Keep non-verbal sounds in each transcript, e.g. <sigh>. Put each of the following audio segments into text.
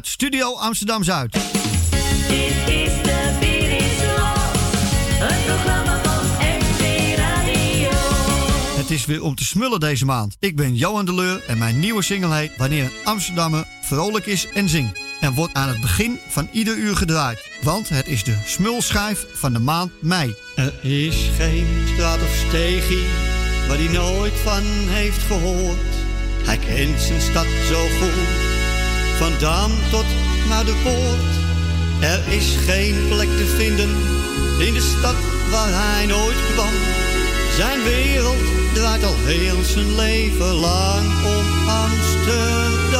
vanuit Studio Amsterdam Zuid. Dit is de Beer is Los, het programma van Radio. Het is weer om te smullen deze maand. Ik ben Johan de Leur en mijn nieuwe single heet Wanneer een Amsterdammer vrolijk is en zingt. En wordt aan het begin van ieder uur gedraaid. Want het is de smulschijf van de maand mei. Er is geen straat of steegje waar hij nooit van heeft gehoord. Hij kent zijn stad zo goed, van Dam tot naar de poort. Er is geen plek te vinden in de stad waar hij nooit kwam. Zijn wereld draait al heel zijn leven lang om Amsterdam.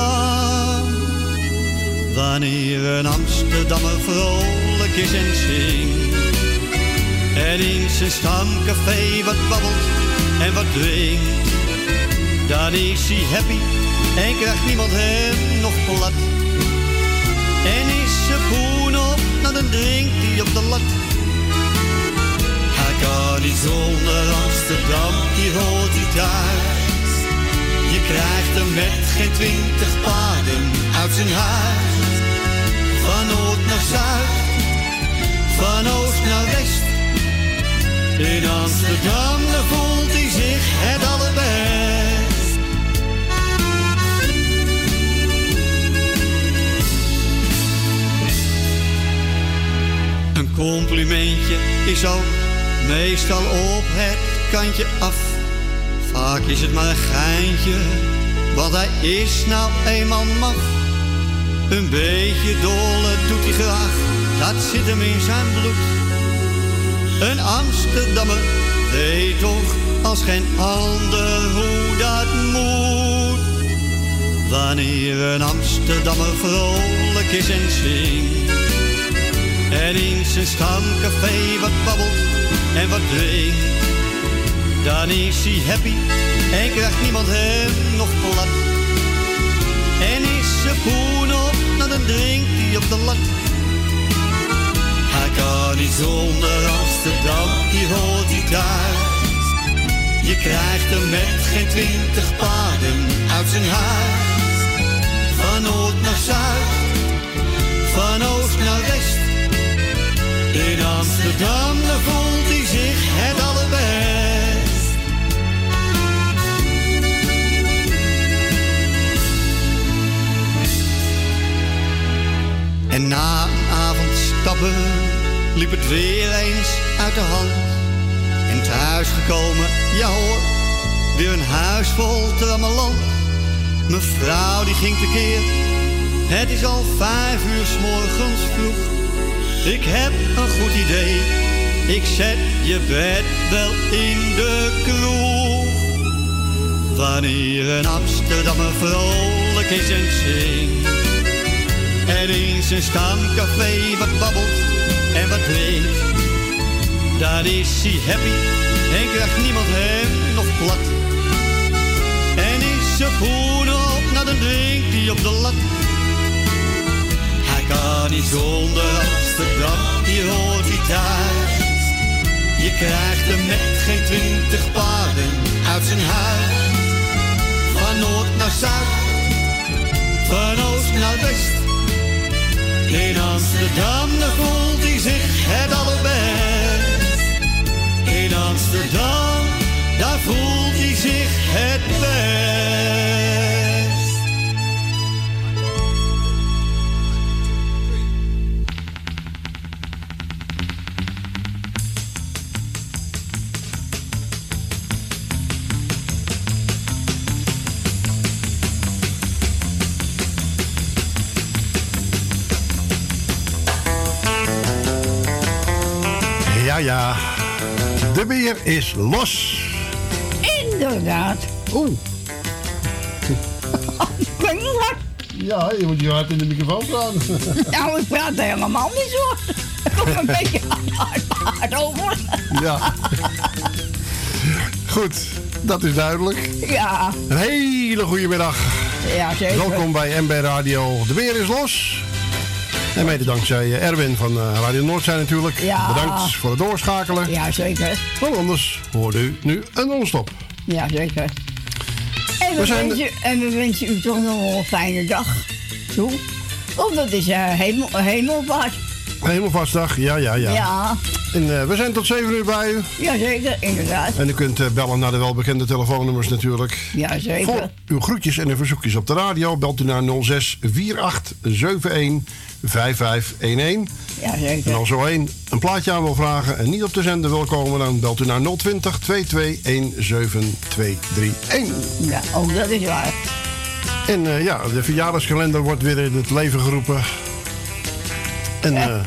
Wanneer een Amsterdammer vrolijk is en zingt. En in zijn stamcafé wat babbelt en wat drinkt. Dan is hij happy en krijgt niemand hem nog plat. En is zijn poen op, nou dan drinkt hij op de lat. Hij kan niet zonder Amsterdam, hier hoort hij thuis. Je krijgt hem met geen twintig paden uit zijn huis. Van noord naar zuid, van oost naar west. In Amsterdam, voelt hij zich het allerbest. Complimentje is ook meestal op het kantje af. Vaak is het maar een geintje, want hij is nou eenmaal maf. Een beetje dolle doet hij graag, dat zit hem in zijn bloed. Een Amsterdammer weet toch als geen ander hoe dat moet. Wanneer een Amsterdammer vrolijk is en zingt. En in zijn stamcafé wat babbelt en wat drinkt. Dan is hij happy en krijgt niemand hem nog plat. En is zijn poen op, nou dan drinkt hij op de lat. Hij kan niet zonder Amsterdam, hier hoort hij thuis. Je krijgt hem met geen twintig paden uit zijn huis. Van noord naar zuid, van oost naar west. In Amsterdam, voelt hij zich het allerbest. En na een avond stappen liep het weer eens uit de hand. En thuis gekomen, ja hoor, weer een huis vol trammeland. Mevrouw die ging tekeer, het is al vijf uur s morgens vroeg. Ik heb een goed idee, ik zet je bed wel in de kroeg. Wanneer een Amsterdammer vrolijk is en zingt. En in zijn stamcafé wat babbelt en wat drinkt. Dan is hij happy en krijgt niemand hem nog plat. En is zijn poen op, nou dan drinkt hij op de lat. Hij kan niet zonder Amsterdam, hier hoort hij thuis. Je krijgt hem met geen twintig paarden uit zijn huis. Van noord naar zuid, van oost naar west. In Amsterdam, daar voelt hij zich het allerbest. In Amsterdam, daar voelt hij zich het best. Ja. De beer is los. Inderdaad. Oeh. <laughs> Ben je hard? Ja, je moet je hard in de microfoon praten. <laughs> Nou, ik praat helemaal niet zo. Ik kom een beetje hard, hard over. ja. Goed, dat is duidelijk. Ja, Een hele goede middag. ja zeker. Welkom bij MB Radio. De beer is los. En mede dankzij eh, Erwin van eh, Radio Noordzij natuurlijk. Ja. Bedankt voor het doorschakelen. Ja, zeker. Want anders hoort u nu een non-stop. Ja, zeker. En we, We zijn- wensen, en we wensen u toch nog een fijne dag toe. Oh, dat is eh hemel, hemelvaart. Hemelvastdag, ja, ja, ja. Ja. En eh, we zijn tot 7 uur bij u. Jazeker, inderdaad. En u kunt eh, bellen naar de welbekende telefoonnummers natuurlijk. Jazeker. Voor uw groetjes en uw verzoekjes op de radio belt u naar 06 48 71 5511. En Jazeker. als zo één een plaatje aan wil vragen en niet op de zender wil komen, dan belt u naar 020 22 17231. Ja, ook dat is waar. En eh, ja, de verjaardagskalender wordt weer in het leven geroepen. En Ja.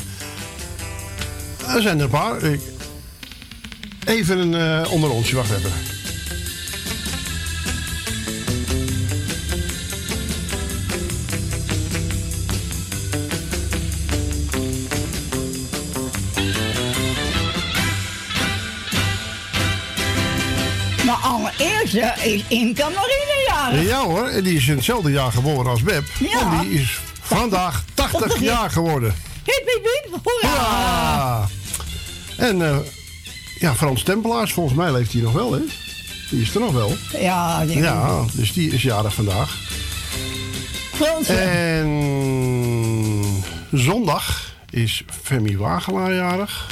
Er zijn er een paar. Even een eh, onder onsje, wacht even. Maar allereerst is Imka Marine jarig. Ja hoor, en die is in hetzelfde jaar geboren als Beb. Ja. En die is vandaag <laughs> 80 jaar geworden. Hip, hip, hip. Hoera. En eh, ja, Frans Tempelaars, volgens mij leeft hij nog wel, hè? Die is er nog wel. Ja, Ja, dus die is jarig vandaag. Frans. En zondag is Femi Wagelaar jarig.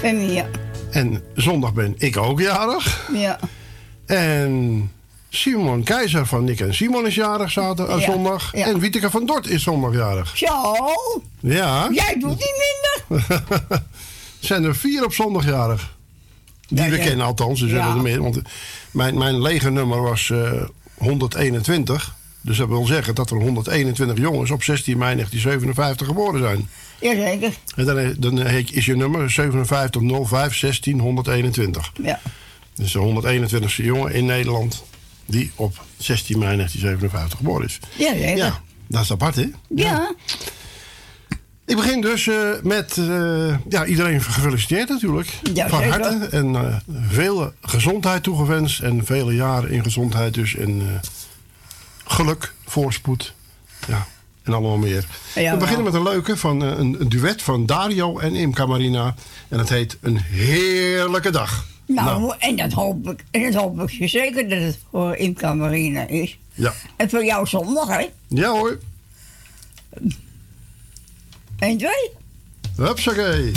Femi, ja. En zondag ben ik ook jarig. Ja. En Simon Keizer van Nick en Simon is jarig zaterdag, eh, Ja, zondag. ja. En Wieteke van Dort is zondag jarig. Zo, Ja, jij doet niet minder. <laughs> zijn er vier op zondag jarig. Die Ja, we ja. kennen althans, dus Ja. er meer. Want mijn, mijn lege nummer was eh, 121. Dus dat wil zeggen dat er 121 jongens op 16 mei 1957 geboren zijn. Jazeker. En dan, is- dan is je nummer 57 05 16 121. Ja. Dus de 121ste jongen in Nederland die op 16 mei 1957 geboren is. Jazeker. Ja, dat is apart, hè? Ja. Ik begin dus eh, met eh, ja, iedereen gefeliciteerd natuurlijk. Ja, van harte. En eh, veel gezondheid toegewenst. En vele jaren in gezondheid dus. En geluk, voorspoed. Ja, en allemaal meer. Ja, We beginnen met een leuke van een, een duet van Dario en Imca Marina. En het heet Een Heerlijke Dag. Nou, en dat hoop ik. En dat hoop ik zeker dat het voor Imka Marine is. Ja. En voor jou zondag, hè? Ja hoor. 1, 2. Hupsakee.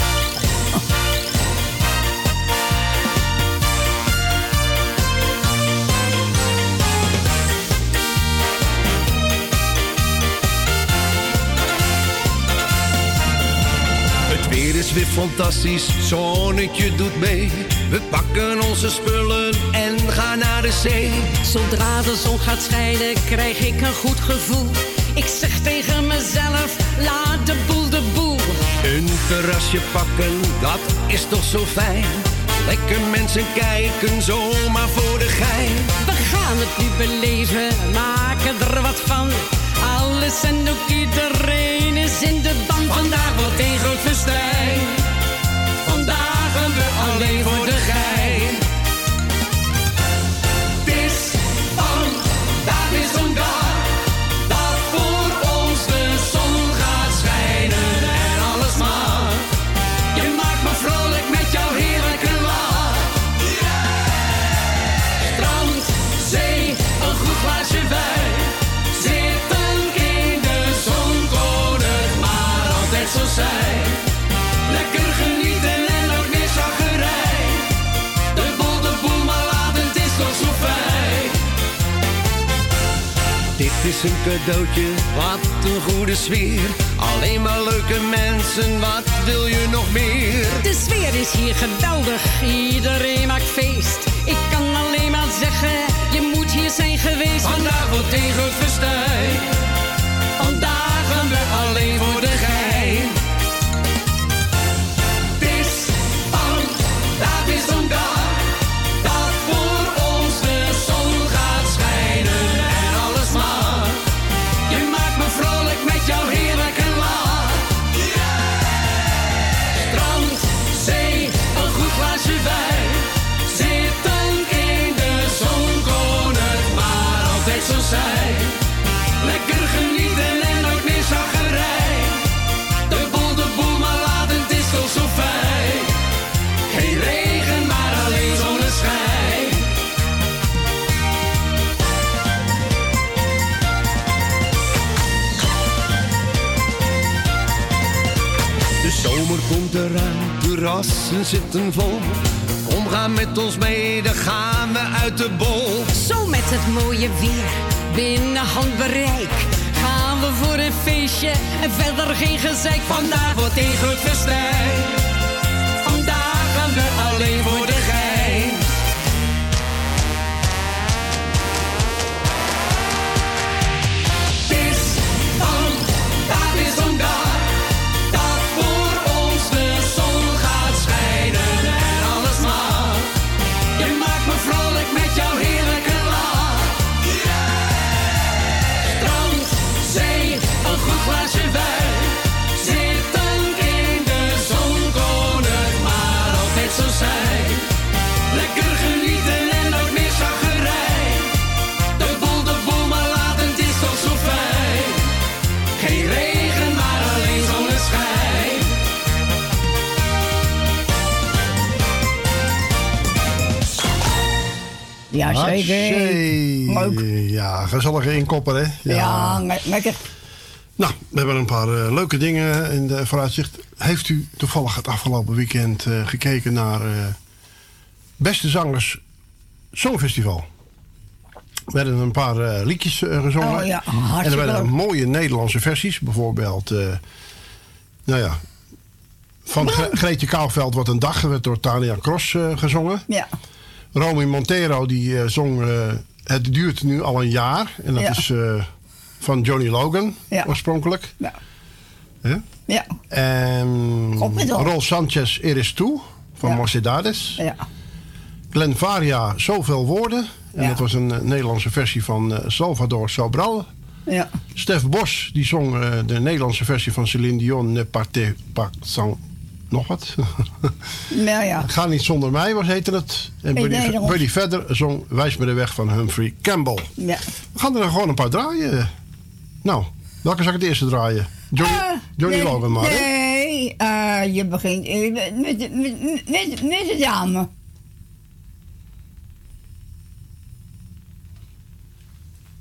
Het weer is weer fantastisch, zonnetje doet mee. We pakken onze spullen en gaan naar de zee. Zodra de zon gaat schijnen, krijg ik een goed gevoel. Ik zeg tegen mezelf, laat de boel de boel. Een terrasje pakken, dat is toch zo fijn. Lekker mensen kijken, zomaar voor de gein. We gaan het nu beleven, maken er wat van. Alles en ook iedereen is in de band. Vandaag wordt een groot festijn. Vandaag gaan we alleen voor de gein. Is een cadeautje, wat een goede sfeer. Alleen maar leuke mensen, wat wil je nog meer? De sfeer is hier geweldig, iedereen maakt feest. Ik kan alleen maar zeggen, je moet hier zijn geweest. Vandaag wordt een groot eraan, terrassen zitten vol. Kom, ga met ons mee, dan gaan we uit de bol. Zo met het mooie weer, binnen handbereik. Gaan we voor een feestje en verder geen gezeik. Vandaag wordt een groot festijn. Vandaag gaan we alleen voor de Ja, zeker. Leuk. Ja, gezellige inkopper, hè? Ja, le- lekker. Nou, we hebben een paar eh, leuke dingen in de vooruitzicht. Heeft u toevallig het afgelopen weekend eh, gekeken naar eh, Beste Zangers Songfestival? We werden een paar liedjes gezongen. Oh ja, en er werden mooie Nederlandse versies. Bijvoorbeeld, nou ja, van Gre- Greetje Kouwveld Wat een Dag werd door Tania Cross gezongen. Ja. Romy Montero die eh, zong eh, Het duurt nu al een jaar. En dat Ja. is eh, van Johnny Logan Ja. oorspronkelijk. Ja. Ja. En. Rol Sanchez Eres Toe van Ja. Mocedades. Ja. Glenn Varia Zoveel Woorden. En Ja. dat was een Nederlandse versie van Salvador Sobral. Ja. Stef Bos die zong de Nederlandse versie van Céline Dion Ne partez pas sans... Nog wat? <laughs> Nou ja. Ga niet zonder mij, was heette het. En Nee, Buddy, verder zong Wijs me de weg van Humphrey Campbell. Ja. We gaan er dan gewoon een paar draaien. Nou, welke zal ik het eerste draaien? Johnny, Ah, Johnny nee, Logan maar? Nee, eh, je begint eh, met, met, met, met, de dame.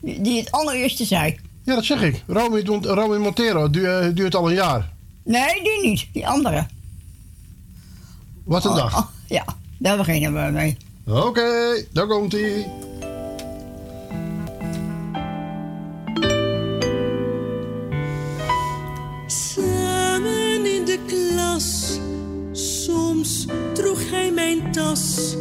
Die het allereerste zei. Ja, dat zeg ik. Romy, Romy Montero eh, duurt al een jaar. Nee, die niet. Die andere. Wat een dag. Oh, <laughs> ja, daar beginnen we mee. Oké, daar komt hij. Samen in de klas, soms droeg hij mijn tas.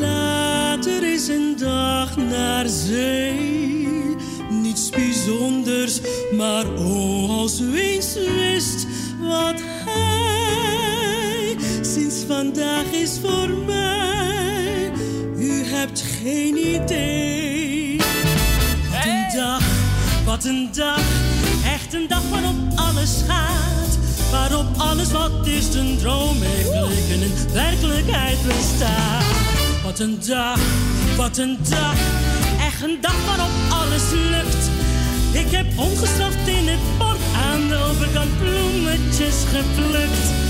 Later is een dag naar zee. Niets bijzonders, maar oh, als u eens wist wat hij vandaag is voor mij. U hebt geen idee. Wat een dag, wat een dag. Echt een dag waarop alles gaat. Waarop alles wat is een droom heeft geleken in werkelijkheid bestaat. Wat een dag, wat een dag. Echt een dag waarop alles lukt. Ik heb ongestraft in het bord aan de overkant bloemetjes geplukt.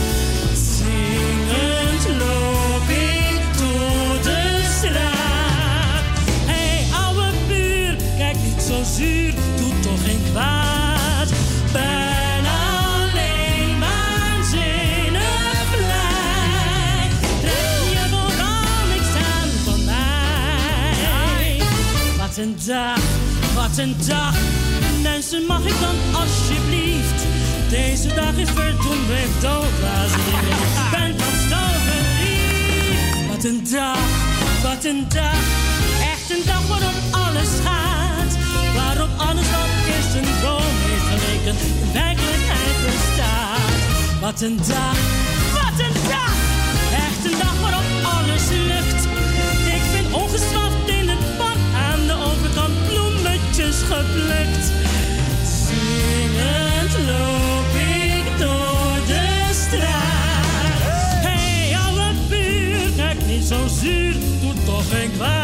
Een dag, wat een dag. Mensen, mag ik dan alsjeblieft? Deze dag is verdoemd weer dood als Wat een dag, wat een dag. Echt een dag waarop alles gaat. Waarop alles wat eerst een droom heeft geleken in werkelijkheid bestaat. Wat een dag, wat een dag. Echt een dag waarop alles lukt. Ik ben ongestraft in het park aan de overkant bloemetjes geplukt. Doet toch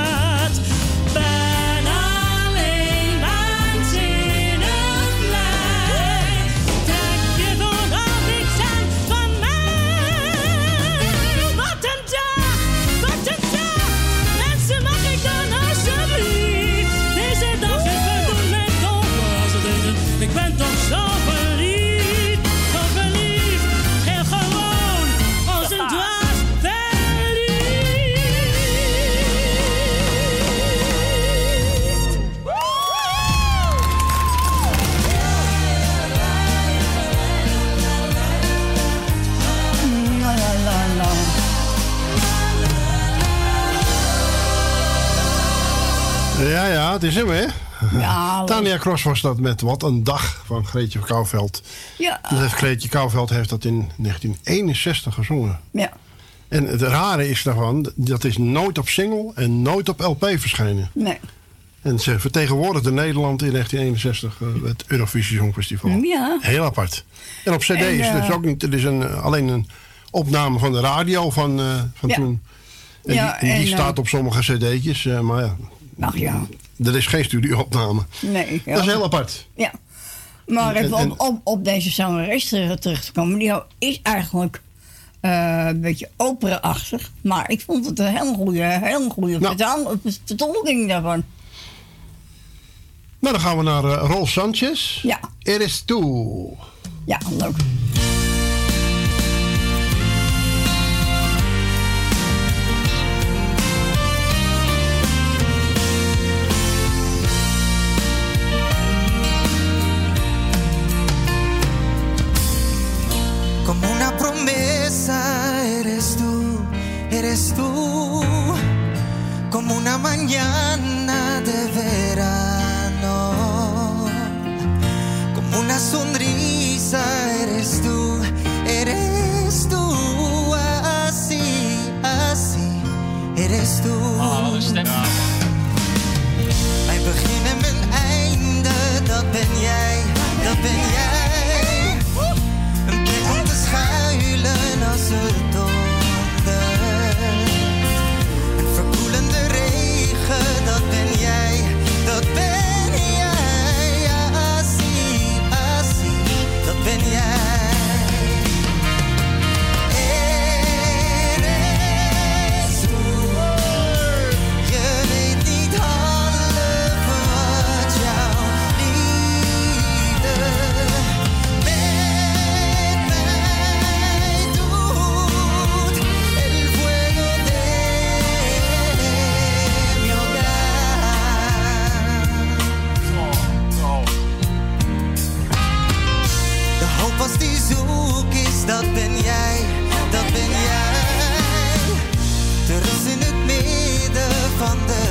het is hem, hè? Ja, <laughs> Tania Cross was dat met Wat een Dag van Greetje Kouwveld. Ja. Dat heeft Greetje Kouwveld heeft dat in 1961 gezongen. Ja. En het rare is daarvan, dat is nooit op single en nooit op LP verschenen. Nee. En ze vertegenwoordigde Nederland in 1961 eh, het Eurovisie Songfestival. Ja. Heel apart. En op CD En, is het eh, dus ook niet, het is een, eh, alleen een opname van de radio van, eh, van Ja. toen. En Ja, die, en die en, staat op sommige CD'tjes, maar ja, Ach ja. Er is geen studioopname. Nee. Ja. Dat is heel apart. Ja. Maar En- even en- op, op, op deze zangeres terug te komen. Die is eigenlijk eh, een beetje opera-achtig. Maar ik vond het een hele goede, hele goede Nou. vertolking daarvan. Nou, dan gaan we naar eh, Rolf Sanchez. Ja. Eres toe. Ja, leuk. Como una mañana de verano. Como una sonrisa eres tú, eres tú. Así, así, eres tú. Mijn begin en mijn einde, dat ben jij, dat ben jij. Een plek om te schuilen als het dat dat ben jij, dat ben jij. De rust in het midden van de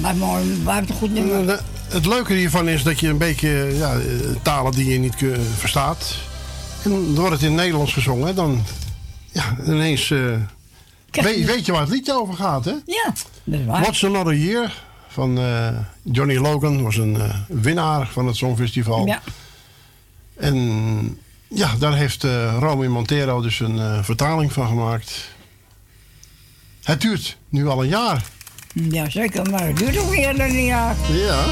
maar mooi. Nummer. Eh, Het leuke hiervan is dat je een beetje ja, eh, talen die je niet verstaat. En dan wordt het in Nederlands gezongen. Dan ja, ineens eh, weet, je- weet je waar het liedje over gaat, hè? Ja, dat is waar. What's Another Year van Johnny Logan was een winnaar van het Songfestival. Ja. En ja, daar heeft eh Romy Montero dus een vertaling van gemaakt. Het duurt nu al een jaar. Ja, zeker. Maar het duurt ook meer dan een jaar. Ja.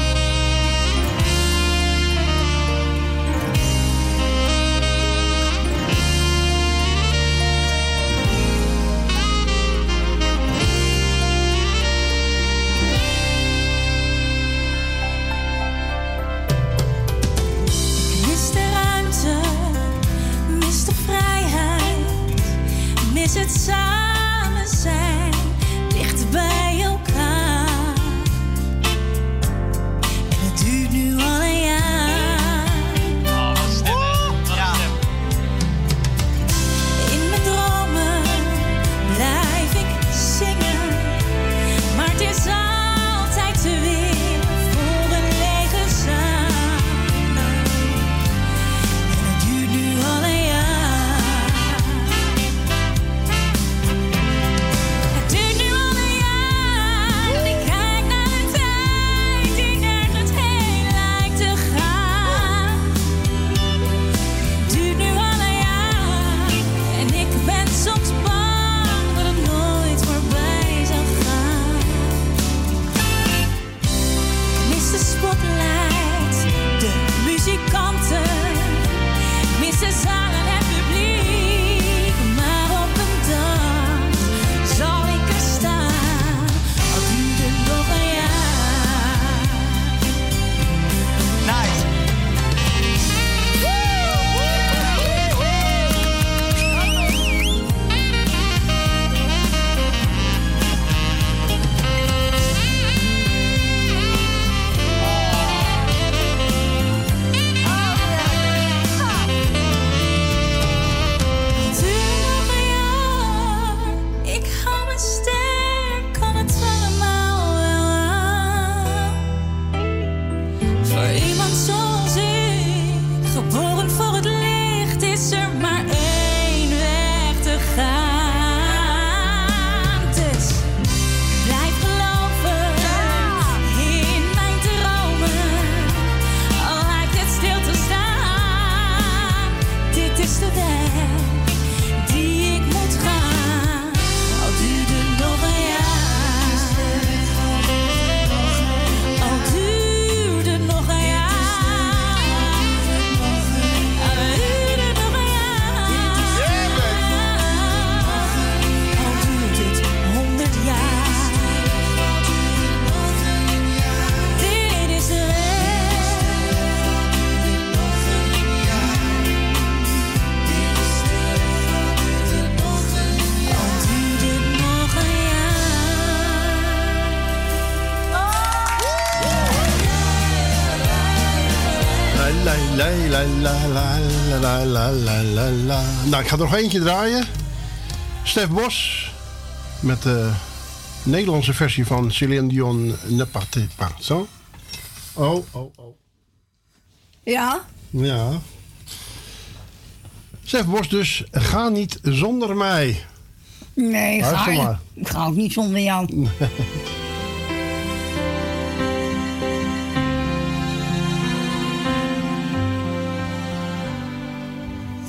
Mis de ik ga er nog eentje draaien. Stef Bos met de Nederlandse versie van Céline Dion Ne partez pas. Zo. Oh, oh, oh. Ja? Ja. Stef Bos dus, ga niet zonder mij. Nee, ga, Luister maar. ik ga ook niet zonder jou. <laughs>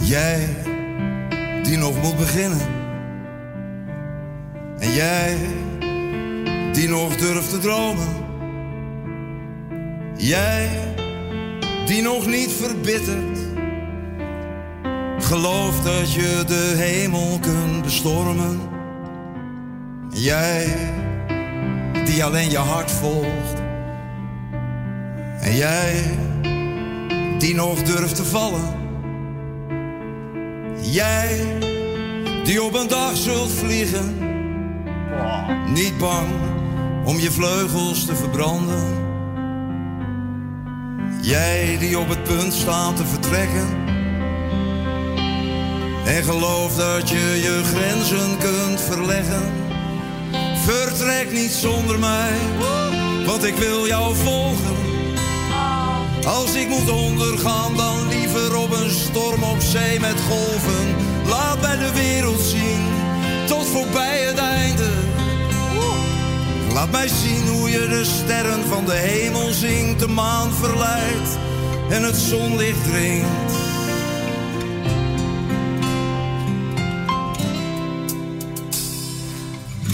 Jij die nog moet beginnen. En jij die nog durft te dromen. Jij die nog niet verbittert. Geloof dat je de hemel kunt bestormen. Jij die alleen je hart volgt. En jij die nog durft te vallen. Jij die op een dag zult vliegen. Niet bang om je vleugels te verbranden. Jij die op het punt staat te vertrekken. En geloof dat je je grenzen kunt verleggen. Vertrek niet zonder mij, want ik wil jou volgen. Als ik moet ondergaan, dan liever op een storm op zee met golven. Laat mij de wereld zien, tot voorbij het einde. Laat mij zien hoe je de sterren van de hemel zingt, de maan verleidt en het zonlicht dringt.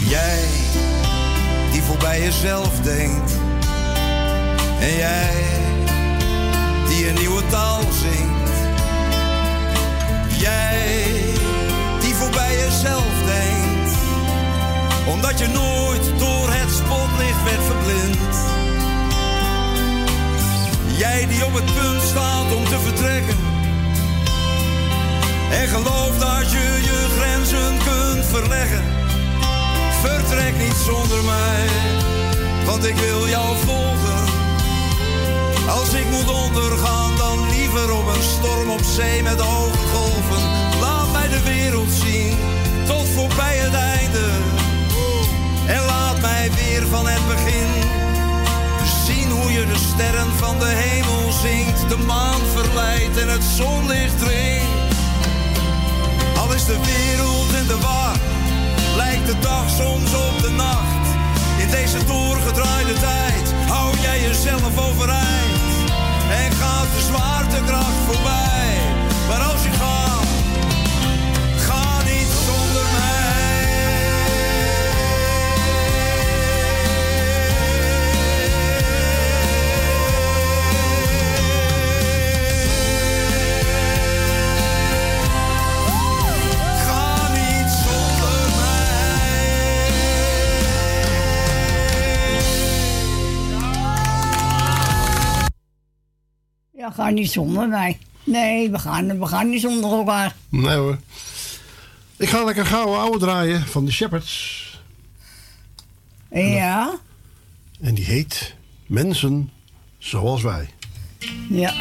Jij die voorbij jezelf denkt. En jij die een nieuwe taal zingt. Jij die voorbij jezelf denkt. Omdat je nooit door het spotlicht werd verblind. Jij die op het punt staat om te vertrekken. En gelooft dat je je grenzen kunt verleggen. Vertrek niet zonder mij, want ik wil jou volgen. Als ik moet ondergaan, dan liever op een storm op zee met hoge golven. Laat mij de wereld zien, tot voorbij het einde. En laat mij weer van het begin zien hoe je de sterren van de hemel zingt. De maan verleidt en het zonlicht dringt. Al is de wereld in de war, lijkt de dag soms op de nacht. In deze doorgedraaide tijd hou jij jezelf overeind. En gaat de zwaartekracht voorbij. Maar als je Ja, ga niet zonder mij. Nee, we gaan, we gaan niet zonder elkaar. Nee hoor. Ik ga lekker gauw oude draaien van de Shepherds. Ja, En die heet Mensen zoals wij. ja.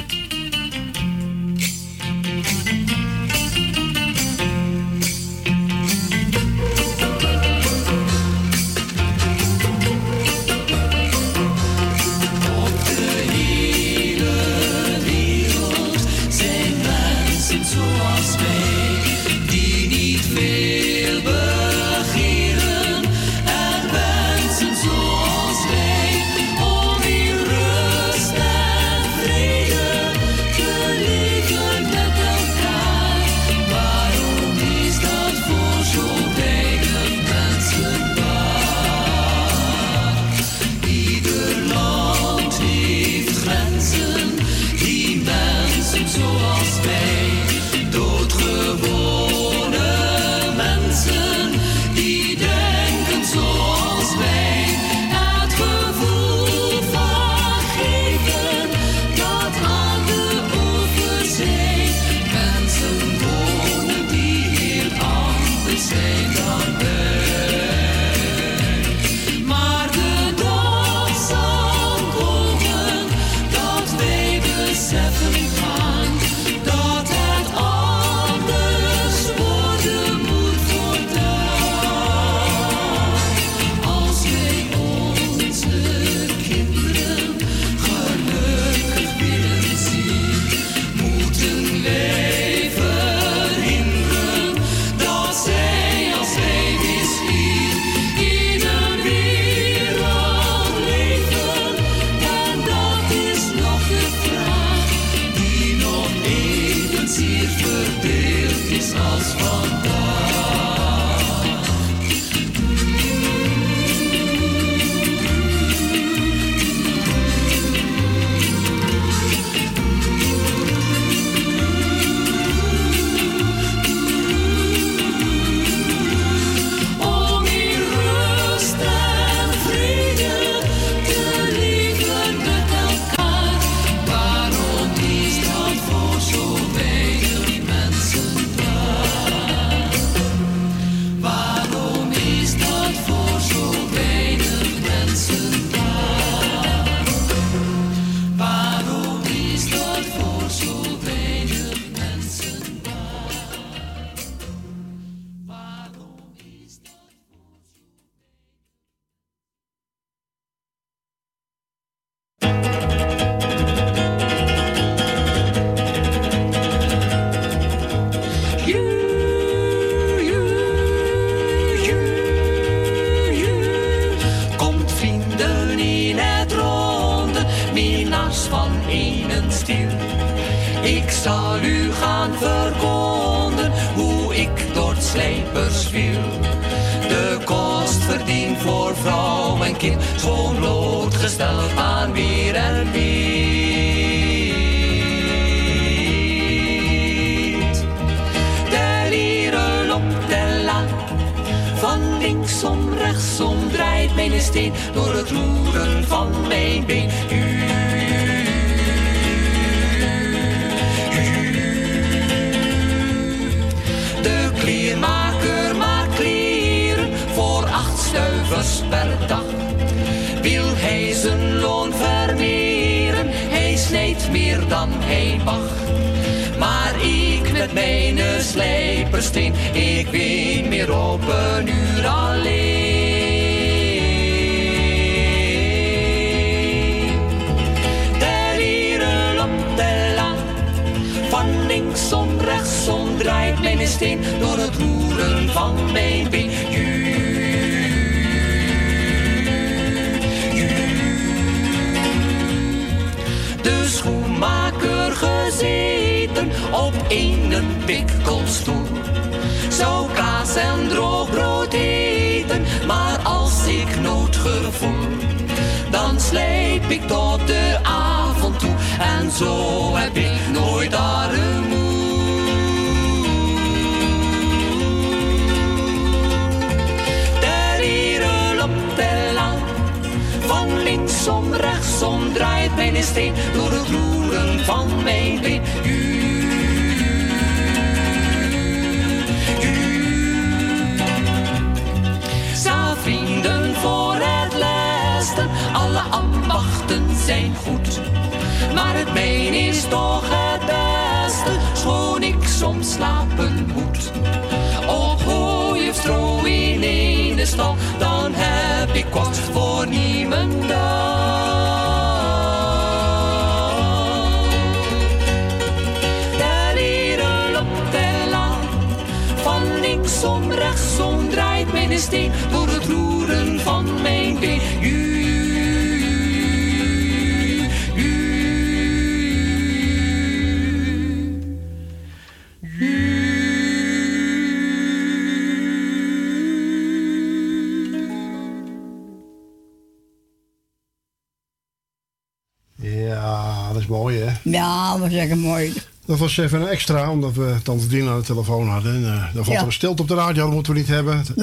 was even een extra, omdat we tante dien aan de telefoon hadden. En, eh, dan valt ja. er stilte op de radio, dat moeten we niet hebben. En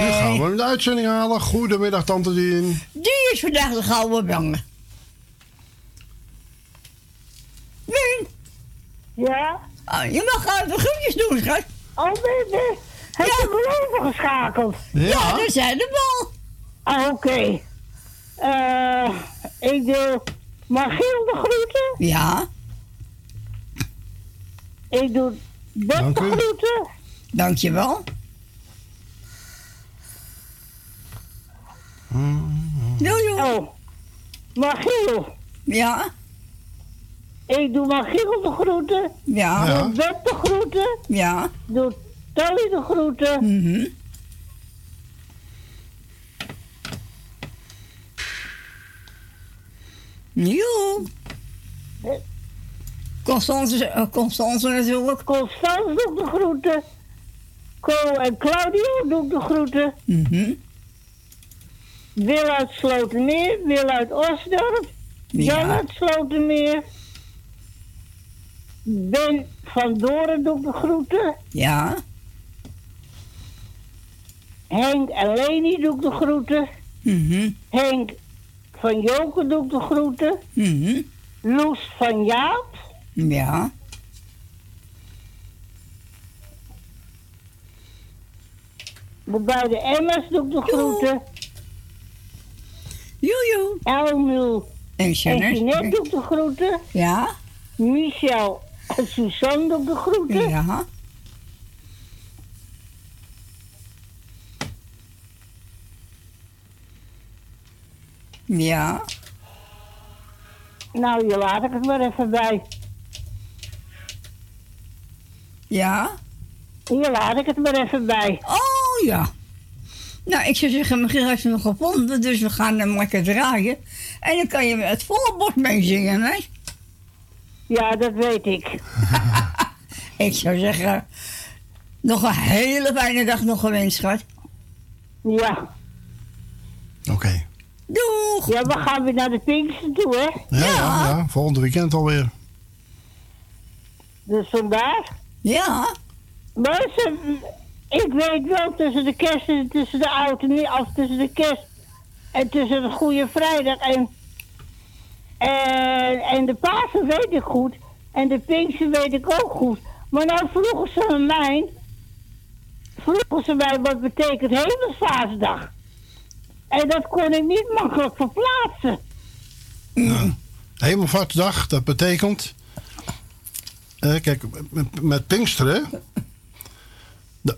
nu gaan we de uitzending halen. Goedemiddag, tante Dien. Die is vandaag de gouden banger. Dankjewel. wel. Oh, Magiel. Ja? Ik doe Magiel de groeten. Ja. ja. Doe Bert de groeten. Ja. Doe Tally de groeten. Mhm. Mm jo. Eh. Constance, eh, Constance natuurlijk. Constance doet de groeten. Co en Claudio doet de groeten. Mhm. Wil uit Slotermeer, Wil uit Osdorp. Ja. Jan uit Slotermeer. Ben van Doren doet de groeten. Ja. Henk en Leni doet de groeten. Mhm. Henk van Joken doet de groeten. Mhm. Loes van Jaap. Ja. De beide Emmers doet de groeten. Joejoe. Elmiel En en Jeannette. Jeanette doet de groeten. Ja. Michel en Suzanne doet de groeten. Ja. Ja. Nou, je laat ik het maar even bij. Ja. Hier laat ik het maar even bij. Oh ja. Nou, ik zou zeggen, Michiel heeft hem nog gevonden, dus we gaan hem lekker draaien. En dan kan je het volle bord meezingen, hè? Ja, dat weet ik. <laughs> Ik zou zeggen, nog een hele fijne dag nog gewenst, schat. Ja. Oké. Doeg! Ja, we gaan weer naar de Pinkster toe, hè? Ja, ja. ja, volgende weekend alweer. Dus vandaag. Ja. Maar ze, ik weet wel tussen de kerst en tussen de oud en nieuw, of tussen de kerst en tussen de Goede Vrijdag en, en, en de Pasen weet ik goed. En de Pinkster weet ik ook goed. Maar nou vroegen ze mij, vroegen ze mij wat betekent Hemelsvaasdag. En dat kon ik niet makkelijk verplaatsen. Hemelvaartsdag, dat betekent... eh, kijk, met Pinksteren...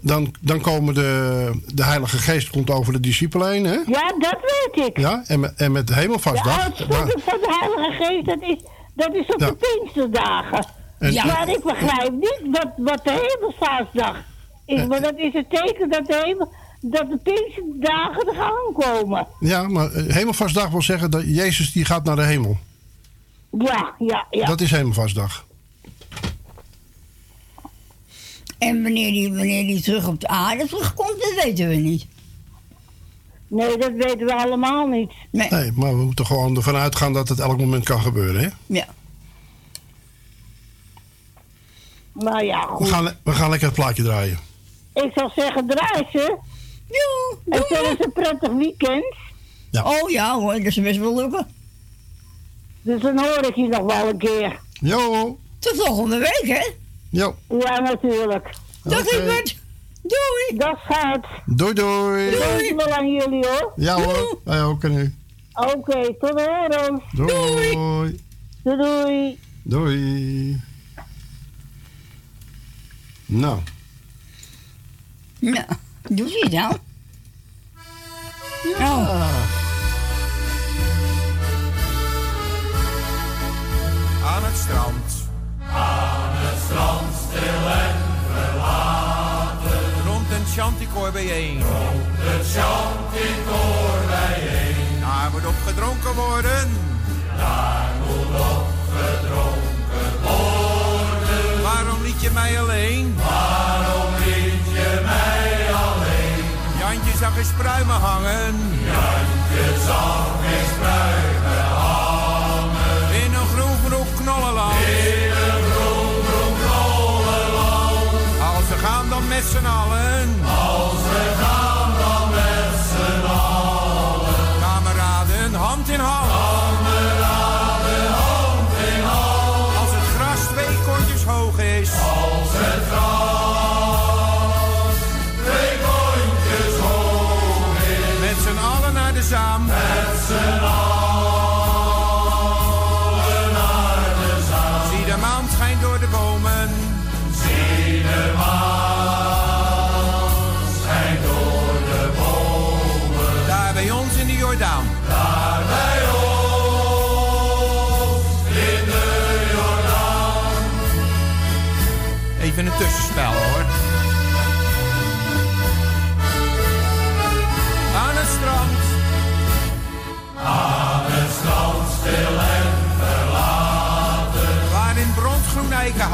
Dan, dan komen de, de Heilige Geest komt over de discipelen heen, hè? Ja, dat weet ik. Ja, en met, en met De Hemelvaartsdag... daar- uitstorting van de Heilige Geest, dat is, dat is op Ja. de Pinksterdagen. En- ja. Maar ik begrijp niet wat, wat de Hemelvaartsdag is. Maar dat is het teken dat de, hemel, dat de Pinksterdagen er gaan komen. Ja, maar eh, Hemelvaartsdag wil zeggen dat Jezus die gaat naar de hemel. Ja, ja, ja. Dat is Hemelvaartsdag. En wanneer die, wanneer die terug op de aarde terugkomt, dat weten we niet. Nee, dat weten we allemaal niet. Nee. Nee, maar we moeten gewoon ervan uitgaan dat het elk moment kan gebeuren, hè? Ja. Maar ja, We goed. gaan, we gaan lekker het plaatje draaien. Ik zou zeggen, draai ze. Joe, En zo is een prettig weekend. Ja. Oh ja hoor, dat is best wel lukken. Dus dan hoor ik je nog wel een keer. Jo, Tot volgende week, hè? Jo. Ja, natuurlijk. Dag Oké. Lieverd. Doei. Dat gaat. Doei, doei. Doei. wel aan jullie hoor. Ja hoor, wij ook en u. Oké, tot de horen. Doei. Doei doei. Doei. Nou, Nou, doe je dan? Oh. Aan het strand. Aan het strand, stil en verlaten. Rond een chanticoor bijeen. Rond een bijeen. Daar moet op gedronken worden. Daar moet op gedronken worden. Waarom liet je mij alleen? Waarom liet je mij alleen? Jantje zag eens pruimen hangen. Jantje zag eens pruimen Als we gaan dan met z'n allen. Kameraden, hand in hand.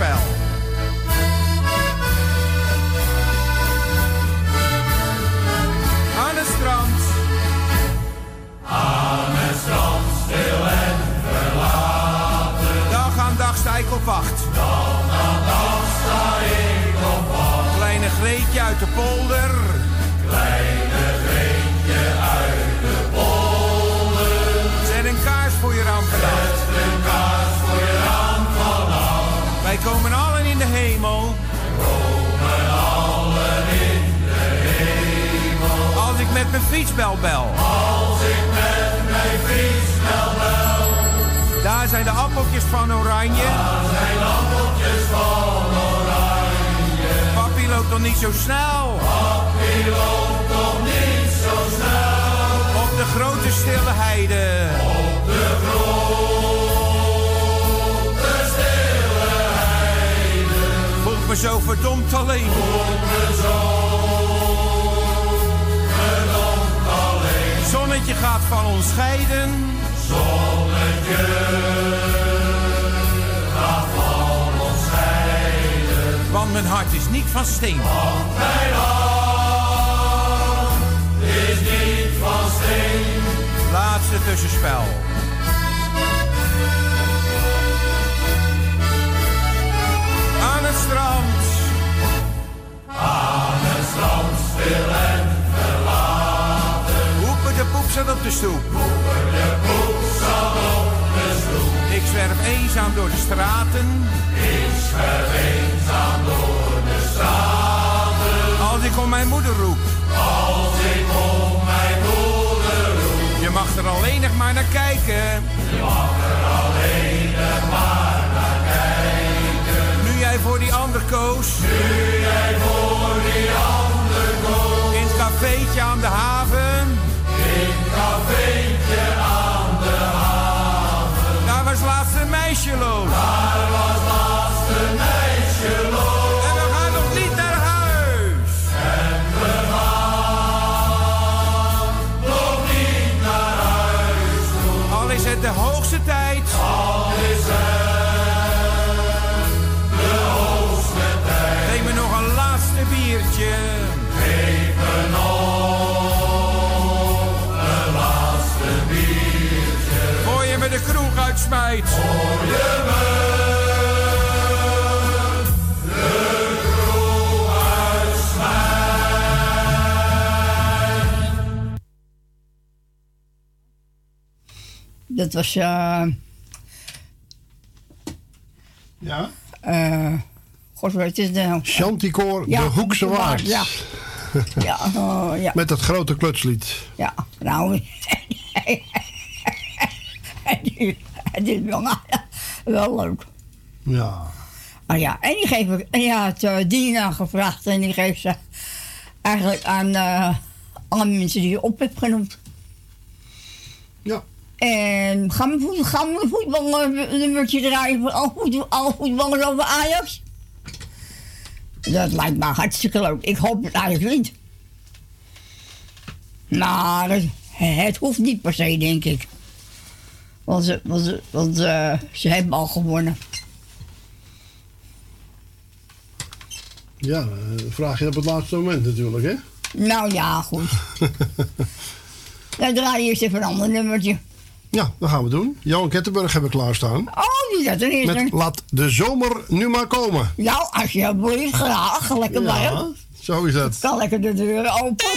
Aan het strand. Aan het strand, stil en verlaten. Dag aan dag sta ik op wacht. Dag aan dag sta ik op wacht. Kleine Greetje uit de polder. Kleine met mijn fietsbel bel. Als ik met mijn fietsbel bel. Daar zijn de appeltjes van oranje. Daar zijn de appeltjes van oranje. Papi loopt nog niet zo snel. Papi loopt nog niet zo snel. Op de grote stille heide. Op de grote stille heide. Voelt me zo verdomd alleen. Voelt me zo Zonnetje gaat van ons scheiden. Zonnetje gaat van ons scheiden. Want mijn hart is niet van steen. Want mijn hart is niet van steen. Laatste tussenspel. Aan het strand. Aan het strand, stil en de poep zat op de stoep. Ik zwerf eenzaam door de straten. Ik zwerf eenzaam door de straten. Als ik om mijn moeder roep. Als ik om mijn moeder roep. Je mag er alleen nog maar naar kijken. Je mag er alleen nog maar naar kijken. Nu jij voor die ander koos. Nu jij voor die ander koos. In het cafeetje aan de haven. In cafeetje aan de haven. Daar was laatst een meisje loos. Daar was laatst een meisje loos. En we gaan nog niet naar huis. En we gaan nog niet naar huis. Al is het de hoogste tijd. Al is het de hoogste tijd. Geef me nog een laatste biertje. Uitsmijt. Voor je me. Dat was. eh Ja? eh God, wat is het nou? Chanticoor, Ja, de Hoekse Waard. Ja. Ja, oh, ja. Met dat grote klutslied. Ja, nou. <laughs> Het is wel, <laughs> wel leuk. Ja. Ja, en die geef ik, en ja, het uh, Dina gevraagd en die geeft ze eigenlijk aan uh, alle mensen die je op hebt genoemd. Ja. En gaan we, voet, gaan we voetbal een nummertje draaien voor alle, voet, alle voetballers over Ajax? Dat lijkt me hartstikke leuk. Ik hoop het eigenlijk niet. Maar het, het hoeft niet per se, denk ik. Want ze, want ze, want, uh, ze hebben al gewonnen. Ja, eh, vraag je op het laatste moment natuurlijk, hè? Nou ja, goed. <laughs> Dan draai je eerst even een ander nummertje. Ja, dat gaan we doen. Johan Kettenburg hebben we klaarstaan. Oh, die zat er eerst. Met Laat de zomer nu maar komen. Nou, als je alsjeblieft graag. Lekker Ja, zo is het. Kan lekker de deur open.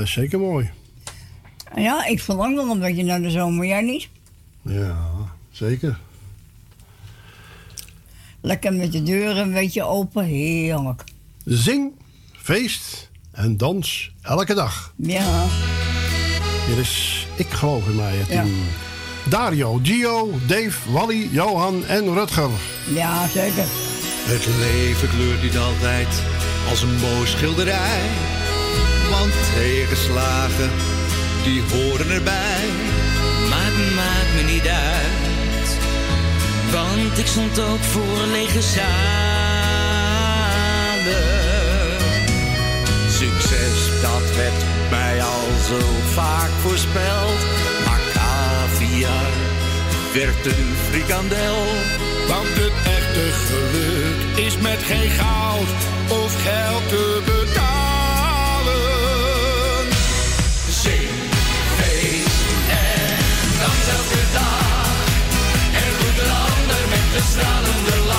Dat is zeker mooi. Ja, ik verlang nog een beetje naar de zomer. Jij niet? Ja, zeker. Lekker met de deuren een beetje open. Heerlijk. Zing, feest en dans elke dag. Ja. Hier is Ik geloof in mij, het Ja. team. Dario, Gio, Dave, Wally, Johan en Rutger. Ja, zeker. Het leven kleurt niet altijd als een mooi schilderij. Want tegenslagen, die horen erbij. Maar het maakt me niet uit. Want ik stond ook voor lege zalen. Succes, dat werd mij al zo vaak voorspeld. Maar caviar werd een frikandel. Want het echte geluk is met geen goud of geld te betalen. Stralende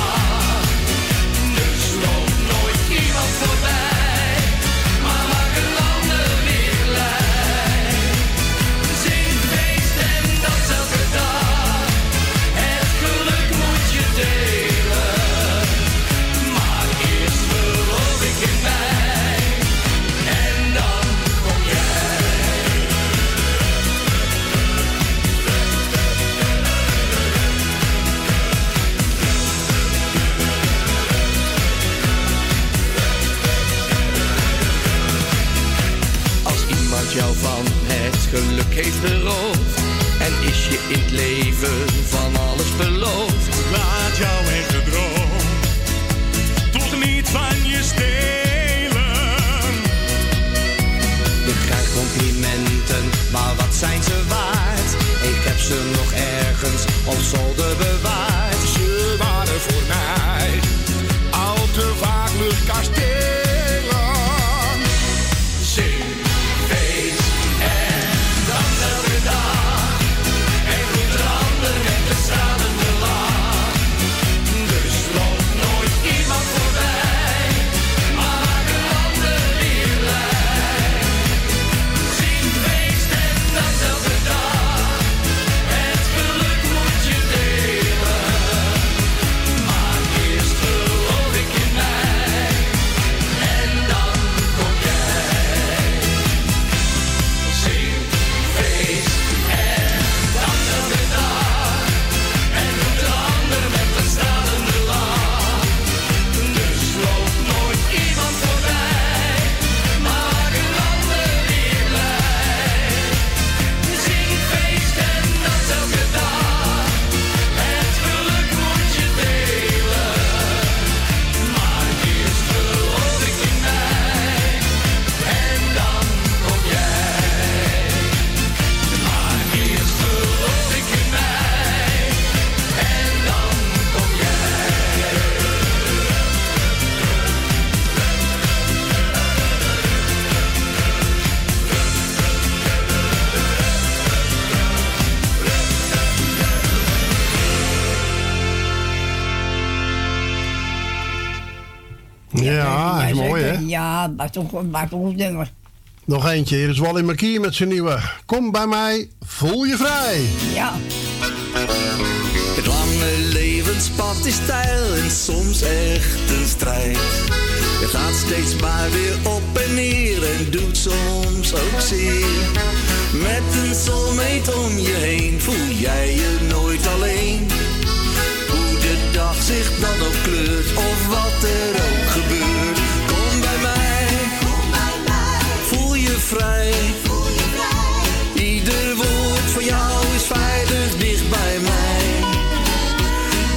heeft beroofd. En is je in het leven van alles beloofd. Laat jouw eigen droom toch niet van je stelen. Je krijgt complimenten, maar wat zijn ze waard? Ik heb ze nog ergens op zolder bewaard. Ze waren voor mij al te vaak luchtkastelen. Toch, maar toch een nummer. Nog eentje, hier is Wally McKee met zijn nieuwe Kom bij mij, voel je vrij. Ja. Het lange levenspad is stijl en soms echt een strijd. Je gaat steeds maar weer op en neer en doet soms ook zeer. Met een soulmate om je heen voel jij je nooit alleen. Hoe de dag zich dan ook kleurt of wat er ook gebeurt. Vrij. Ieder woord van jou is veilig dicht bij mij.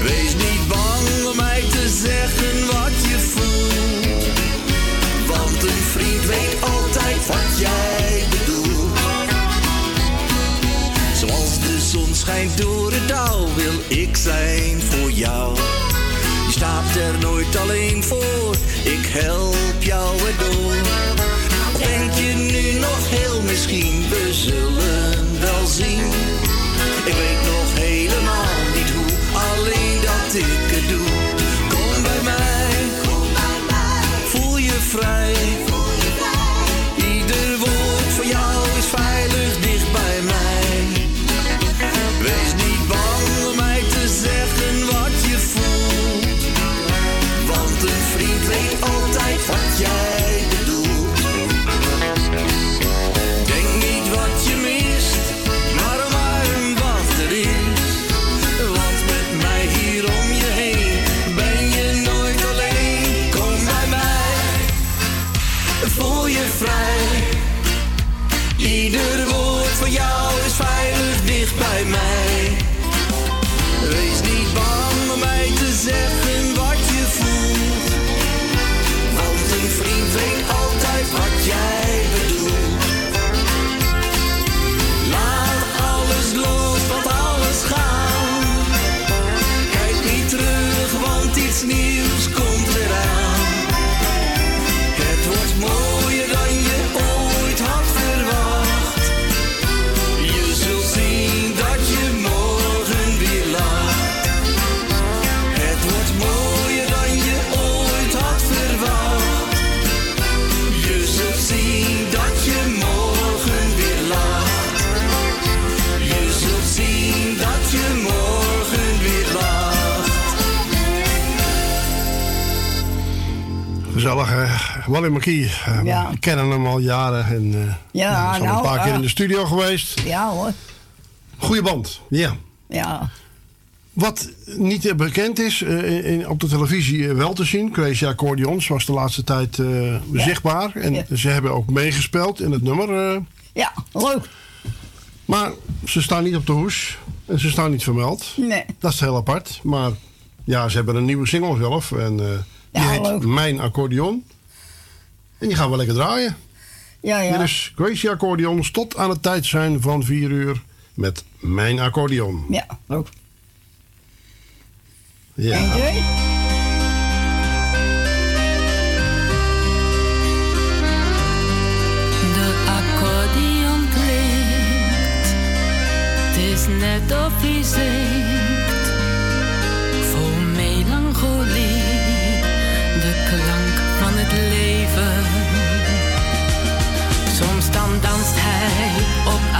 Wees niet bang om mij te zeggen wat je voelt. Want een vriend weet altijd wat jij bedoelt. Zoals de zon schijnt door het dal, wil ik zijn voor jou. Je staat er nooit alleen voor, ik help jou erdoor. Wally McKee. eh, Ja. We kennen hem al jaren en eh Ja, al nou, een paar keer ja. in de studio geweest. Ja hoor. Goeie band, ja. Ja. Wat niet eh, bekend is, eh, in- op de televisie eh, wel te zien. Crazy Accordions was de laatste tijd eh, zichtbaar. En ze hebben ook meegespeeld in het nummer. eh. Ja, leuk. Maar ze staan niet op de hoes. En ze staan niet vermeld. Nee. Dat is heel apart. Maar ja, ze hebben een nieuwe single zelf. En eh, die Ja, heet leuk. Mijn Accordeon. En die gaan we lekker draaien. Ja, ja. Hier is Gracie Accordeons tot aan het tijd zijn van 4 uur met Mijn Accordeon. Ja, ook. Ja. Eén, twee. De accordeon klinkt, het is net of hij zingt. Danst hij op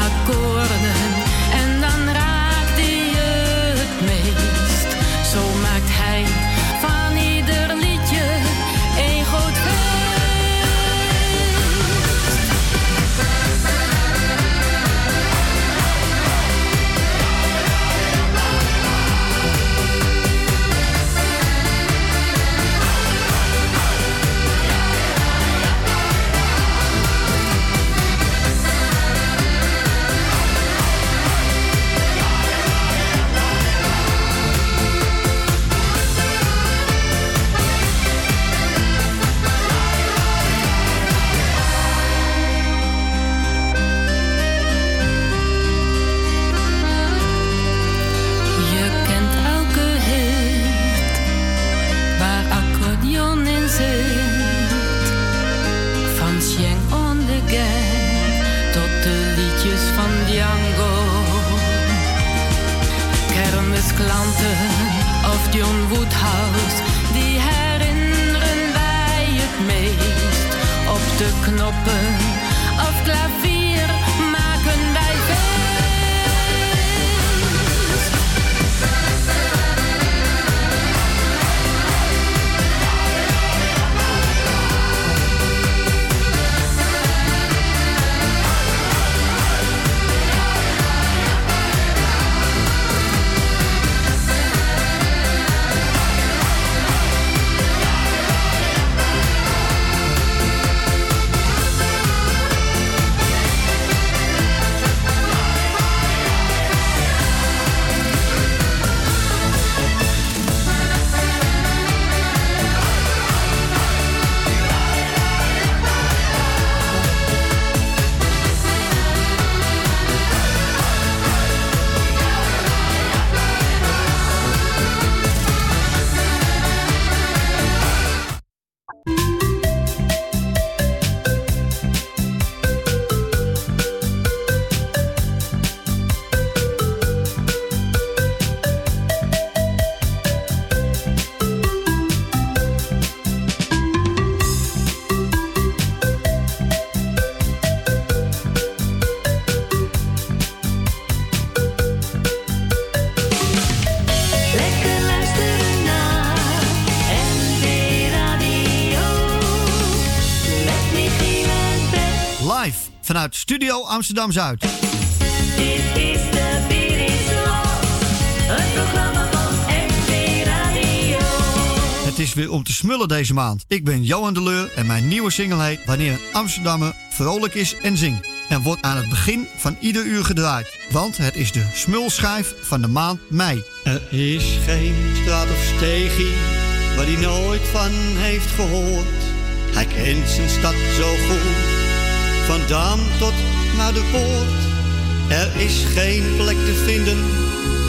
de vanuit Studio Amsterdam Zuid. Dit is de. Een programma van Radio. Het is weer om te smullen deze maand. Ik ben Johan de Leur en mijn nieuwe single heet Wanneer een Amsterdammer vrolijk is en zingt. En wordt aan het begin van ieder uur gedraaid. Want het is de smulschijf van de maand mei. Er is geen straat of steegje waar hij nooit van heeft gehoord. Hij kent zijn stad zo goed, van Dam tot naar de poort. Er is geen plek te vinden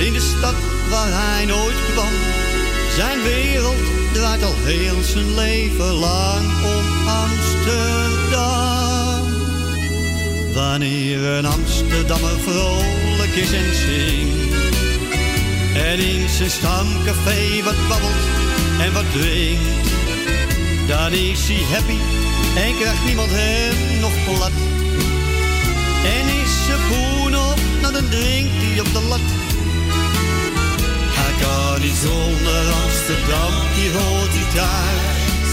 in de stad waar hij nooit kwam. Zijn wereld draait al heel zijn leven lang om Amsterdam. Wanneer een Amsterdammer vrolijk is en zingt en in zijn stamcafé wat babbelt en wat drinkt. Dan is hij happy en krijgt niemand hem nog plat. En is zijn poen op, nou dan drinkt hij op de lat. Hij kan niet zonder Amsterdam, die hoort hij thuis.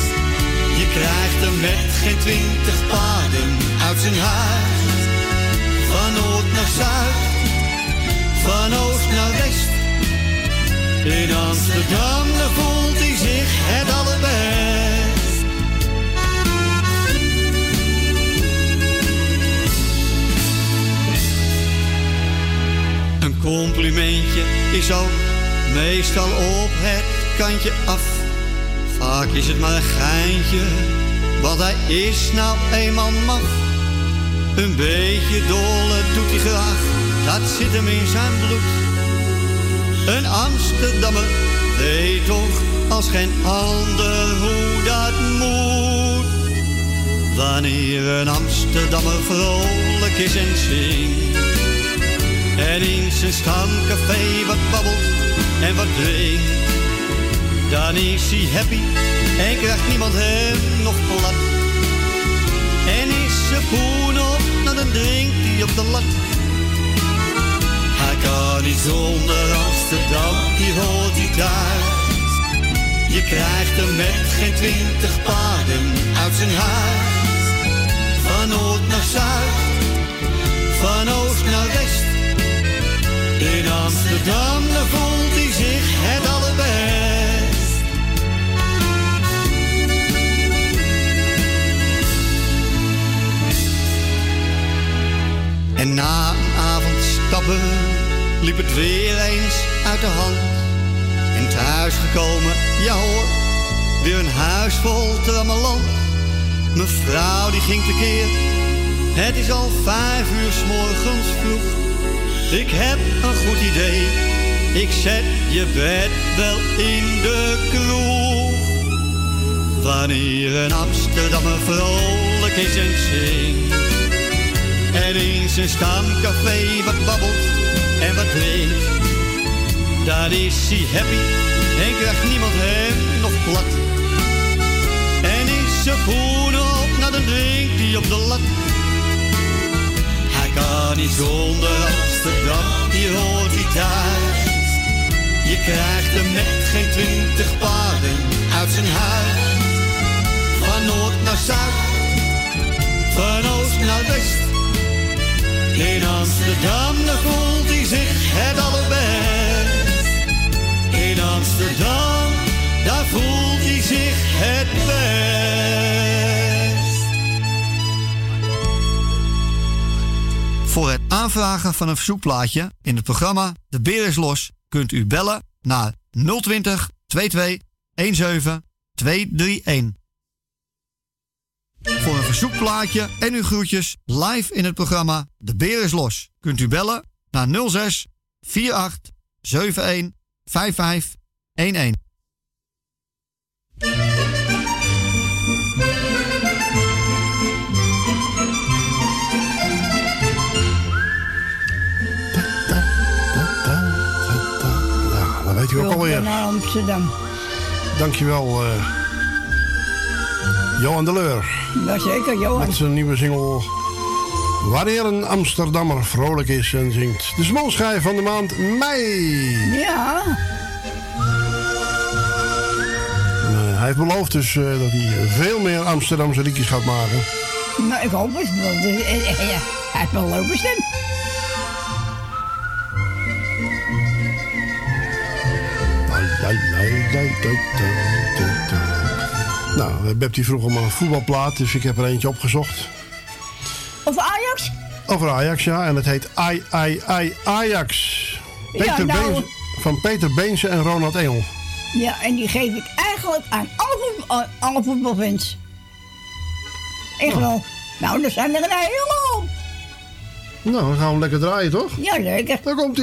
Je krijgt hem met geen twintig paden uit zijn huis. Van noord naar zuid, van oost naar west. In Amsterdam daar voelt hij zich het allerbest. Complimentje is ook meestal op het kantje af. Vaak is het maar een geintje, want hij is nou eenmaal maf. Een beetje dolle doet hij graag, dat zit hem in zijn bloed. Een Amsterdammer weet toch als geen ander hoe dat moet. Wanneer een Amsterdammer vrolijk is en zingt. En in zijn stamcafé wat babbelt en wat drinkt. Dan is hij happy en krijgt niemand hem nog plat. En is zijn poen op, nou dan drinkt hij op de lat. Hij kan niet zonder Amsterdam, die hoort hij thuis. Je krijgt hem met geen twintig paden uit zijn huis. Van noord naar zuid, van oost naar west. In Amsterdam, voelt hij zich het allerbest. En na een avond stappen liep het weer eens uit de hand. En thuis gekomen, ja hoor, weer een huis vol trammeland. Mevrouw die ging tekeer, het is al vijf uur s morgens vroeg. Ik heb een goed idee, ik zet je bed wel in de kroeg. Wanneer een Amsterdammer vrolijk is en zingt. En in zijn stamcafé wat babbelt en wat drinkt. Dan is hij happy en krijgt niemand hem nog plat. En is zijn poen op, nou dan drinkt hij op de lat. Hij kan niet zonder Amsterdam, hier hoort hij thuis. Je krijgt hem met geen twintig paarden uit zijn huis. Van noord naar zuid, van oost naar west. In Amsterdam, daar voelt hij zich het allerbest. In Amsterdam, daar voelt hij zich het best. Aanvragen van een verzoekplaatje in het programma De Beer is Los kunt u bellen naar 020 22 17 231. Voor een verzoekplaatje en uw groetjes live in het programma De Beer is Los kunt u bellen naar 06 48 71 55 11. U ook Welkom alweer. naar Amsterdam. Dankjewel, eh Johan de Leur. Jazeker, Johan. Met zijn nieuwe single Wanneer een Amsterdammer vrolijk is en zingt. De smolschijf van de maand mei. Ja. Eh, hij heeft beloofd dus eh, dat hij veel meer Amsterdamse liedjes gaat maken. Nou, ik hoop het. Want, ja, hij heeft wel stem. Nou, Beb die vroeg om een voetbalplaat, dus ik heb er eentje opgezocht. Of Ajax? Over Ajax, ja. En het heet Ai, Ai, Ai, Ajax. Ja, Peter nou- Beense- van Peter Beense en Ronald Engel. Ja, en die geef ik eigenlijk aan alle, voetbal- alle voetbalfans. Echt wel. Nou, er zijn er een hele hoop. Nou, dan gaan we hem lekker draaien, toch? Ja, lekker. Daar komt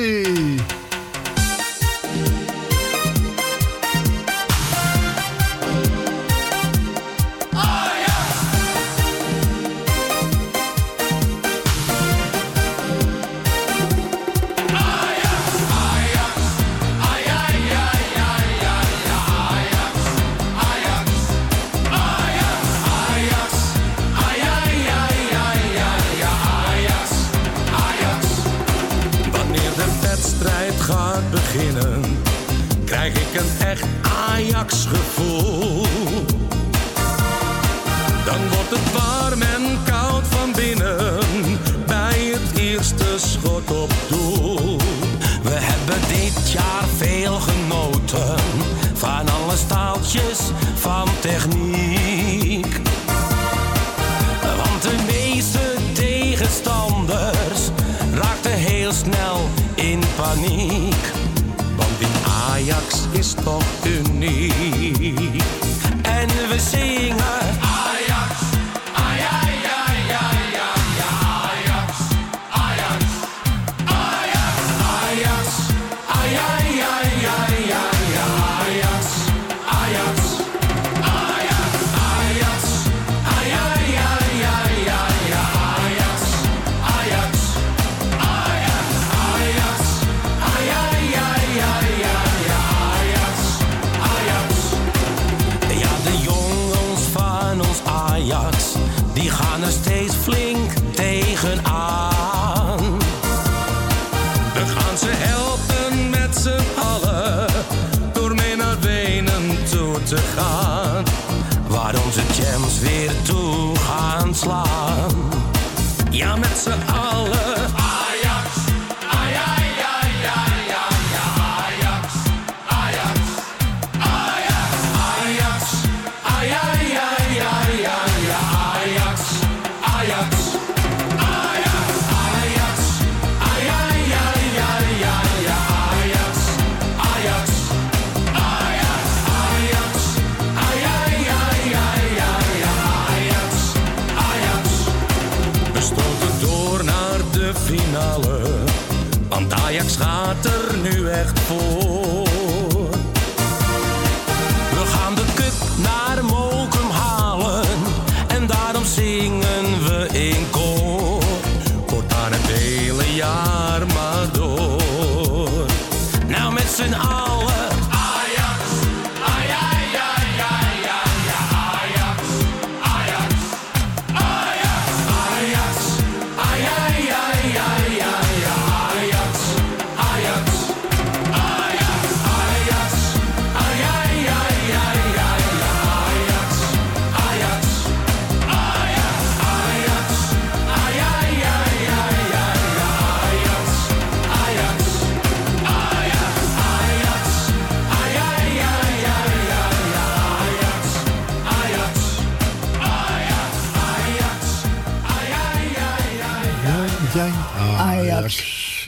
in paniek. Want die Ajax is toch uniek. En we zingen. Ajax,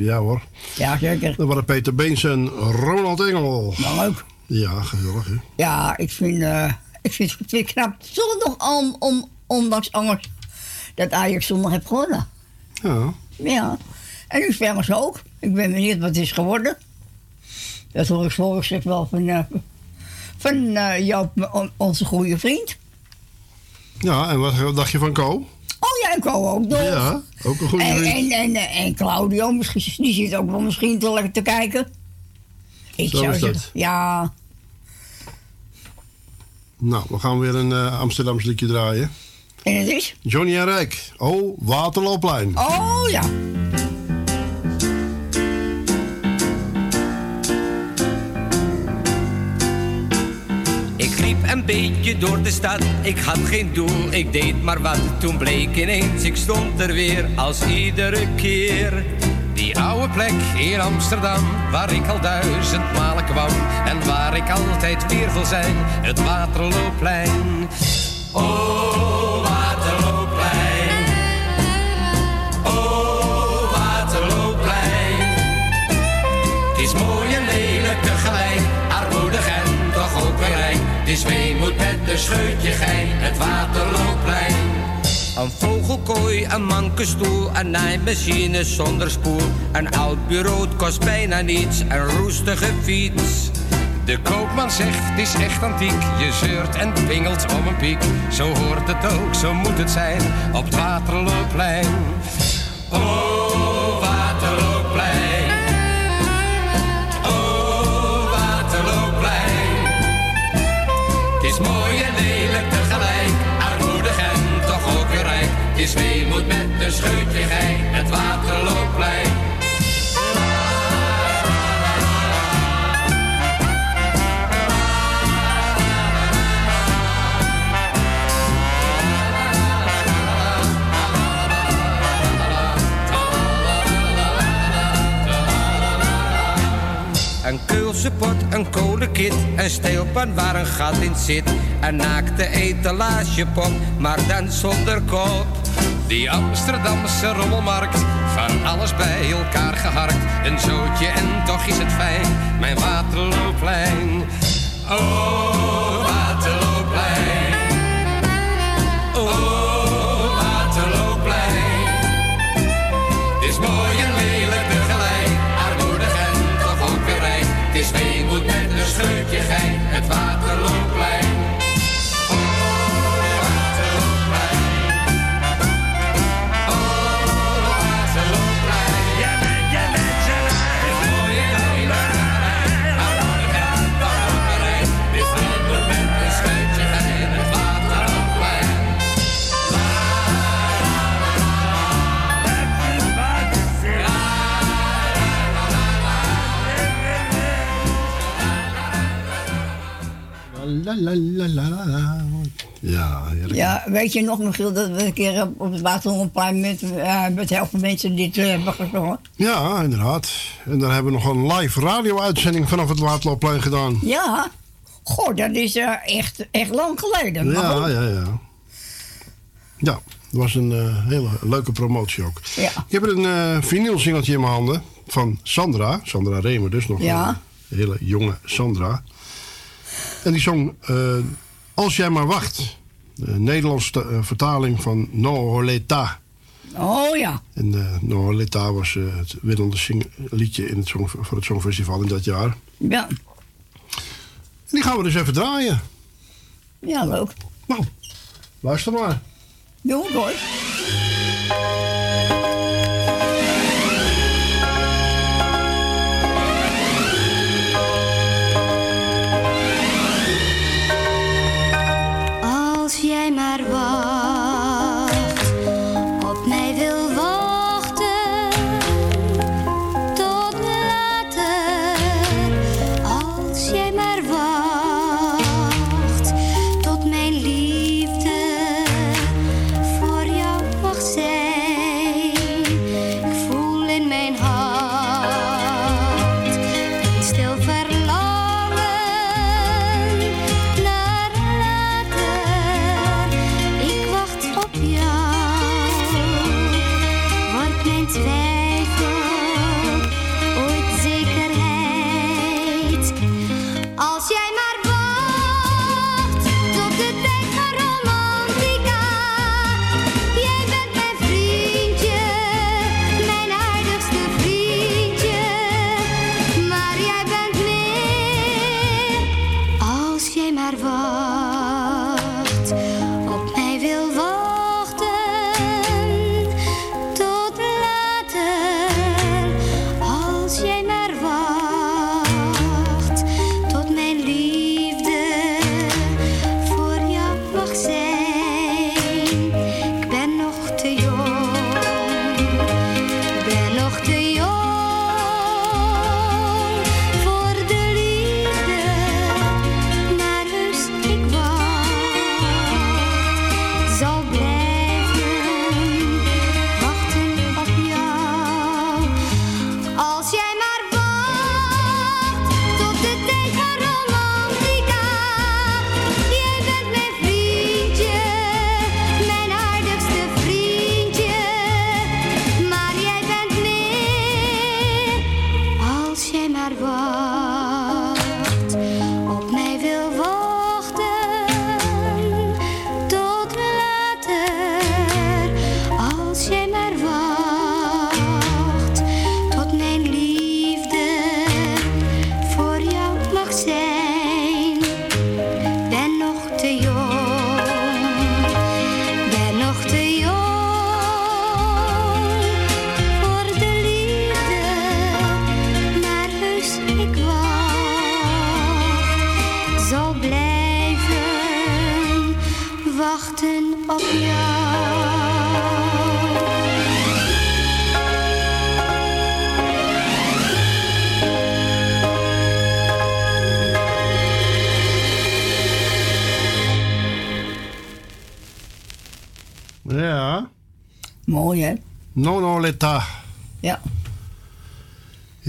Ja hoor. Ja, zeker. Dat waren Peter Beens en Ronald Engel. Nou ook. Ja, gezellig hè. Ja, ik vind, eh, ik vind het weer knap. Zondag om, om, ondanks alles dat Ajax zondag heeft gewonnen. Ja. Ja. En nu spelen ze ook. Ik ben benieuwd wat het is geworden. Dat hoor ik stuk wel van, eh, van eh, on- onze goede vriend. Ja, en wat dacht je van Co? Oh ja, en Co ook nog. Ja, ook een goede en, en, en, en Claudio, misschien, die zit ook wel misschien te lekker te kijken. Ik Zo zou is zeggen, dat. Ja, Nou, we gaan weer een eh Amsterdams liedje draaien. en het is? Johnny en Rijk. Oh, Waterloopplein. Oh ja. Een beetje door de stad, ik had geen doel, ik deed maar wat. Toen bleek ineens, ik stond er weer als iedere keer. Die oude plek in Amsterdam, waar ik al duizend malen kwam. En waar ik altijd weer wil zijn, het Waterloopplein. Oh, is weemoed met een scheutje gein, het Waterloopplein. Een vogelkooi, een mankenstoel, een naaimachine zonder spoel. Een oud bureau kost bijna niets, een roestige fiets. De koopman zegt, het is echt antiek. Je zeurt en pingelt om een piek. Zo hoort het ook, zo moet het zijn, op het Waterloopplein. Oh, is weemoed met een scheutje gein, het Waterloopplein. Een keulse pot, een kolenkit, een steelpan waar een gat in zit. Een naakte etalagepop, maar dan zonder kop. Die Amsterdamse rommelmarkt, van alles bij elkaar geharkt. Een zootje en toch is het fijn, mijn Waterlooplein. Oh, La, la, la, la. Ja, heerlijk. Ja, weet je nog, Michiel, dat we een keer op- het Waterloopplein met, uh, met heel veel mensen dit eh, hebben gezongen? Ja, inderdaad. En daar hebben we nog een live radio-uitzending vanaf het Waterloopplein gedaan. Ja. Goh, dat is eh, echt, echt lang geleden. Ja, ja, ja. Ja, het was een hele leuke promotie ook. Ja. Ik heb een eh vinylsingeltje in mijn handen van Sandra. Sandra Remer dus nog. Ja. Een hele jonge Sandra. En die zong eh, Als jij maar wacht. De Nederlandse eh, vertaling van No Holeta. Oh ja. En eh No Holeta was het winnende liedje in het song, voor het Songfestival in dat jaar. Ja. En die gaan we dus even draaien. Ja, leuk. Nou, luister maar. Doe het hoor.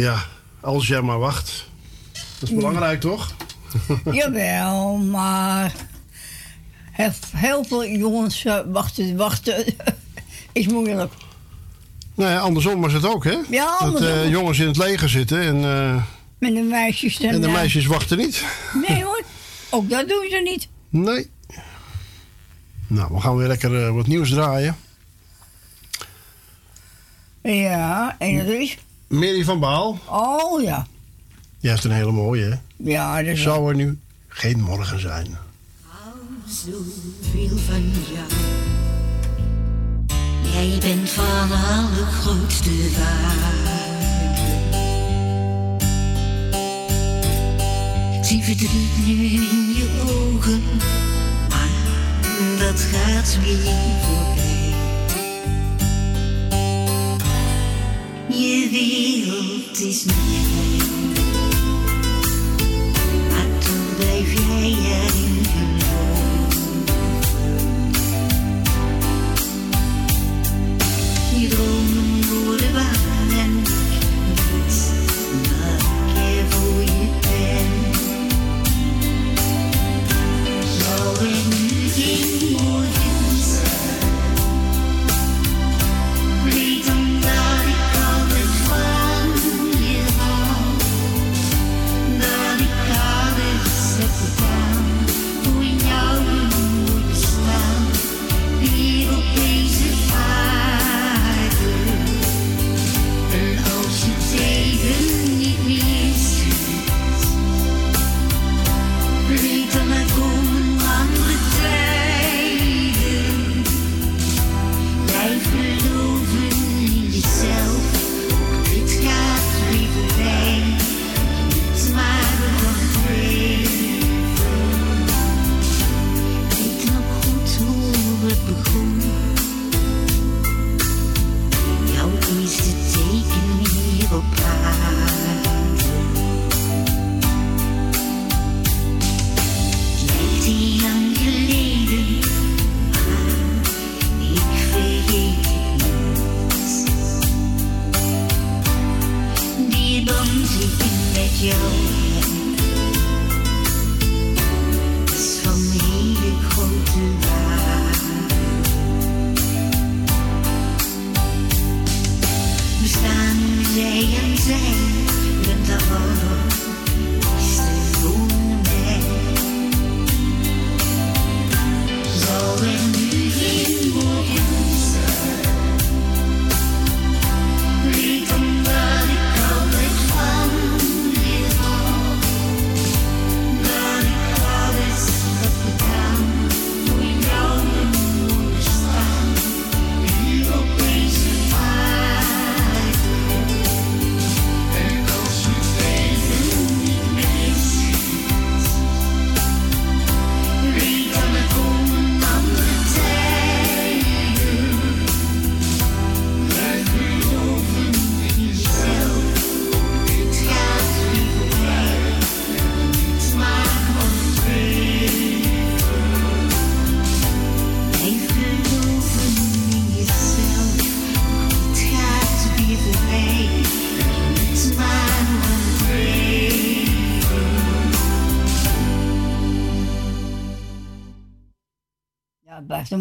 Ja, als jij maar wacht. Dat is belangrijk, toch? <laughs> Jawel, maar heel, veel jongens eh, wachten, wachten <laughs> is moeilijk. Nou ja, andersom was het ook, hè? Ja, Dat andersom. eh, jongens in het leger zitten en, eh, Met de meisjes dan. en de eh, meisjes wachten niet. Nee <laughs> hoor, ook dat doen ze niet. Nee. Nou, we gaan weer lekker eh, wat nieuws draaien. Ja, en dat is... Mary van Baal. Oh ja. Jij is een hele mooie, hè? Ja, dat is Zou er nu geen morgen zijn? zoveel van jou. Jij bent van allergrootste waarde. Zie verdriet nu in je ogen, maar dat gaat weer voorbij. Je wereld is klein, maar toch blijf jij erin Je dromen worden waar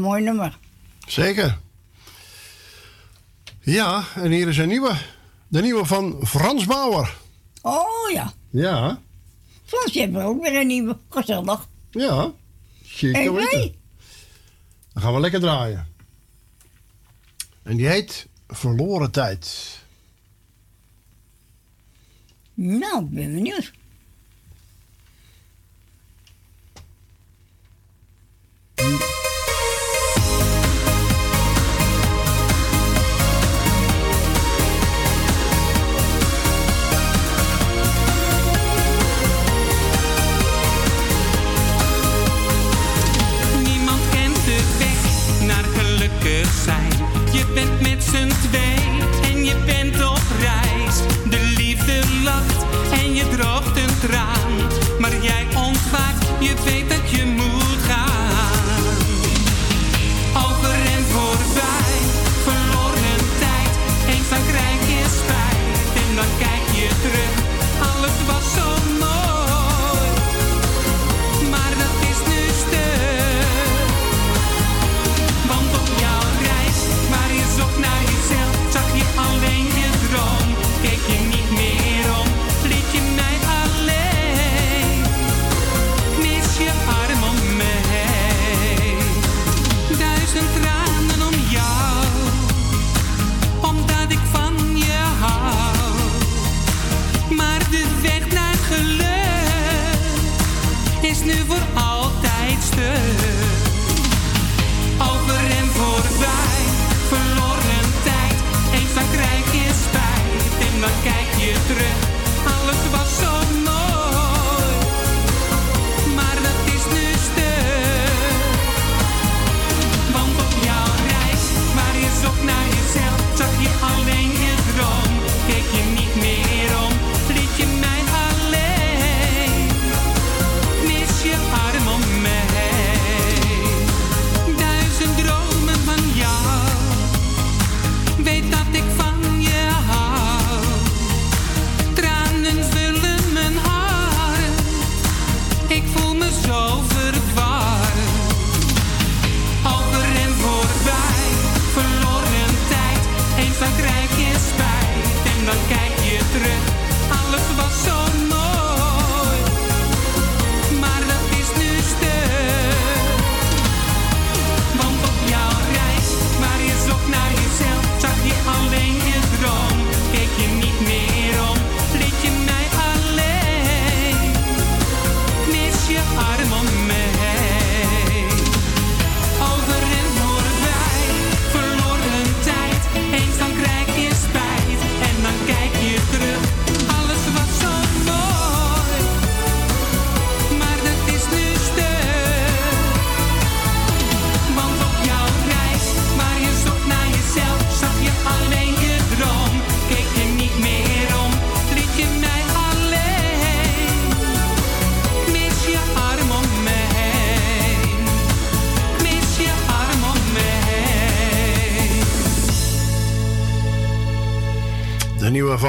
een mooi nummer. Zeker. Ja, en hier is een nieuwe. De nieuwe van Frans Bauer. Oh ja. Ja. Frans, je hebt ook weer een nieuwe. Gezellig. Ja. Zeker weten. Dan gaan we lekker draaien. En die heet Verloren Tijd. Nou, ik ben benieuwd.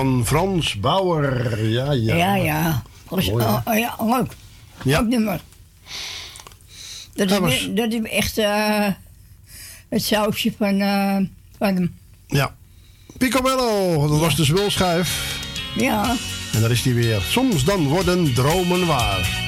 Van Frans Bauer. Ja, ja. Ja, ja. Mooi, hè? oh, oh, ja, leuk. Ja. Leuk nummer. Dat is, was- dat is echt eh, het sausje van, eh, van hem. Ja. Picobello, dat was de zwulschijf. Ja. En daar is hij weer. Soms dan worden dromen waar.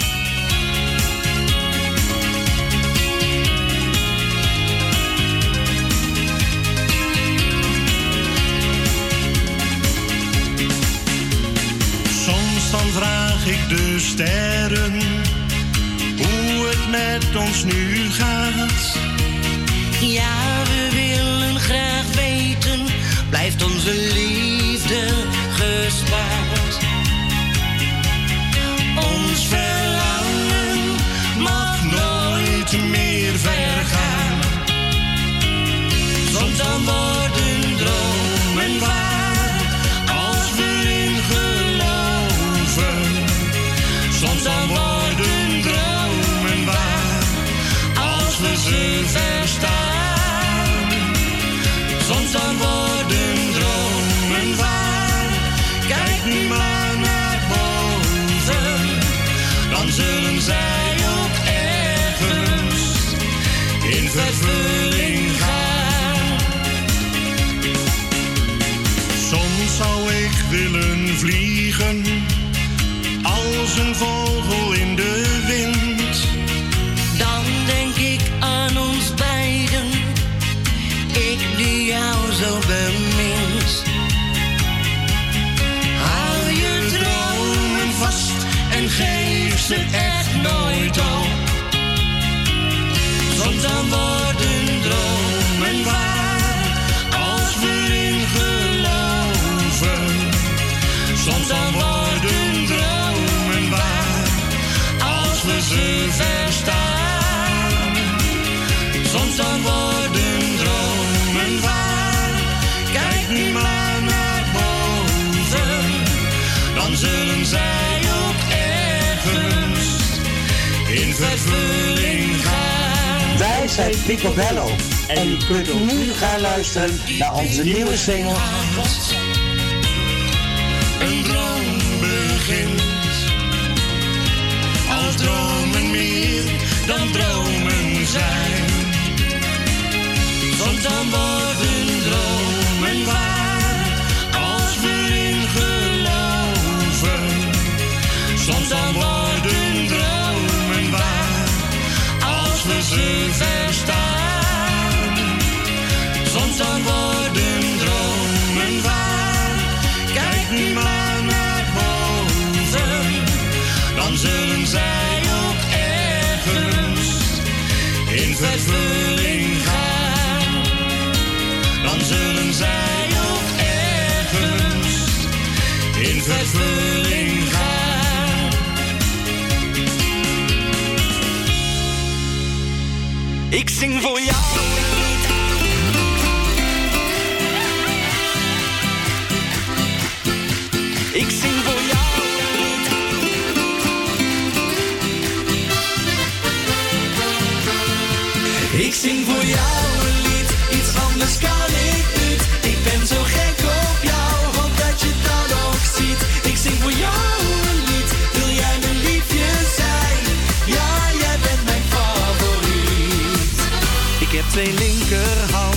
Ik de sterren hoe het met ons nu gaat. Ja, we willen graag weten, blijft onze liefde gespaard. Ons verlangen mag nooit meer vergaan. Soms dan worden verstaan. Soms dan worden dromen waar, kijk maar naar boven. Dan zullen zij ook ergens in vervulling gaan. Soms zou ik willen vliegen als een vogel in de Hou je dromen vast en geef ze echt nooit op. Soms dan worden dromen waar, als we in geloven. Soms dan worden dromen waar, als we ze verstaan. Soms dan worden vervulling gaan. Wij zijn Picobello en u kunt nu gaan luisteren naar onze nieuwe single. In vervulling gaan. Dan zullen zij ook ergens in vervulling gaan. Ik zing voor jou. Twee linkerhanden,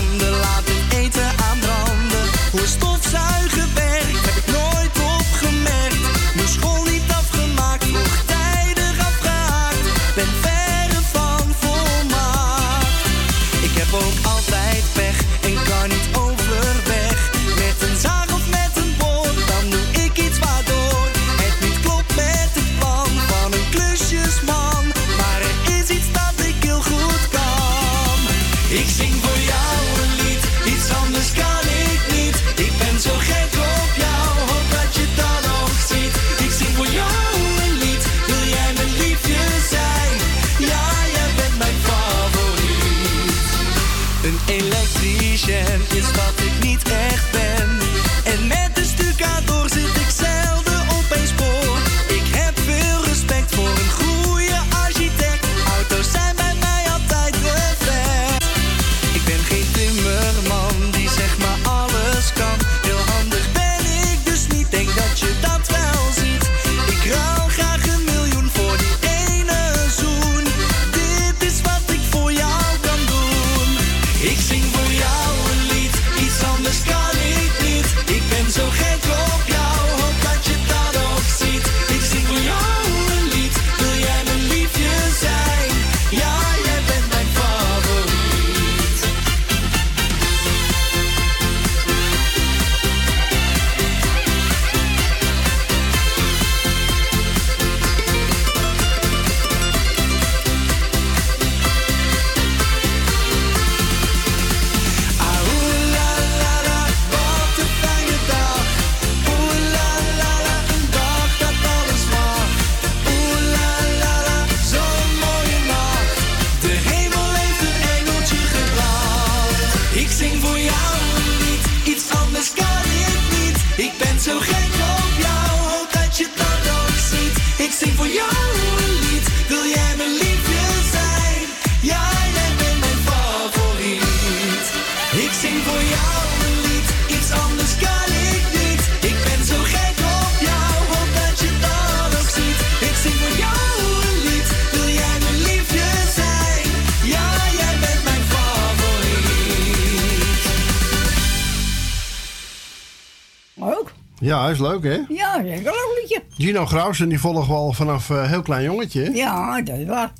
Ja, hij is leuk, hè? Ja, zeker een leuk liedje. Gino Grausen, die volgen we al vanaf eh, heel klein jongetje. Ja, dat is waar.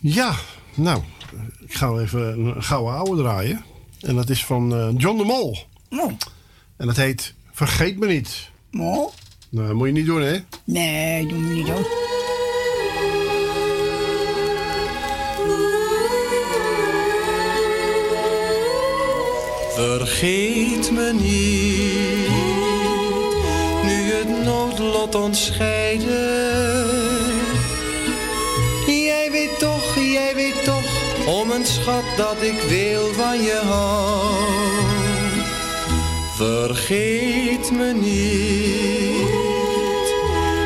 Ja, nou, ik ga even een gouden ouwe draaien. En dat is van eh, John de Mol. En dat heet Vergeet me niet. Mol? Nou, dat moet je niet doen, hè? Nee, doen we niet zo. Vergeet me niet, nu het noodlot ons scheiden. Jij weet toch, jij weet toch, om een schat dat ik wil van je hou. Vergeet me niet,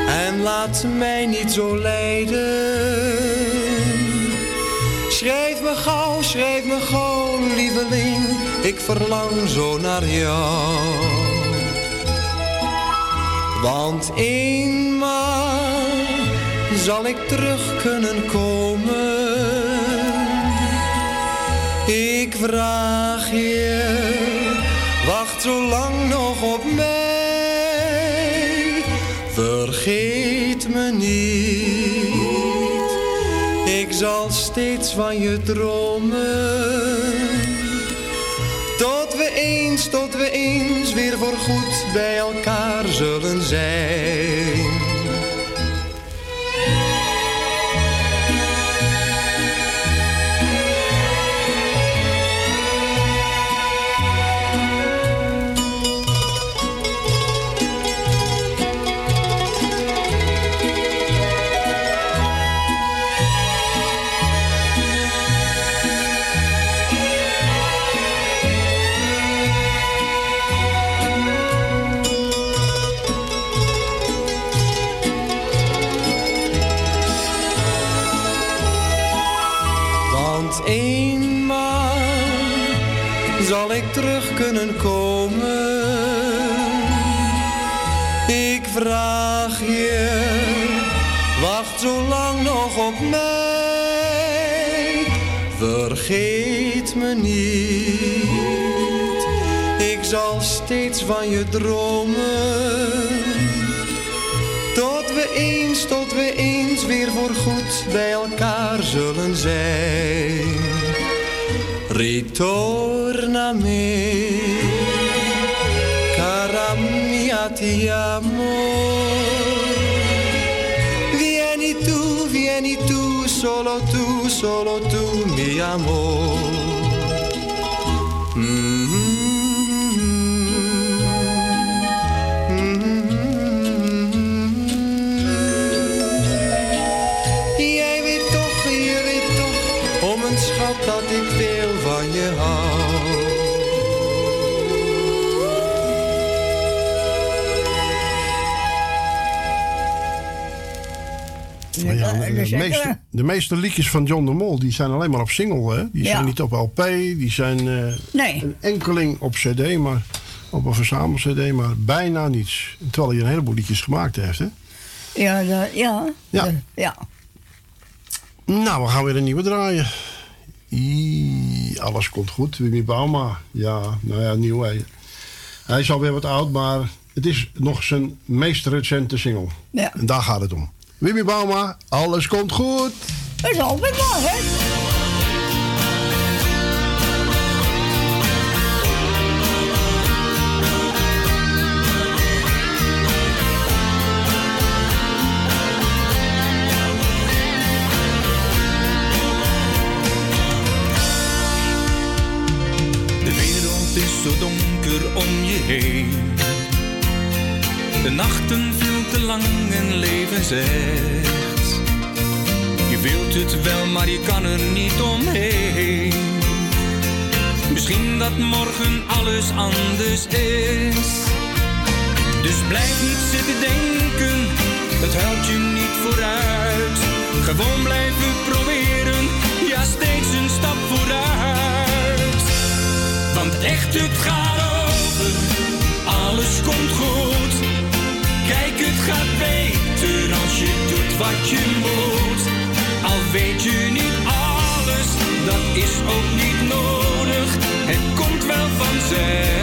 en laat mij niet zo lijden. Schrijf me gauw, schrijf me gauw, ik verlang zo naar jou. Want eenmaal zal ik terug kunnen komen. Ik vraag je, wacht zo lang nog op mij. Vergeet me niet, ik zal steeds van je dromen. Eens, tot we eens weer voorgoed bij elkaar zullen zijn. Komen. Ik vraag je, wacht zo lang nog op mij. Vergeet me niet, ik zal steeds van je dromen. Tot we eens, tot we eens weer voorgoed bij elkaar zullen zijn. Ritorna me, cara mia ti amo. Vieni tu, vieni tu, solo tu, solo tu mi amor. De, meeste, de meeste liedjes van John de Mol die zijn alleen maar op single. Hè? Die Ja. zijn niet op LP, die zijn eh, Nee. een enkeling op CD. Maar op een verzamel-cd, maar bijna niets. Terwijl hij een heleboel liedjes gemaakt heeft, hè? Ja, de- ja. Ja. de- ja. Nou, we gaan weer een nieuwe draaien. Ie, alles komt goed. Wimmy Bauma. Ja, nou ja, nieuw. Hij, hij is alweer wat oud, maar het is nog zijn meest recente single. Ja. En daar gaat het om. Wimmy Bauma, alles komt goed. Dat is altijd waar, hè? Wereld is zo donker om je heen. De nachten lang en leven zegt. Je wilt het wel, maar je kan er niet omheen. Misschien dat morgen alles anders is. Dus blijf niet zitten denken, dat helpt je niet vooruit. Gewoon blijven proberen, ja steeds een stap vooruit. Want echt, het gaat over, alles komt goed. Je. Al weet je niet alles, dat is ook niet nodig. Het komt wel vanzelf.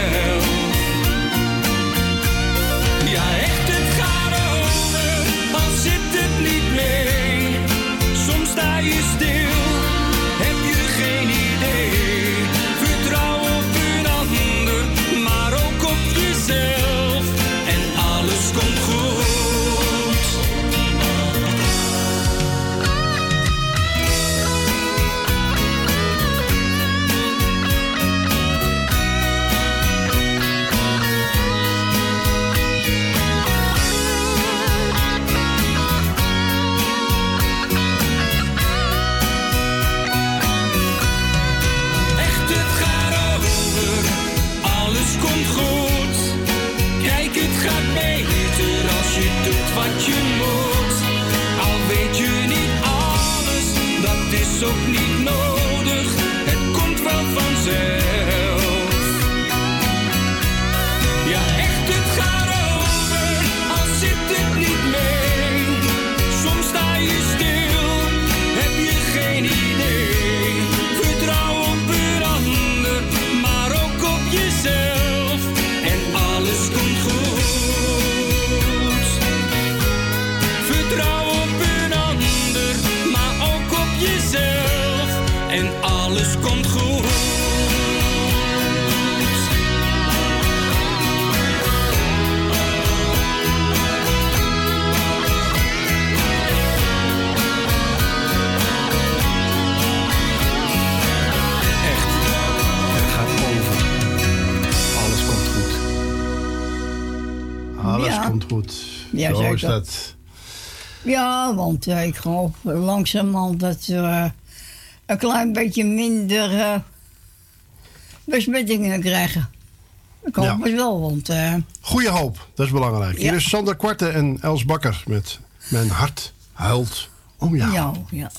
Goed. Ja, Zo is dat. Ja, want eh, ik hoop langzamerhand dat we eh, een klein beetje minder eh, besmettingen krijgen. Ik hoop Ja. het wel, want Goeie hoop, dat is belangrijk. Ja. Hier is Sander Kwarte en Els Bakker met Mijn hart huilt om jou. ja, ja.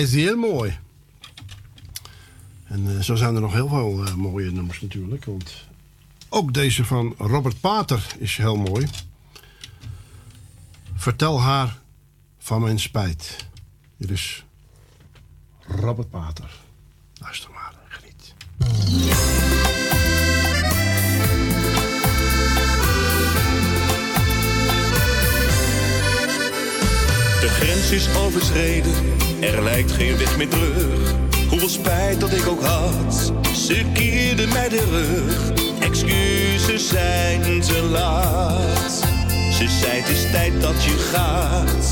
Hij is heel mooi. En eh, zo zijn er nog heel veel eh, mooie nummers natuurlijk. Want ook deze van Robert Pater is heel mooi. Vertel haar van mijn spijt. Hier is Robert Pater. Luister maar, geniet. De grens is overschreden, er lijkt geen weg meer terug. Hoeveel spijt dat ik ook had, ze keerde mij de rug. Excuses zijn te laat. Ze zei het is tijd dat je gaat.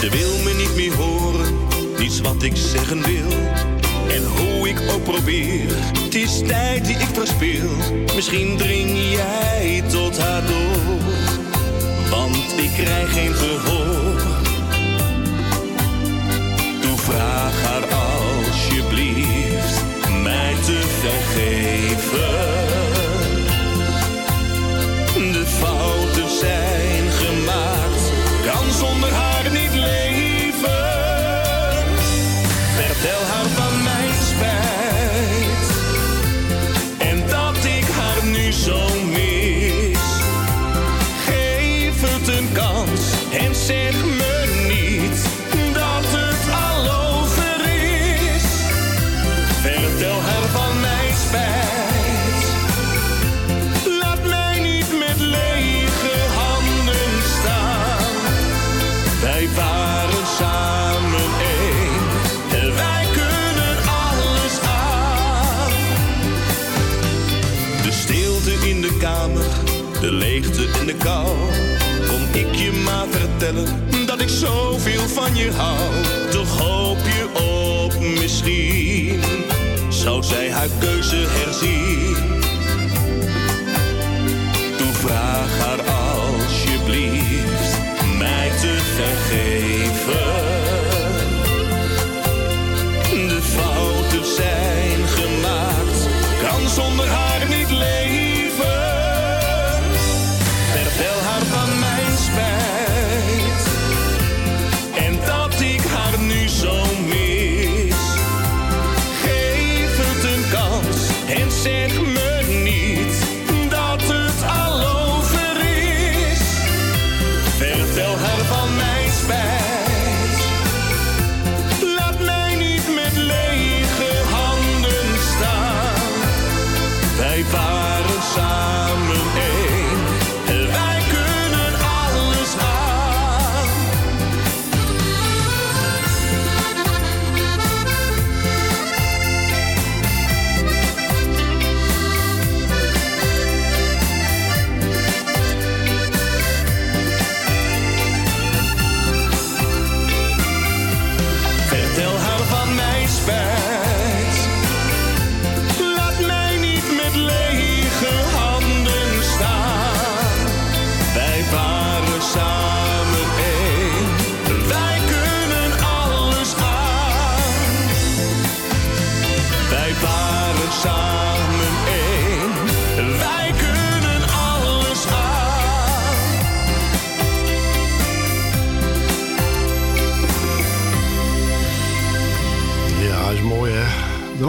Ze wil me niet meer horen, niets wat ik zeggen wil. En hoe ik ook probeer, het is tijd die ik verspil. Misschien dring jij tot haar door want ik krijg geen gehoor. Dat ik zoveel van je hou. Toch hoop je op misschien, zou zij haar keuze herzien. Doe vraag haar alsjeblieft mij te vergeven.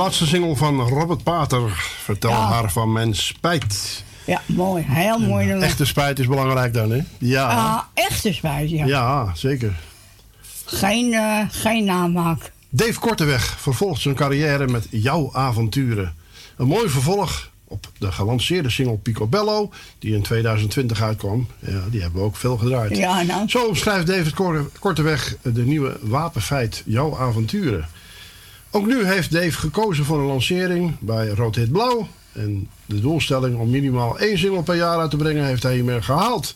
Laatste single van Robert Pater. Vertel Ja. haar van mijn spijt. Ja, mooi. Heel mooi. Echte spijt is belangrijk dan hè? Ja. Ah, echte spijt, ja. ja, zeker. Geen, eh, geen namaak. Dave Korteweg vervolgt zijn carrière met Jouw Avonturen. Een mooi vervolg op de gelanceerde single Picobello, die in 2020 uitkwam. Ja, die hebben we ook veel gedraaid. Ja, nou. Zo omschrijft David Kor- Korteweg de nieuwe wapenfeit Jouw Avonturen. Ook nu heeft Dave gekozen voor een lancering bij Rood Hit Blauw. En de doelstelling om minimaal één single per jaar uit te brengen heeft hij hiermee gehaald.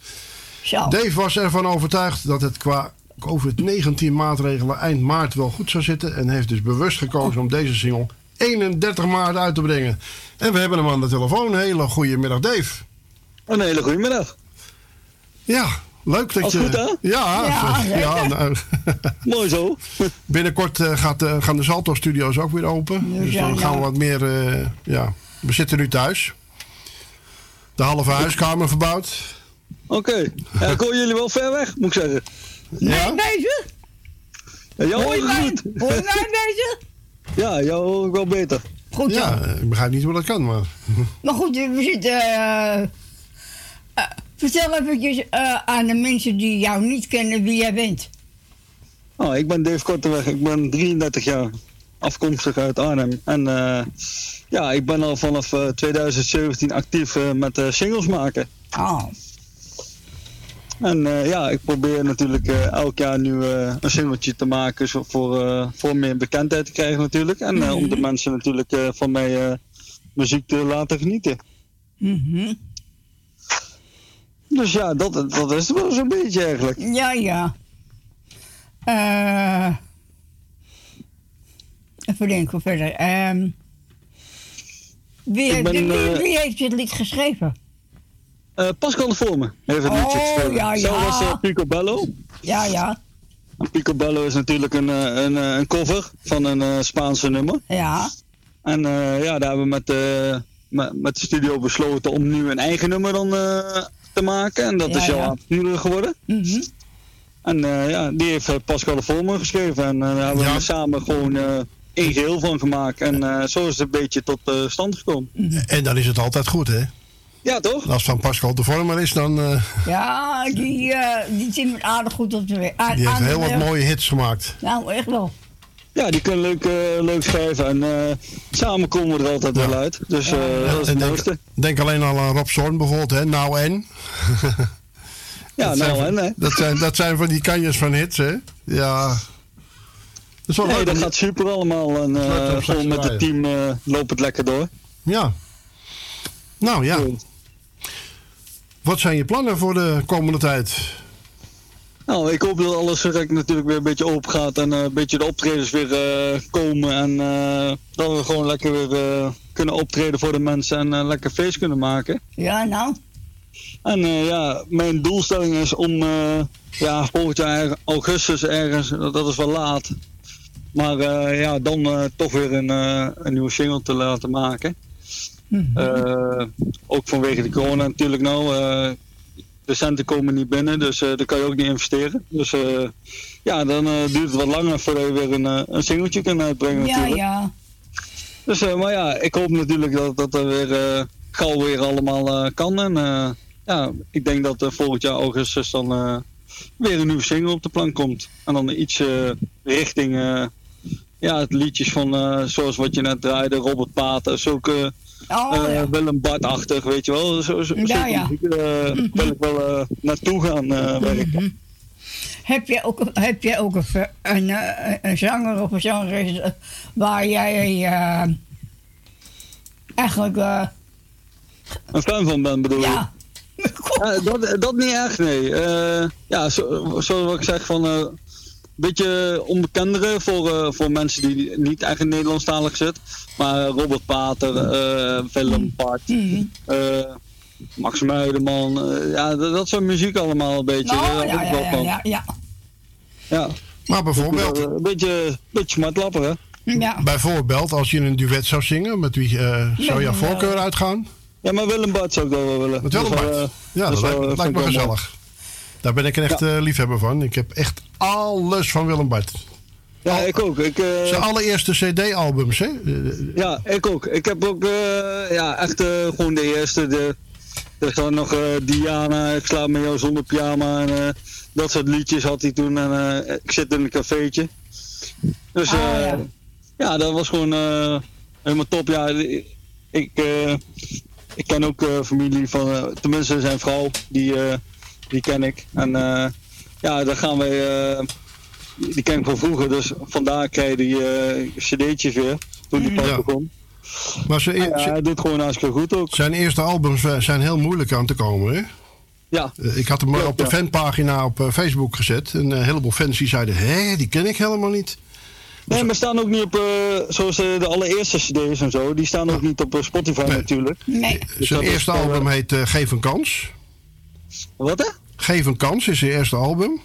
Dave was ervan overtuigd dat het qua COVID-19 maatregelen eind maart wel goed zou zitten. En heeft dus bewust gekozen om deze single 31 maart uit te brengen. En we hebben hem aan de telefoon. Hele goede middag, Dave. Een hele goede middag. Ja, leuk dat je. goed, hè? Ja, Ja, <laughs> zeker. nou, <laughs> Mooi zo. <laughs> Binnenkort eh, gaat, eh, gaan de Salto-studio's ook weer open. Dus ja, dan gaan we ja. wat meer. eh, ja, we zitten nu thuis. De halve huiskamer verbouwd. Oké. Ja, ik hoor jullie wel ver weg, moet ik zeggen. Ja? bezig? Ja, jou Hoor je goed. Hoor je mij bezig? Ja, jou hoor ik wel beter. Goed zo. Ja, ik begrijp niet hoe dat kan, maar... Maar goed, we zitten... vertel eventjes eh, aan de mensen die jou niet kennen wie jij bent. Oh, ik ben Dave Korteweg, ik ben 33 jaar, afkomstig uit Arnhem. En eh, ja, ik ben al vanaf eh, 2017 actief eh, met eh, singles maken. Oh. En ja, ik probeer natuurlijk elk jaar nu een singeltje te maken zo voor, voor meer bekendheid te krijgen natuurlijk. En om de mensen natuurlijk van mij muziek te laten genieten. Mhm. Dus ja, dat, dat is wel zo'n beetje eigenlijk. Ja, ja. Eh even denken verder. Ehm wie, ben, wie, wie, eh, wie heeft dit lied geschreven? Eh, Pascal de Vorme heeft het Oh, liedje geschreven. ja, ja. Zo was Picobello. Ja, ja. Picobello is natuurlijk een, een, een cover van een Spaanse nummer. Ja. En ja, daar hebben we met, met, met de studio besloten om nu een eigen nummer dan te maken. En dat Ja, is jouw ja. avonturen geworden. Mhm. En eh, ja, die heeft eh, Pascal de Vorme geschreven. En eh, daar hebben we samen gewoon eh één geheel van gemaakt. En eh, zo is het een beetje tot stand gekomen. En dan is het altijd goed, hè? Ja, toch? Als het van Pascal de Vormer is, dan... eh Ja, die, eh die zit met aardig goed op de weg. Die heeft heel wat mooie hits gemaakt. Nou, echt wel. Ja, die kunnen leuk, eh, leuk schrijven. En eh, samen komen we er altijd wel uit. Dus eh, dat is het denk, mooiste. denk alleen al aan Rob Zorn bijvoorbeeld, hè? Nou en? Ja, nou en, hè? Dat zijn, dat zijn van die kanjes van hits, hè? Ja. Dat Nee, dat gaat super allemaal. En gewoon met het team loopt het lekker door. Ja. Nou ja. Wat zijn je plannen voor de komende tijd? Nou, ik hoop dat alles direct natuurlijk weer een beetje open gaat en eh, een beetje de optredens weer eh, komen. En eh, dat we gewoon lekker weer kunnen optreden voor de mensen en lekker feest kunnen maken. Ja, nou. En ja, mijn doelstelling is om ja, volgend jaar augustus ergens, dat is wel laat. Maar ja, dan toch weer een, een nieuwe single te laten maken. Eh, ook vanwege de corona natuurlijk nou. De centen komen niet binnen, dus eh daar kan je ook niet investeren. Dus eh, ja, dan eh, duurt het wat langer voordat je weer een, een singeltje kan uitbrengen Ja, natuurlijk. ja. Dus, maar ja, ik hoop natuurlijk dat dat er weer gauw weer allemaal kan. En ja, ik denk dat volgend jaar augustus dan weer een nieuwe single op de plank komt. En dan iets richting ja, het liedjes van zoals wat je net draaide, Robert Pater, zulke Oh, eh, ja. Willem Bart-achtig, weet je wel. Zo, zo, Ja, zulke ja. muziek, eh, wil ik wel eh, naartoe gaan eh, werken. Heb jij ook, heb jij ook een, een, een zanger of een zangeres waar jij eigenlijk... Een fan van ben bedoel je? Ja. Ja, <laughs> <laughs> dat, dat niet echt, nee. Ja, zo, zoals wat ik zeg, van beetje onbekendere voor, eh, voor mensen die niet echt in Nederlandstalig zitten. Maar Robert Pater, eh Willem Bart, eh, Max Muiderman, ja, dat, dat soort muziek allemaal een beetje. nou, ja, ja, ja, ja, ja. Ja. Maar bijvoorbeeld... Een beetje, beetje smartlapper, hè? Ja. Bijvoorbeeld, als je een duet zou zingen, met wie eh, zou jouw voorkeur uitgaan? Ja, maar Willem Bart zou ik wel willen. Met Willem Dus, Bart? ja, dat, is lijkt, wel- dat lijkt me gezellig. Daar ben ik een echt liefhebber van. Ik heb echt alles van Willem Bart. Ja, ik ook. Ik, eh, Zijn allereerste cd-albums, hè? Ja, ik ook. Ik heb ook eh, ja, echt eh, gewoon de eerste. De, er staat nog eh, Diana, ik slaap met jou zonder pyjama. En, eh, dat soort liedjes had hij toen. En eh, ik zit in een cafeetje. Dus Ah, eh, ja. ja. dat was gewoon eh, helemaal top. Ja, ik, eh, ik ken ook eh, familie van, tenminste zijn vrouw, die, eh, die ken ik. En eh, ja, daar gaan wij, eh, die ken ik van vroeger, dus vandaar krijg je die eh, cd'tjes weer, toen die pas Ja. begon. Maar ze, Ja, hij doet gewoon hartstikke goed ook. Zijn eerste albums zijn heel moeilijk aan te komen, hè? Ja. Ik had hem maar Klopt, op de ja. fanpagina op Facebook gezet. En een heleboel fans die zeiden, hé, die ken ik helemaal niet. Nee, maar staan ook niet op, eh, zoals de allereerste cd's en zo, die staan ook niet op Spotify natuurlijk. Nee. Dus Zijn is eerste album heet eh, Geef een Kans. Wat hè? Geef een Kans is zijn eerste album.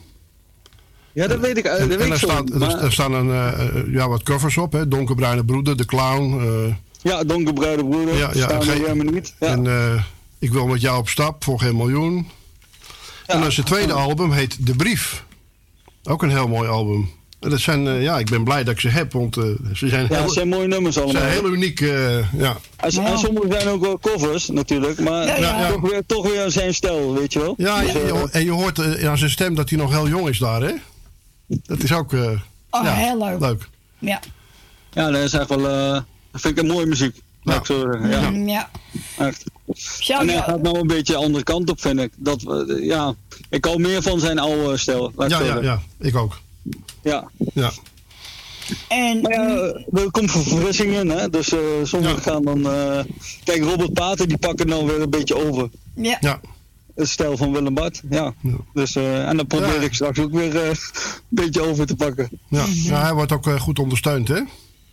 Ja, dat weet ik, dat En, weet en ik er, zo. staat, er, maar- er staan een, eh, eh, ja, wat covers op, hè? Donkerbruine Broeder, De Clown. eh, Ja, donkerbruide broeder, Ja, ja, helemaal niet. Ja. En Ik wil met jou op stap voor geen miljoen. En dan zijn tweede album heet De Brief. Ook een heel mooi album. Dat zijn, eh, ja, ik ben blij dat ik ze heb, want eh, ze zijn Ja, heel, het zijn mooie nummers allemaal. zijn heel uniek. eh, ja. En, en sommige zijn ook wel covers natuurlijk, maar Ja, ja. Toch, weer, toch weer zijn stijl, weet je wel. Ja, Dus, en je, en je hoort eh, aan zijn stem dat hij nog heel jong is daar, hè? Dat is ook... eh, Oh, ja, heel leuk. leuk. Ja. ja, dat is echt wel, eh, dat vind ik een mooie muziek. laat ik zo zeggen. Ja. Mm, ja. Echt. En hij gaat nou een beetje de andere kant op, vind ik. Dat, ja, ik hou meer van zijn oude stijl. Ja, ja, ja, ik ook. Ja. Ja. En, maar ja, er komt verfrissing in, hè. Dus eh sommigen gaan dan... eh, kijk, Robert Pater, die pakken dan weer een beetje over. Ja. ja. Het stijl van Willem Bart, ja. Dus, eh, en dan probeer ik straks ook weer eh, een beetje over te pakken. Ja, ja, hij wordt ook goed ondersteund, hè?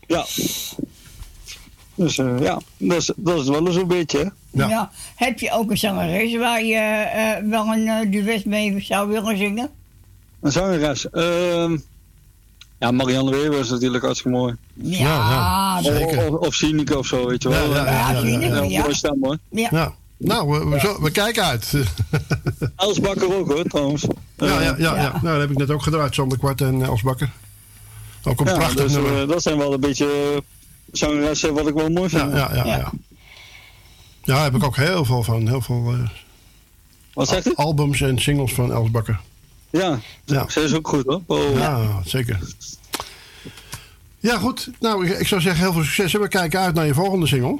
Ja. Dus eh, ja, dat is, dat is wel eens een beetje, hè. Ja. Heb je ook een zangeres waar je eh, wel een duet mee zou willen zingen? Een zangeres. ehm ja, Marianne Weber is natuurlijk hartstikke mooi. Ja, ja, Of, zeker. of, of Sineke of zo, weet je wel. Ja, ja, ja, ja, ja, ja. Een mooie stem, hoor. Ja. Ja. Nou, we, we, zo- we kijken uit. <laughs> Els Bakker ook, hoor, trouwens. ja, ja, ja, ja. Ja. Nou, dat heb ik net ook gedraaid, Sander Kwart en Els Bakker. Ook een Ja, prachtig dus, nummer. eh, dat zijn wel een beetje eh, zangeressen wat ik wel mooi vind. Ja, ja, ja, ja. Ja, daar heb ik ook heel veel van. Heel veel eh, Wat zegt u? albums en singles van Els Bakker. Ja, Ja. ze is ook goed, hoor. Oh. Ja, zeker. Ja, goed. Nou, ik, ik zou zeggen heel veel succes. En we kijken uit naar je volgende single.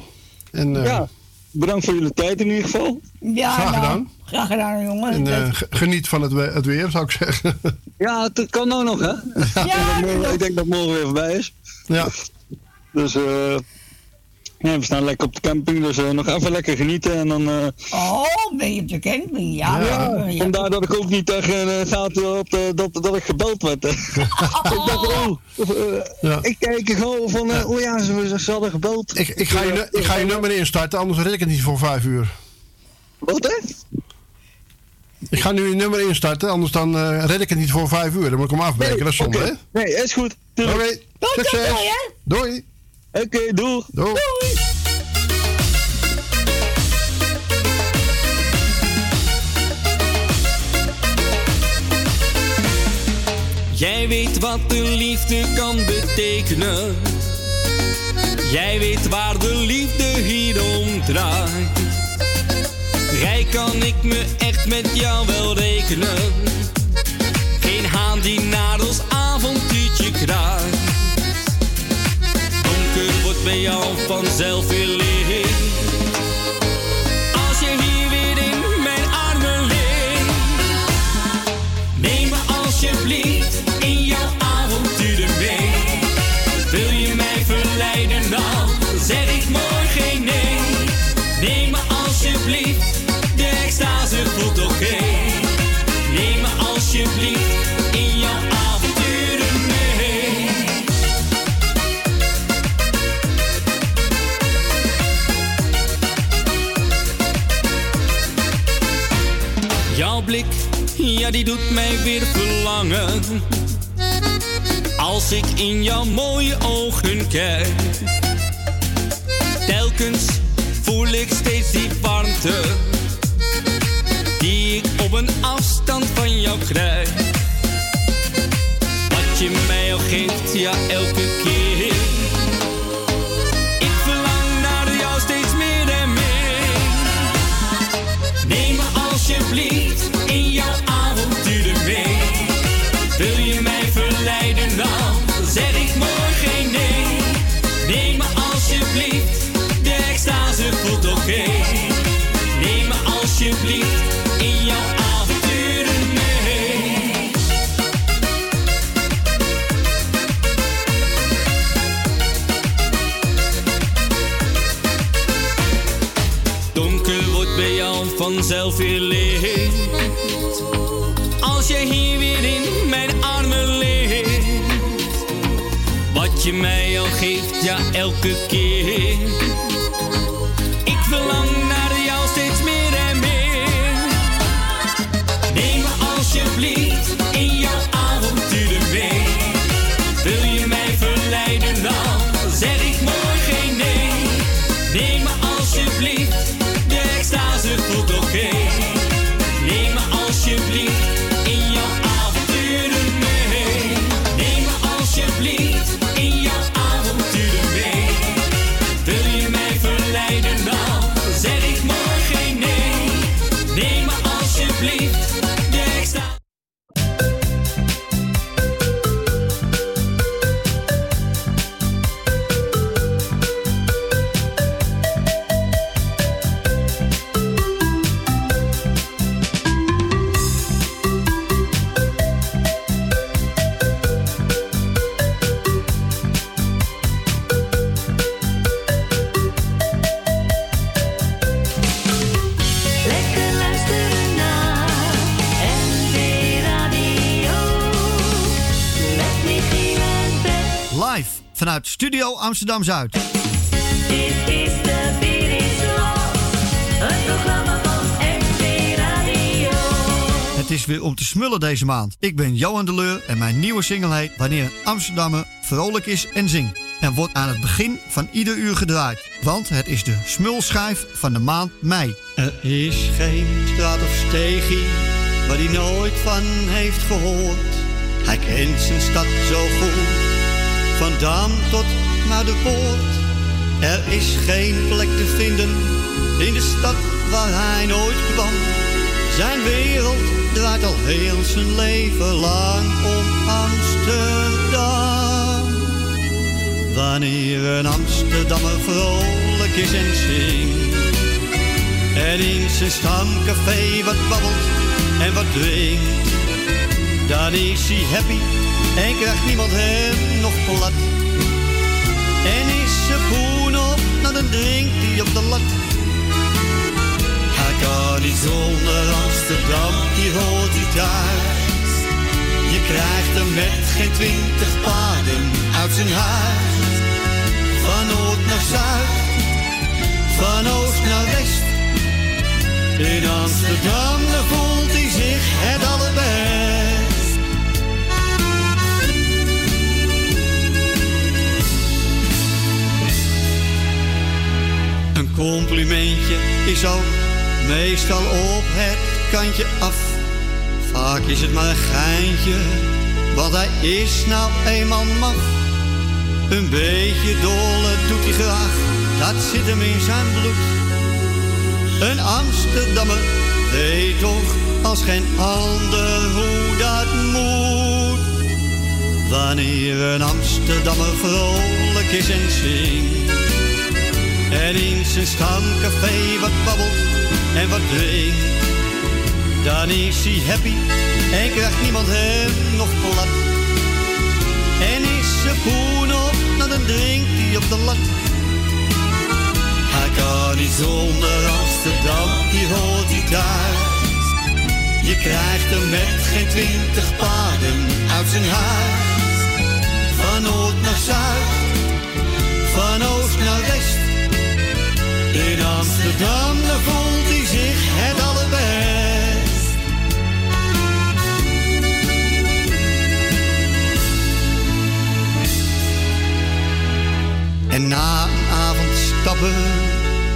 En, eh, Ja, bedankt voor jullie tijd in ieder geval. Ja, Graag nou, gedaan. Graag gedaan, jongen. en eh, geniet van het, we- het weer, zou ik zeggen. <laughs> Ja, het kan nou nog, hè? Ik, denk dat morgen, ik denk dat morgen weer voorbij is. Ja. Dus eh ja, we staan lekker op de camping, dus eh, nog even lekker genieten. En dan, eh, Oh, ben je op de camping? Ja, ja, ja. ja. vandaar dat ik ook niet tegen uh, gaten op de, dat, dat ik gebeld werd. <laughs> ik dacht, oh, eh, ik kijk gewoon van, eh, oh ja, ze, ze hadden gebeld. Ik, ik, ga je, nu- ik ga je nummer instarten, anders red ik het niet voor vijf uur. Wat hè? Ik ga nu je nummer instarten, anders dan eh, red ik het niet voor vijf uur. Dan moet ik hem afbreken, dat is zonde, hè? Nee, is goed. Oké, succes. doei, hè? Doei. Oké, doei. Doei. Jij weet wat de liefde kan betekenen. Jij weet waar de liefde hier om draait. Rijk kan ik me echt met jou wel rekenen. Geen haan die naar ons avontuurtje kraait. Wordt bij jou vanzelf weer die doet mij weer verlangen. Als ik in jouw mooie ogen kijk. Telkens voel ik steeds die warmte. Die ik op een afstand van jou krijg. Wat je mij ook geeft, ja elke keer. Als jij hier weer in mijn armen ligt. Wat je mij al geeft, ja elke keer. Studio Amsterdam Zuid. Dit is de het programma van Radio. Het is weer om te smullen deze maand. Ik ben Johan de Leur en mijn nieuwe single heet Wanneer een Amsterdammer vrolijk is en zingt. En wordt aan het begin van ieder uur gedraaid. Want het is de smulschijf van de maand mei. Er is geen straat of steegje waar hij nooit van heeft gehoord. Hij kent zijn stad zo goed, van Dam tot naar de poort. Er is geen plek te vinden in de stad waar hij nooit kwam. Zijn wereld draait al heel zijn leven lang om Amsterdam. Wanneer een Amsterdammer vrolijk is en zingt. En in zijn stamcafé wat babbelt en wat drinkt. Dan is hij happy en krijgt niemand hem nog plat. En is zijn poen op, nou dan drinkt hij op de lat. Hij kan niet zonder Amsterdam, hier hoort hij thuis. Je krijgt hem met geen twintig paden uit zijn huis. Van noord naar zuid, van oost naar west. In Amsterdam, voelt hij zich het allerbest. Complimentje is ook meestal op het kantje af. Vaak is het maar een geintje, want hij is nou eenmaal maf. Een beetje dolle doet hij graag, dat zit hem in zijn bloed. Een Amsterdammer weet toch als geen ander hoe dat moet. Wanneer een Amsterdammer vrolijk is en zingt. En in zijn stamcafé wat babbelt en wat drinkt. Dan is hij happy en krijgt niemand hem nog plat. En is zijn poen op, nou dan drinkt hij op de lat. Hij kan niet zonder Amsterdam, hier hoort hij thuis. Je krijgt hem met geen twintig paden uit zijn huis. Van noord naar zuid, van oost naar west. In Amsterdam, voelt hij zich het allerbest. En na een avond stappen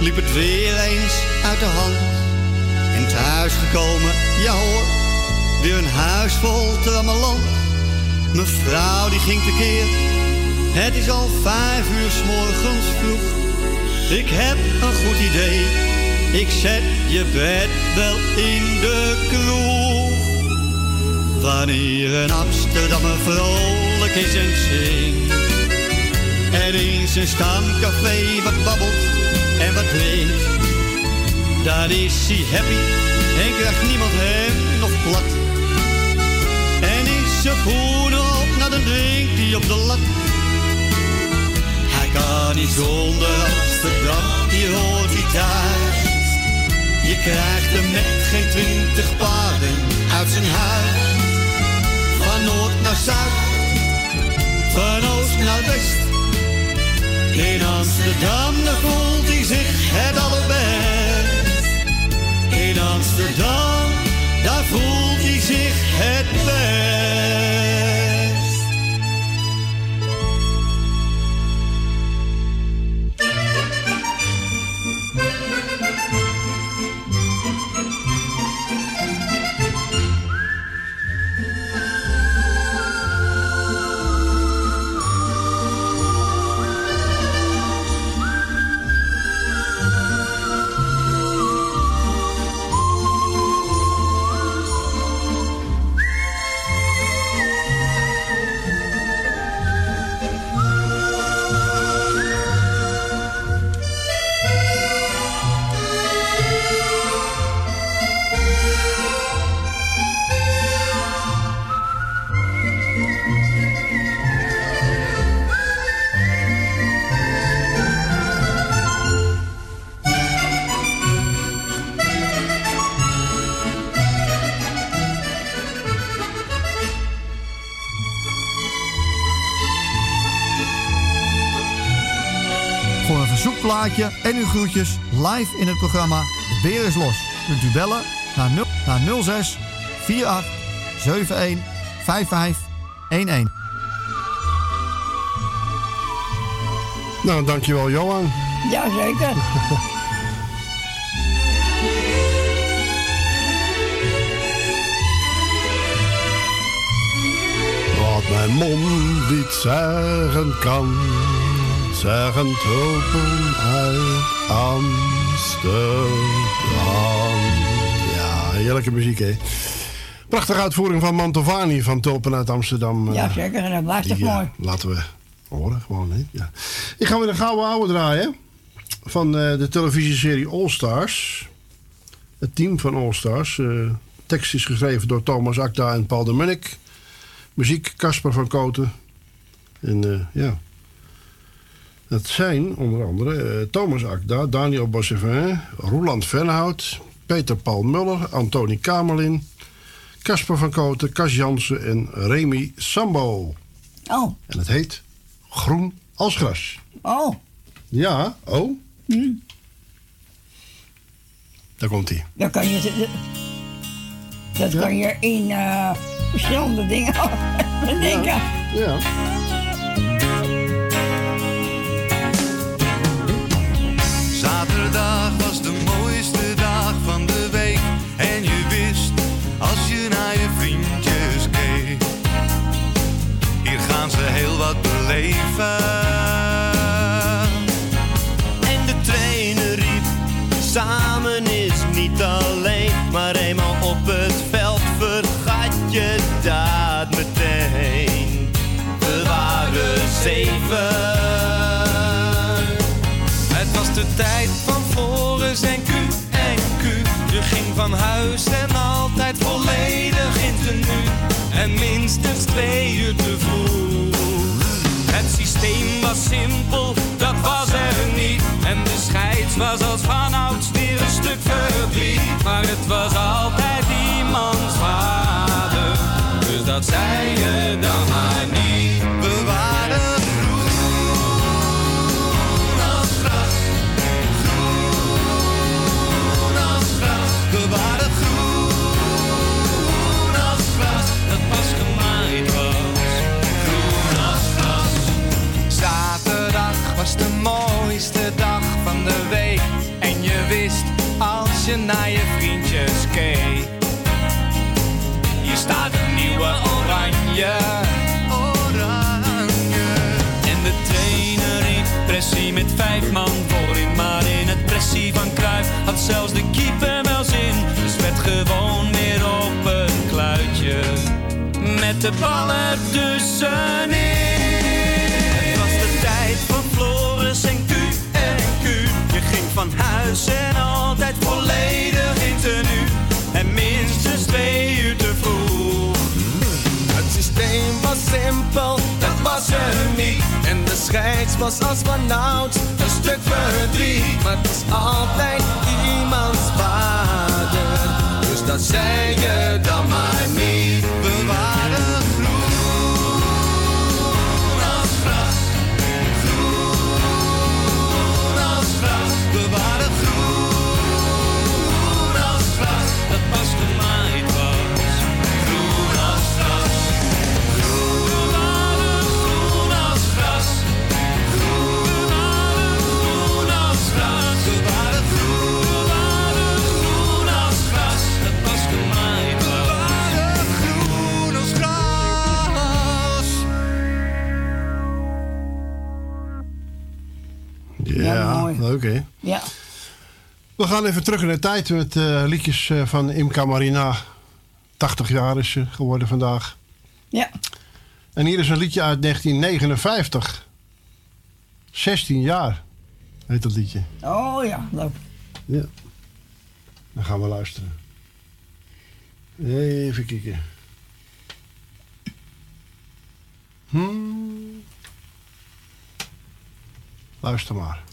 liep het weer eens uit de hand. En thuis gekomen, ja hoor, weer een huis vol trammeland. Mevrouw die ging tekeer, het is al vijf uur s morgens vroeg. Ik heb een goed idee, ik zet je bed wel in de kroeg. Wanneer een Amsterdammer vrolijk is en zingt. En in zijn stamcafé wat babbelt en wat drinkt. Dan is hij happy en krijgt niemand hem nog plat. En is zijn poen op, nou dan drinkt hij op de lat. Kan niet zonder Amsterdam, hier hoort hij thuis. Je krijgt hem met geen twintig paden uit zijn huis. Van noord naar zuid, van oost naar west. In Amsterdam, daar voelt hij zich het allerbest. In Amsterdam, daar voelt hij zich het best. Plaatje en uw groetjes live in het programma De Beer is Los. Kunt u bellen naar, 0, naar 06 48 71 55 11. Nou, dankjewel Johan. Jazeker. <laughs> Wat mijn mond niet zeggen kan, zeggen tulpen uit Amsterdam. Ja, heerlijke muziek, hè? Prachtige uitvoering van Mantovani van Tulpen uit Amsterdam. eh, Jazeker, en dat was toch eh, mooi. Laten we horen, gewoon, hè? Ja. Ik ga weer een gouden ouwe draaien van eh, de televisieserie All Stars. Het team van All Stars. eh, tekst is geschreven door Thomas Akda en Paul de Munnik. Muziek Casper van Koten. En ja. Dat zijn onder andere eh, Thomas Akda, Daniel Bossevin, Roland Venhout, Peter Paul Muller, Antoni Kamerlin, Casper van Koten, Cas Jansen en Remy Sambo. Oh. En het heet Groen als gras. Oh. Ja, oh, Hm. daar komt hij. Dan kan je... Dat, dat kan je in eh, verschillende dingen <laughs> bedenken. Ja. En de trainer riep, samen is niet alleen. Maar eenmaal op het veld vergat je dat meteen. We waren zeven. Het was de tijd van Floris en Q en Q. Je ging van huis en altijd volledig in tenue. En minstens twee uur te vroeg. Systeem was simpel, dat was er niet. En de scheids was als vanouds weer een stuk verdriet. Maar het was altijd iemands vader. Dus dat zei je dan maar niet. Je naar je vriendjes keek. Hier staat een nieuwe oranje. Oranje. En de trainer riep pressie met vijf man voorin. Maar in het pressie van Kruif had zelfs de keeper wel zin. Dus werd gewoon weer op een kluitje. Met de bal ertussenin. Van huis en altijd volledig in tenue. En minstens twee uur te vroeg. Het systeem was simpel, dat was er niet. En de scheids was als vanouds een stuk verdriet. Maar het is altijd iemands vader. Dus dat zei je dan maar niet. We leuk hè? Ja. We gaan even terug in de tijd met eh, liedjes eh, van Imca Marina. 80 jaar is ze geworden vandaag. Ja. En hier is een liedje uit 1959. 16 jaar heet dat liedje. Oh ja, leuk. Ja. Dan gaan we luisteren. Even kijken. Hmm. Luister maar.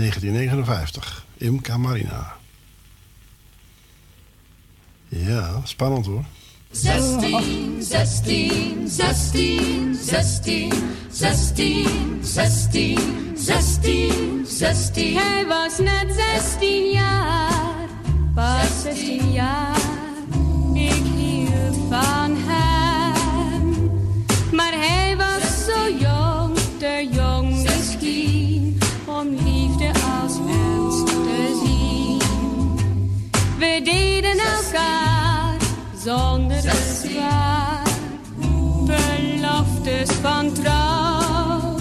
1959. Imca Marina. Ja, spannend hoor. Zestien, zestien, zestien, zestien, zestien, zestien, zestien, zestien. Hij was net 16 jaar, pas 16 jaar. Ik hield van zonder bezwaar, beloftes van trouw.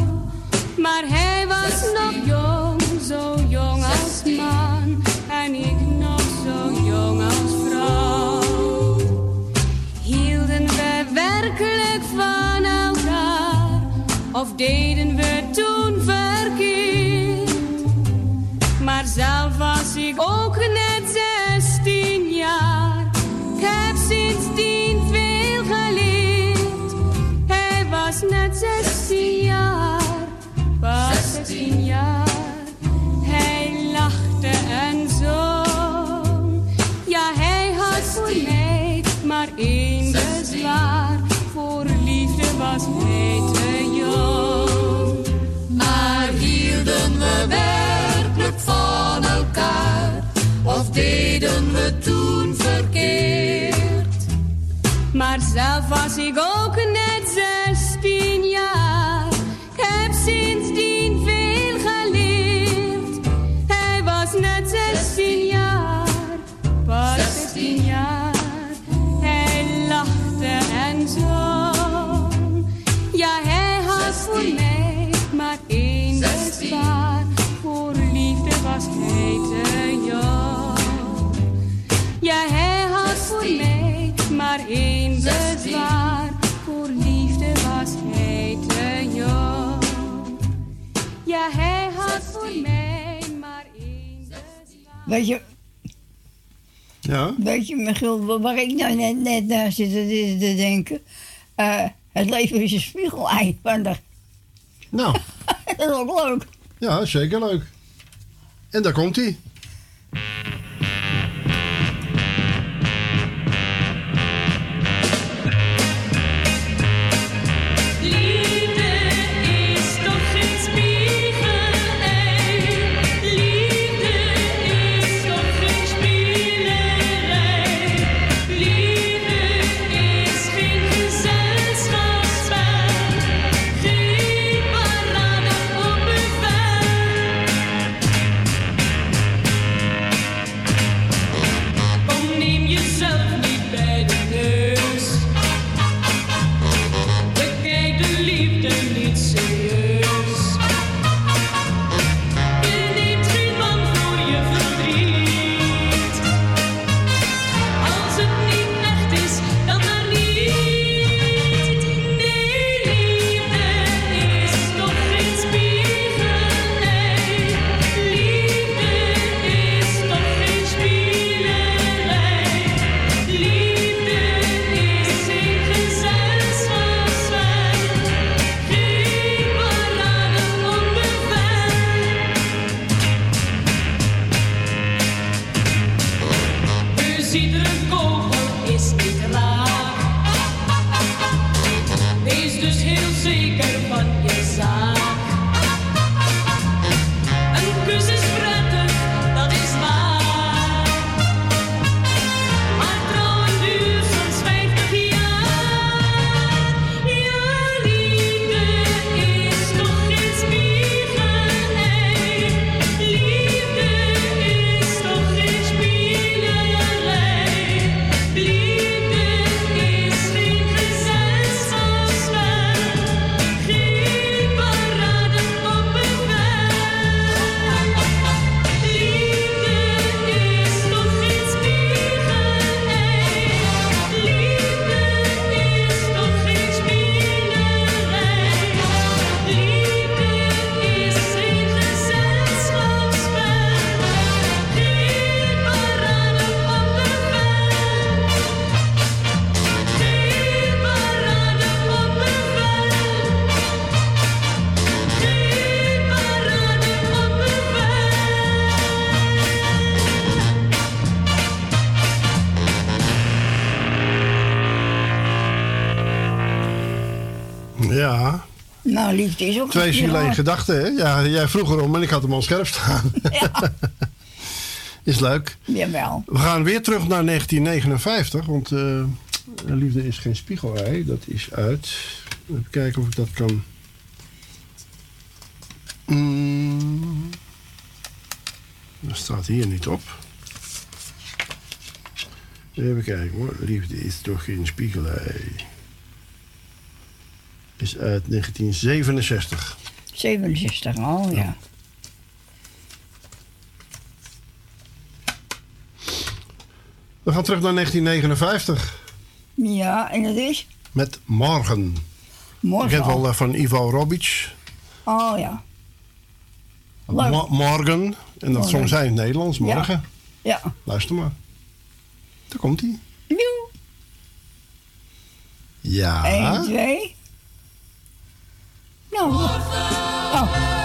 Maar hij was nog jong, zo jong als man. En ik nog zo jong als vrouw. Hielden we werkelijk van elkaar? Of deden we toen verkeerd? Maar zelf was ik ook van elkaar? Of deden we toen verkeerd? Maar zelf was ik ook net maar één bezwaar. Voor liefde was hij te jong. Ja, hij had voor mij maar één bezwaar. Weet je, Ja? weet je, Michiel, waar ik nou net, net naar zit te, te denken? Eh, het leven is een spiegelei. van de- Nou. <laughs> dat is ook leuk. Ja, zeker leuk. En daar komt hij. Liefde is ook Twee zielen in gedachten, hè? Ja, jij vroeg erom en ik had hem al scherp staan. <laughs> is leuk. Jawel. We gaan weer terug naar 1959, want eh, Liefde is geen spiegelei. Dat is uit. Even kijken of ik dat kan. Mm. Dat staat hier niet op. Even kijken hoor. Liefde is toch geen spiegelei. Is uit 1967. 67, oh ja. We gaan terug naar 1959 Ja, en dat is? met Morgen. Morgen Je kent wel al. van Ivo Robic. Oh ja. Mo- morgen. En dat zong zij in het Nederlands. Ja. Morgen. Ja. Luister maar. Daar komt hij. Ja. 1, 2. Nou. Oh.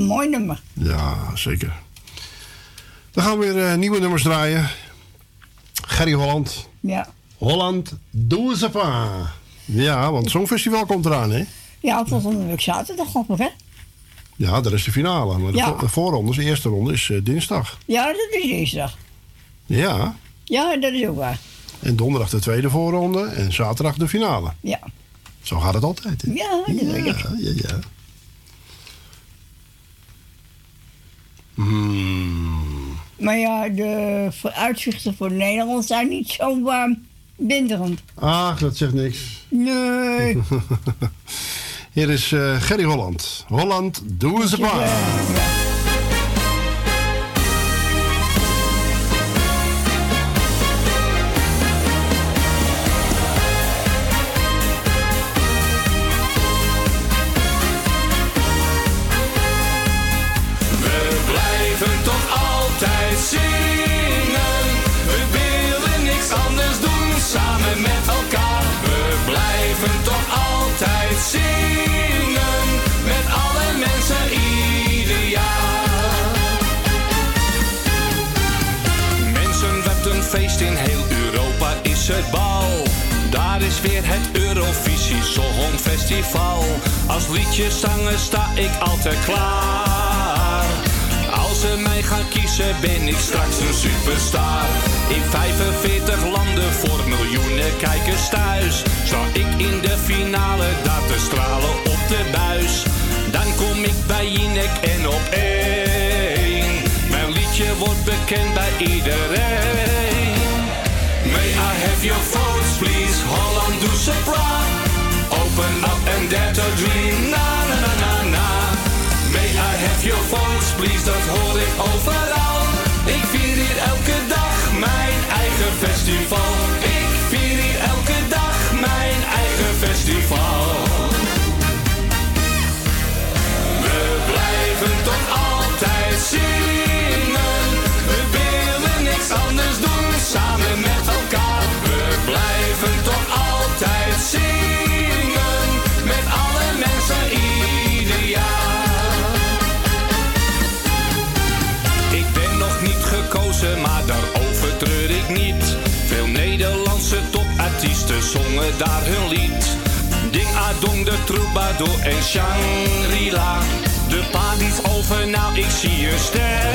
Een mooi nummer. Ja, zeker. Dan gaan we weer eh, nieuwe nummers draaien. Gerry Holland. Ja. Holland, doe ze pa. Ja, want het Songfestival komt eraan, hè? Ja, volgende week zaterdag ik hè? Ja, dat is de finale. Maar de, Ja. vo- de voorronde, de eerste ronde, is eh, dinsdag. Ja, dat is dinsdag. Ja. Ja, dat is ook waar. En donderdag de tweede voorronde en zaterdag de finale. Ja. Zo gaat het altijd, hè? Ja, dat weet ik. Ja, ja, Hmm. Maar ja, de vooruitzichten voor Nederland zijn niet zo uh, binderend. Ach, dat zegt niks. Nee. <laughs> Hier is eh, Gerry Holland. Holland, doe ze pa. We Daar is weer het Eurovisie Songfestival. Als liedjes zangen sta ik altijd klaar. Als Als ze mij gaan kiezen, ben ik straks een superstar. In 45 landen voor miljoenen kijkers thuis. Sta ik in de finale daar te stralen op de buis. Dan kom ik bij Jinek en op één. Mijn liedje wordt bekend bij iedereen. I have your votes, please? Holland, doe ze praat. Open up and dare to dream. Na na na na na. May I have your votes, please? Dat hoor ik overal. Ik vier hier elke dag mijn eigen festival. Ik vier hier elke dag mijn eigen festival. Zongen daar hun lied. Ding Adong, de Troubadour en Shangri-La. De paard is over, nou ik zie een ster.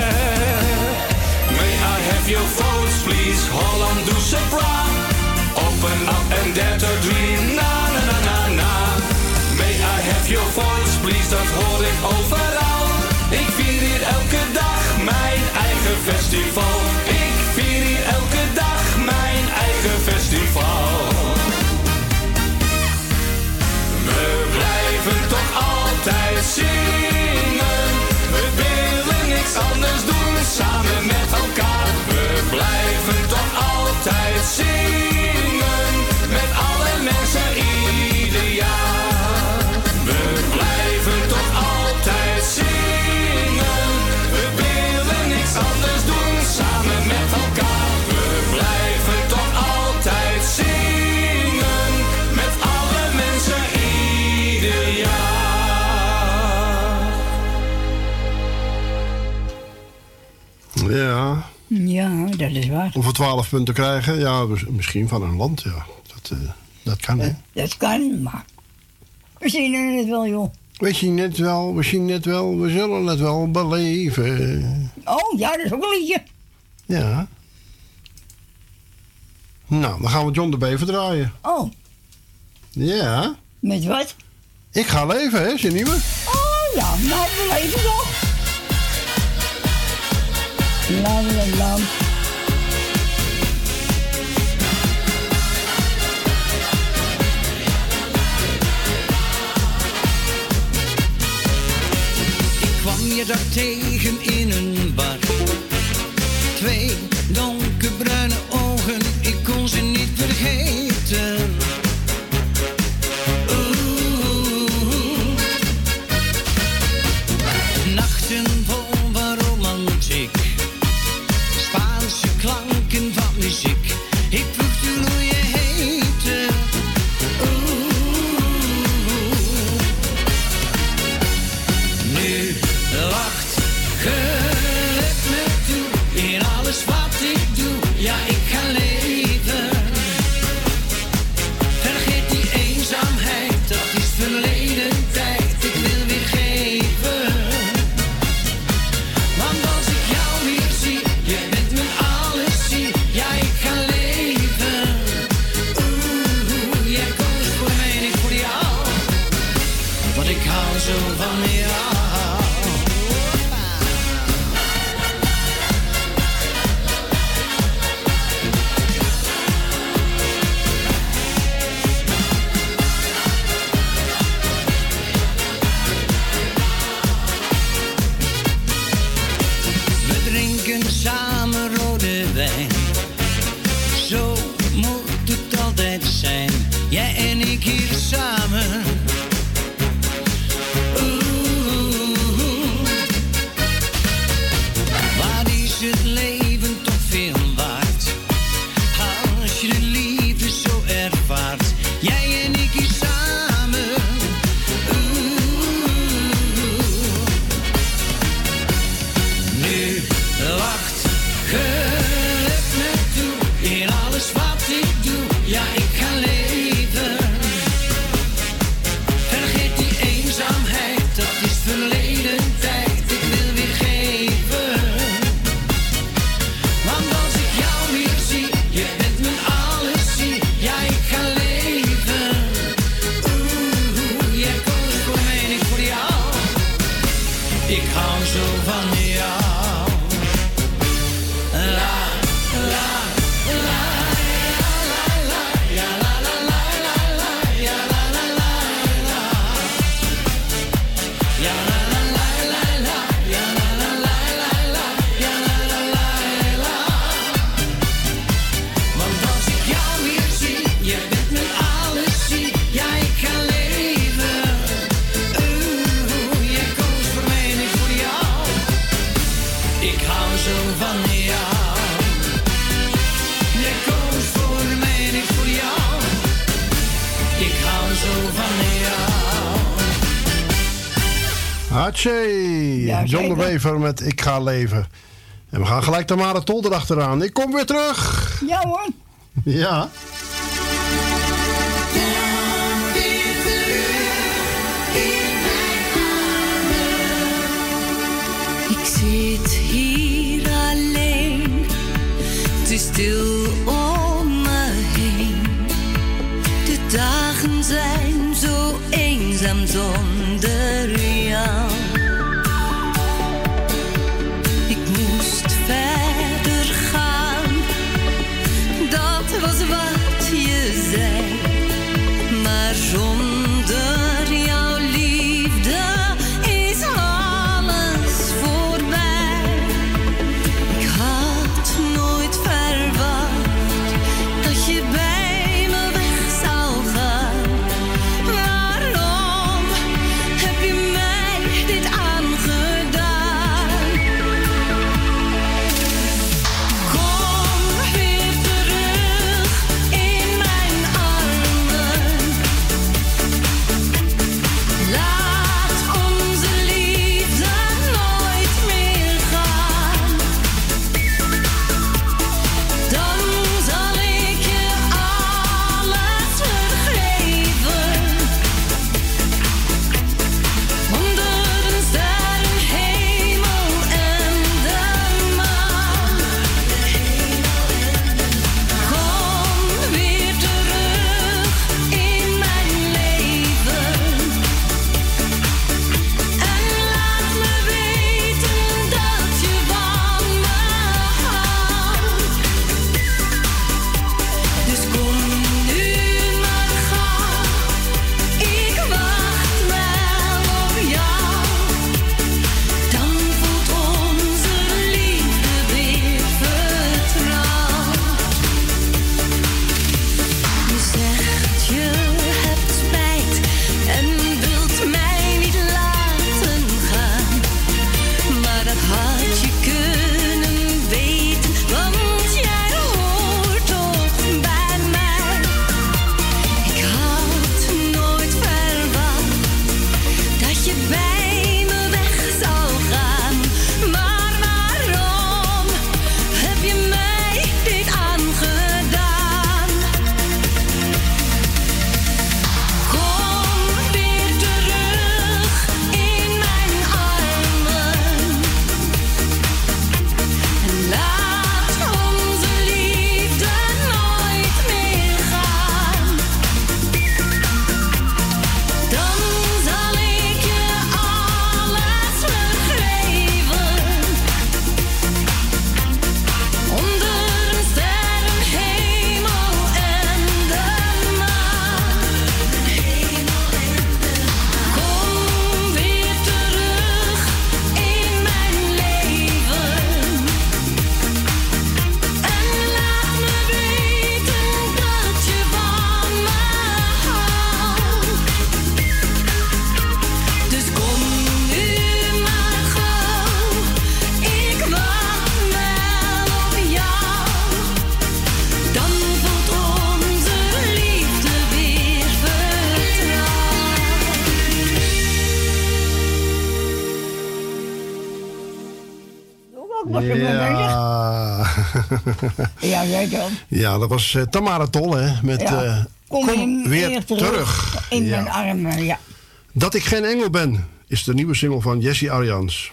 May I have your votes, please? Holland, ze praat. Open up and dare to dream. Na na na na na. May I have your voice, please? Dat hoor ik overal. Ik vier hier elke dag mijn eigen festival. Ik vier hier elke dag mijn eigen festival. Altijd zingen. We willen niks anders doen samen met elkaar. We blijven dat is waar. of we 12 punten krijgen. Ja, misschien van een land, ja. Dat, eh, dat kan, hè. Dat kan, maar we zien het wel, joh. We zien het wel, we zien het wel, we zullen het wel beleven. Oh, ja, dat is ook een liedje. Ja. Nou, dan gaan we John de Bever draaien. Oh, Ja. met wat? Ik ga leven, hè, zijn nieuwe? Oh, ja, nou, we leven toch. La, la, la. Je daar tegen in een bar. Twee Wever met Ik ga leven. En we gaan gelijk Tamara Tol erachteraan. Ik kom weer terug. Ja hoor. Ja. Ik zit hier alleen, het is stil jij dan. ja, dat was eh, Tamara Tol, hè? Met Ja. eh, Kom, weer weer terug. In Ja. mijn armen, ja. Dat ik geen engel ben, is de nieuwe single van Jessie Arians.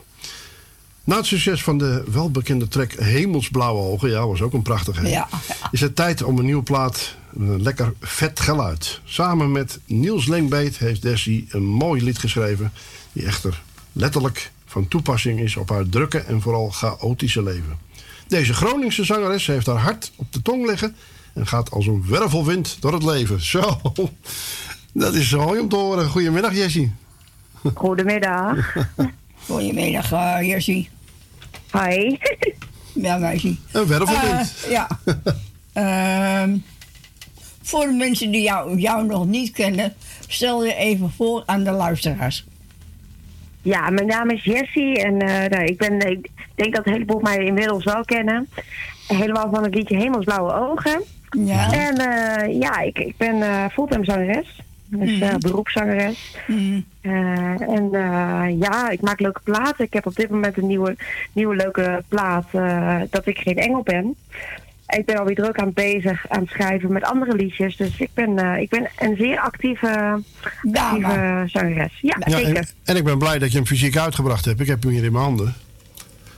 Na het succes van de welbekende track Hemelsblauwe Ogen, ja, was ook een prachtige, Ja. is het tijd om een nieuwe plaat een lekker vet geluid. Samen met Niels Lengbeet heeft Jessie een mooi lied geschreven, die echter letterlijk van toepassing is op haar drukke en vooral chaotische leven. Deze Groningse zangeres heeft haar hart op de tong liggen en gaat als een wervelwind door het leven. Zo, dat is zo mooi om te horen. Goedemiddag Jessie. Goedemiddag. <laughs> Goedemiddag, uh, Jessie. Hi. ja, meisje. Een wervelwind. Eh, ja. <laughs> Ehm, voor de mensen die jou, jou nog niet kennen, stel je even voor aan de luisteraars. Ja, mijn naam is Jessie en eh, nou, ik, ben, ik denk dat een heleboel mij inmiddels wel kennen. Helemaal van het liedje Hemelsblauwe Ogen. Ja. En eh, ja, ik, ik ben eh fulltime zangeres. Dus Mhm. beroepszangeres. Eh, en eh, ja, ik maak leuke platen. Ik heb op dit moment een nieuwe, nieuwe leuke plaat dat ik geen engel ben. Ik ben alweer druk aan bezig aan het schrijven met andere liedjes. Dus ik ben, eh, ik ben een zeer actieve, actieve zangeres. Ja, Ja, zeker. en, en ik ben blij dat je hem fysiek uitgebracht hebt. Ik heb hem hier in mijn handen.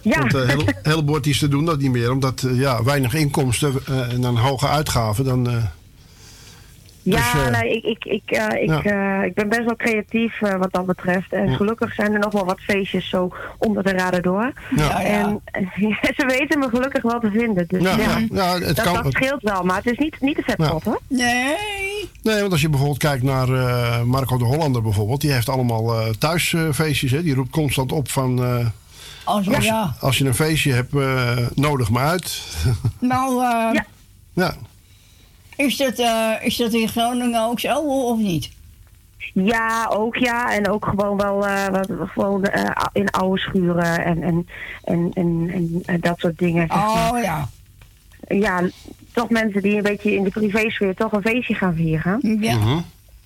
Ja. Want een hele, <laughs> heleboel artiesten doen dat niet meer. Omdat eh, ja, weinig inkomsten eh, en dan hoge uitgaven. Dan, eh, Ja, Dus, eh, nee, ik, ik, ik, eh, ik, eh, ik ben best wel creatief wat dat betreft. En Ja. gelukkig zijn er nog wel wat feestjes zo onder de radar door. Ja. En <laughs> ze weten me gelukkig wel te vinden. Dus Ja, ja, ja. Ja, het dat, kan- dat scheelt wel. Maar het is niet, niet de vetpot, hoor. Nee. Nee, want als je bijvoorbeeld kijkt naar eh, Marco de Hollander bijvoorbeeld. Die heeft allemaal eh, thuisfeestjes. hè. Die roept constant op van... eh, Als, als, ja. als je een feestje hebt, eh, nodig me uit. <laughs> Nou, eh, ja. <laughs> is, dat, eh, is dat in Groningen ook zo of niet? Ja, ook ja. En ook gewoon wel eh, wat, gewoon, eh, in oude schuren en, en, en, en, en, en dat soort dingen. zeg maar. Oh ja. Ja, toch mensen die een beetje in de privésfeer toch een feestje gaan vieren. Ja.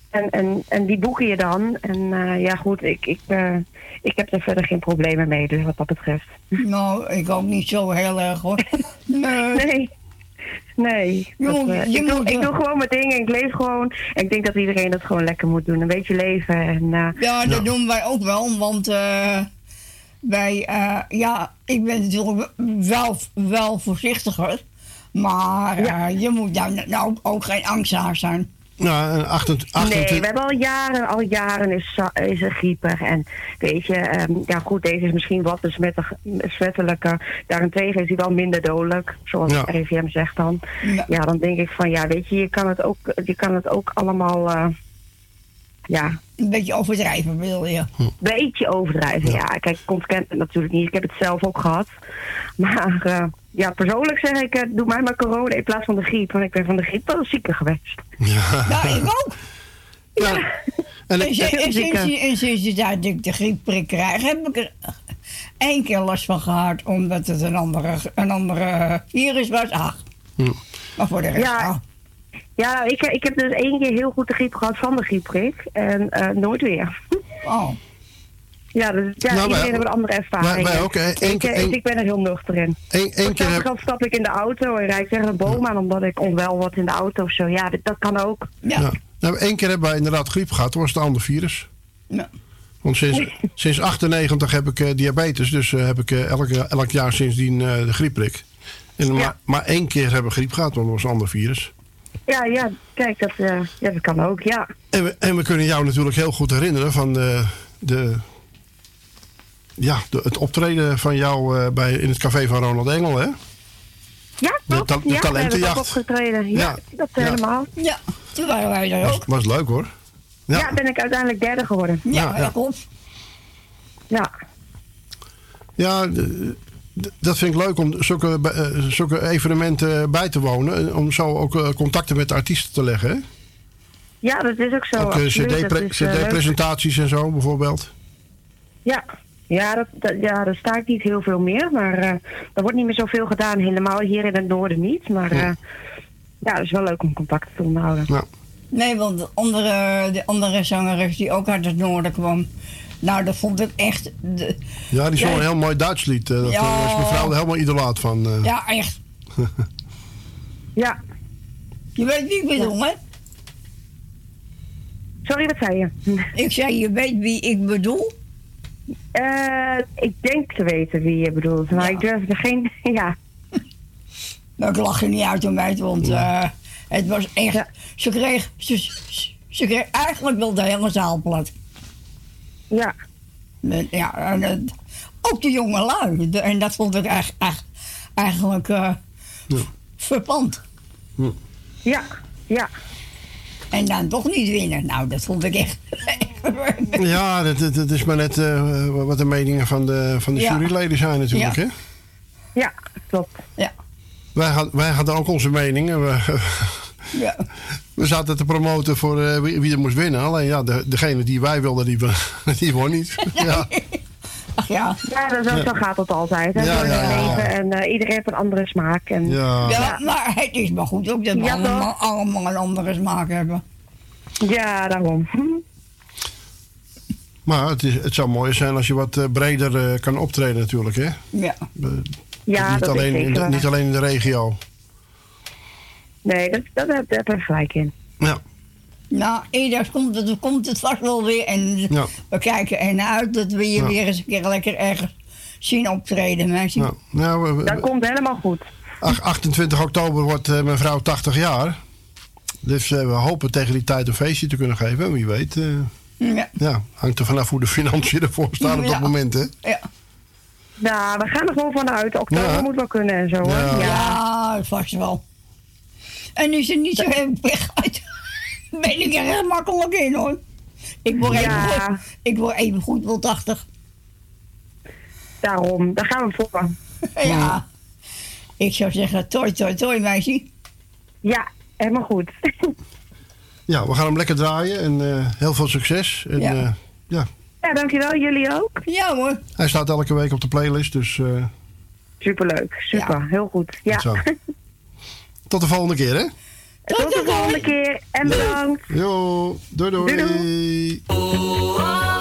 En, en, en die boeken je dan. En eh, ja, goed, ik, ik, eh, ik heb er verder geen problemen mee, dus wat dat betreft. Nou, ik ook niet zo heel erg hoor. <laughs> Nee. Nee. Nee. Dat, eh, je ik, doe, moet, ik doe gewoon mijn dingen en ik leef gewoon. En ik denk dat iedereen dat gewoon lekker moet doen. Een beetje leven. En, eh, Ja, dat doen wij ook wel, want eh, wij, eh, ja, ik ben natuurlijk wel, wel voorzichtiger. Maar eh, je moet daar nou ook geen angstaar zijn. Nou, en 28, Nee, we hebben al jaren, al jaren is, is er grieper. En weet je, ehm, ja goed, deze is misschien wat besmettelijker. Daarentegen is hij wel minder dodelijk, zoals Ja. RIVM zegt dan. Ja. Ja. dan denk ik van, ja, weet je, je kan het ook, je kan het ook allemaal, eh, ja... Een beetje overdrijven wil je. Beetje overdrijven, ja. Kijk, ik ontken het natuurlijk niet. Ik heb het zelf ook gehad. Maar eh, ja, persoonlijk zeg ik, eh, doe mij maar corona in plaats van de griep. Want ik ben van de griep wel zieker geweest. Nou, ik ook. Ja. En, En en dus sinds, eh, en sinds de tijd dat ik de griepprik krijg, heb ik er één keer last van gehad, omdat het een andere, een andere virus was. Ach, maar voor de rest, Ja. ah. Ja, ik, ik heb dus één keer heel goed de griep gehad van de griepprik. En eh, nooit weer. <laughs> Oh. Ja, dus, ja Nou, iedereen heeft een andere ervaring. wij ook, ik, keer- eh, dus ik ben er heel nuchter in. Eén één keer heb, stap ik in de auto en rijd tegen een boom aan omdat ik onwel word in de auto of zo. Ja, dit- dat kan ook. ja. Nou, één keer hebben wij inderdaad griep gehad. Toen was het een ander virus. Ja. Want sinds, sinds 98 heb ik eh, diabetes. Dus eh, heb ik eh, elk, elk jaar sindsdien eh, de griepprik. En maar, maar één keer hebben we griep gehad, want dat was een ander virus. Ja, ja, kijk, dat, eh, ja, dat kan ook, ja. En we, en we kunnen jou natuurlijk heel goed herinneren van de, de, ja, de, het optreden van jou eh, bij, in het café van Ronald Engel, hè? Ja, De, klopt. ta- de ja, talentenjacht. opgetreden. Ja, Ja, dat ja. helemaal. Ja, toen waren wij er Was, ook. was leuk hoor. Ja. Ja. ben ik uiteindelijk derde geworden. Ja, Ja, ja. dat. Ja. Dat vind ik leuk om zulke, eh, zulke evenementen bij te wonen. en Om zo ook eh, contacten met de artiesten te leggen. Hè? Ja, dat is ook zo. ook eh, eh. CD-presentaties en zo bijvoorbeeld. Ja, ja, dat, dat- ja, daar sta ik niet heel veel meer. Maar eh, er wordt niet meer zoveel gedaan. Helemaal hier in het noorden niet. Maar eh, ja, het is wel leuk om contact te onderhouden. Nee, want de andere, de andere zangeres die ook uit het noorden kwam, nou, dat vond ik echt. De, Ja, die zong Ja. een heel mooi Duits lied. eh, Dat Ja. eh, is mevrouw er helemaal idolaat van. eh. ja, echt. <laughs> Ja. Je weet wie ik bedoel, hè? Sorry, wat zei je? <laughs> Ik zei, je weet wie ik bedoel? Eh, ik denk te weten wie je bedoelt. Maar ik durf er geen... <laughs> Ja. Nou, ik lach er niet uit om uit, want eh, het was echt. Ze, kreeg, ze, ze, ze kreeg eigenlijk wel de hele zaal plat. Ja. Ja, ook de jonge lui. De- en dat vond ik echt, echt, eigenlijk eh verpand. Ja, ja. En dan toch niet winnen. Nou, dat vond ik echt. Ja, dat, dat, dat is maar net eh, wat de meningen van de, van de Ja. juryleden zijn natuurlijk. Ja. Hè? Ja, klopt. Ja. Wij, had, wij hadden ook onze meningen. We, Ja. <laughs> we zaten te promoten voor eh, wie, wie er moest winnen. Alleen ja, de, degene die wij wilden, die, <laughs> die won niet. Ja. Ach ja. Ja, dat, zo, Ja. zo gaat het altijd. Hè? Ja, ja, leven. En eh, iedereen heeft een andere smaak. En, Ja. Ja, maar het is maar goed ook dat we Ja, allemaal, allemaal een andere smaak hebben. Ja, daarom. Maar het, is, het zou mooi zijn als je wat eh, breder eh, kan optreden natuurlijk, hè? Ja. Ja, niet, dat is alleen in de, niet alleen in de regio. Nee, dat, dat, dat, daar heb je gelijk in. Ja. Nou, eerder komt het, komt het vast wel weer. En Ja. we kijken ernaar uit dat we je Ja. weer eens een keer lekker ergens zien optreden. Mensen. Nou, nou, we- we- Dat komt helemaal goed. ach- 28 oktober wordt eh, mijn vrouw 80 jaar. Dus eh, we hopen tegen die tijd een feestje te kunnen geven. Wie weet. eh, Ja. ja, hangt er vanaf hoe de financiën ervoor staan op Ja. dat moment, hè? Ja. Nou, we gaan er gewoon vanuit. Oktober Ja. moet wel kunnen en zo, hoor. Ja. Ja, vast wel. En nu ze niet zo hebben weggaat, <laughs> ben ik er heel makkelijk in hoor. Ik word, even, Ja. goed, ik word even goed wel 80. Daarom, daar gaan we voor. <laughs> Ja. Ik zou zeggen, toi, toi, toi, meisje. Ja, helemaal goed. <laughs> Ja, we gaan hem lekker draaien en eh, heel veel succes. En, Ja. ja. ja, Ja, dankjewel. Jullie ook? Ja hoor. hij staat elke week op de playlist, dus eh, Superleuk. Super. Heel goed. Ja. Tot de volgende keer, hè? Tot de volgende keer. En bedankt. Jo, doei doei. Binnengekomen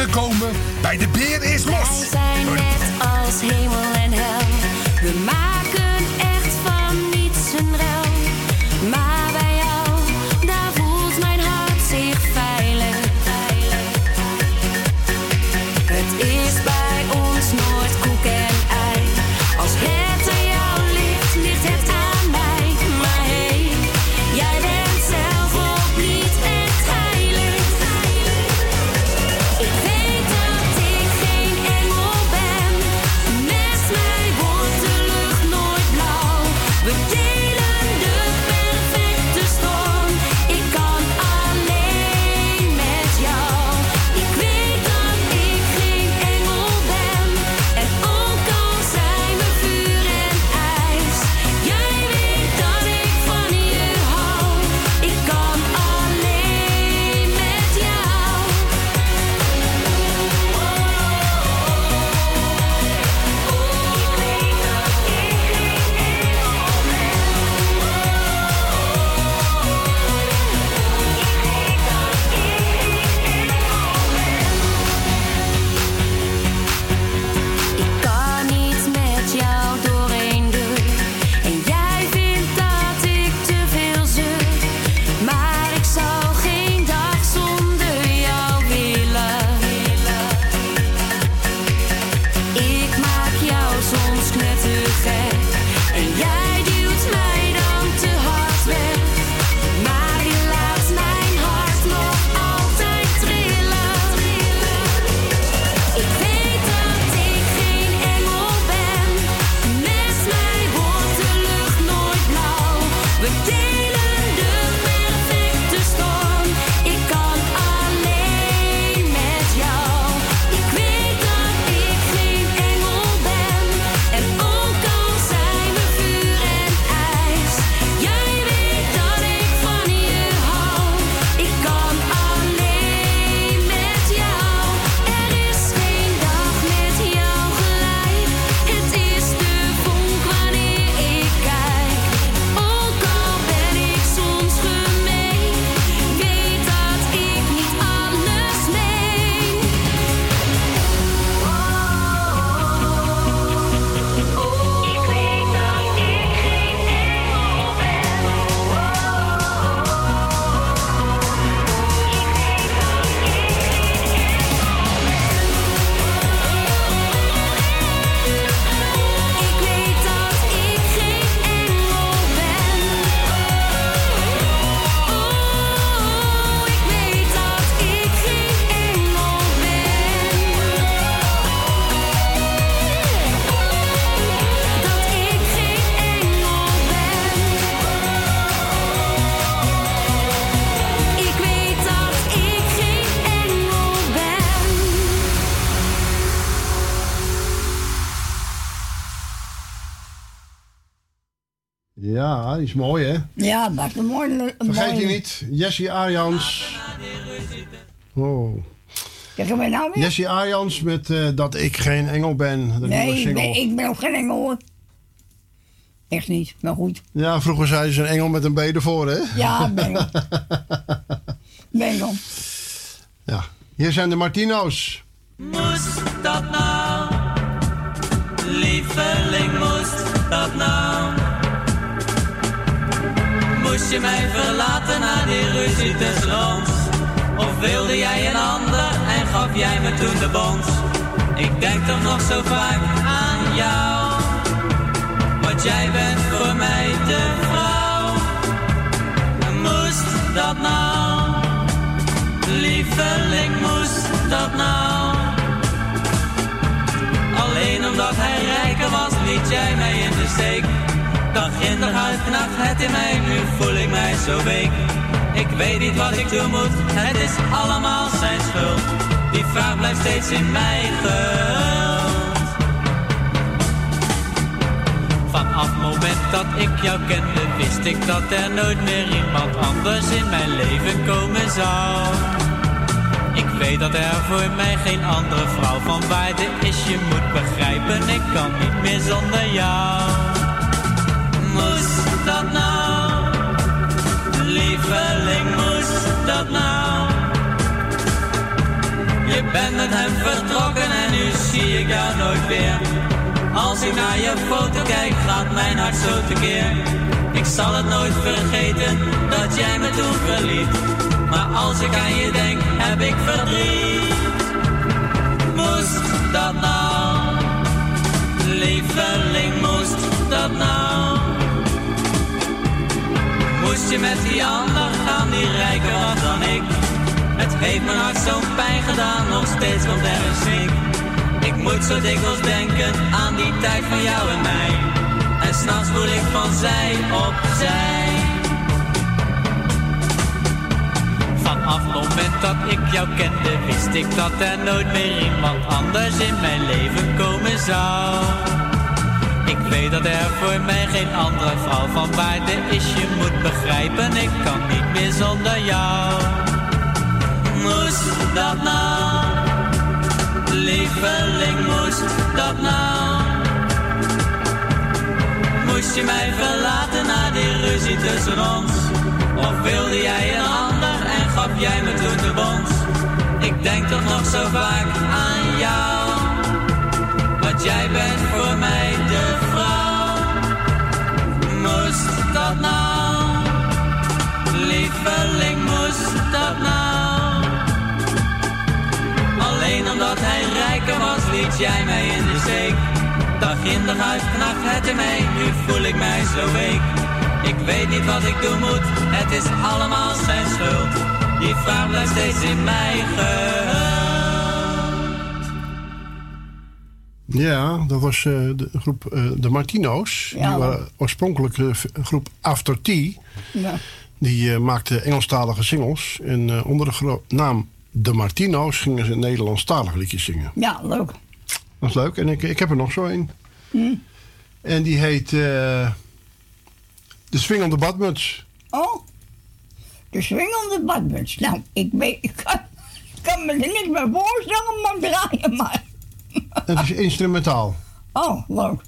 bij Is een mooi. Vergeet je niet, Jessie Arjans. Oh. Je mij nou weer? Jessie Arjans met eh, Dat ik geen engel ben, de nee, ik ben, ik ben ook geen engel hoor. Echt niet, maar goed. Ja, vroeger zei ze een engel met een B ervoor, hè? Ja, bengel. bengel. Ja. Hier zijn de Martino's. Moest dat nou? Lieveling, moest dat nou? Moest je mij verlaten na die ruzie ons? Of wilde jij een ander en gaf jij me toen de bons? Ik denk toch nog zo vaak aan jou. Want jij bent voor mij de vrouw. Moest dat nou? Lieveling, moest dat nou? Alleen omdat hij rijker was, liet jij mij in de steek. Dag in dag uit knacht het in mij, nu voel ik mij zo week. Ik weet niet wat ik doen moet, het is allemaal zijn schuld. Die vraag blijft steeds in mij gehuld. Vanaf het moment dat ik jou kende, wist ik dat er nooit meer iemand anders in mijn leven komen zou. Ik weet dat er voor mij geen andere vrouw van waarde is. Je moet begrijpen, ik kan niet meer zonder jou. Moest dat nou? Lieveling, moest dat nou? Je bent met hem vertrokken en nu zie ik jou nooit weer. Als ik naar je foto kijk, gaat mijn hart zo tekeer. Ik zal het nooit vergeten dat jij me toen verliet. Maar als ik aan je denk, heb ik verdriet. Moest dat nou? Lieveling, moest dat nou? Moest je met die ander gaan die rijker was dan ik? Het heeft mijn hart zo'n pijn gedaan, nog steeds komt er een. Ik moet zo dikwijls denken aan die tijd van jou en mij. En s'nachts voel ik van zij op zij. Vanaf het moment dat ik jou kende, wist ik dat er nooit meer iemand anders in mijn leven komen zou. Ik weet dat er voor mij geen andere vrouw van waarde is. Je moet begrijpen, ik kan niet meer zonder jou. Moest dat nou? Lieveling, moest dat nou? Moest je mij verlaten na die ruzie tussen ons? Of wilde jij een ander en gaf jij me toen de bons? Ik denk toch nog zo vaak aan jou. Want jij bent voor mij de. Moest dat nou? Lieveling, moest dat nou? Alleen omdat hij rijker was, liet jij mij in de steek. Dag in dag uit knacht het in mij, nu voel ik mij zo week. Ik weet niet wat ik doen moet, het is allemaal zijn schuld. Die vraag blijft steeds in mij gehuld. Ja, dat was eh, de groep eh, de Martino's. Ja. Die waren oorspronkelijk de v- groep After Tea. Ja. Die eh, maakte Engelstalige singles. En eh, onder de naam De Martino's gingen ze Nederlandstalig liedjes zingen. ja, leuk. Dat is leuk. En ik, ik heb er nog zo een. Hm. En die heet eh, De Swingende Badmuts. Oh, de swingende badmuts. Nou, ik weet, ik kan, ik kan me er niks bij voorstellen, maar draaien maar. Het is instrumentaal. Oh, leuk.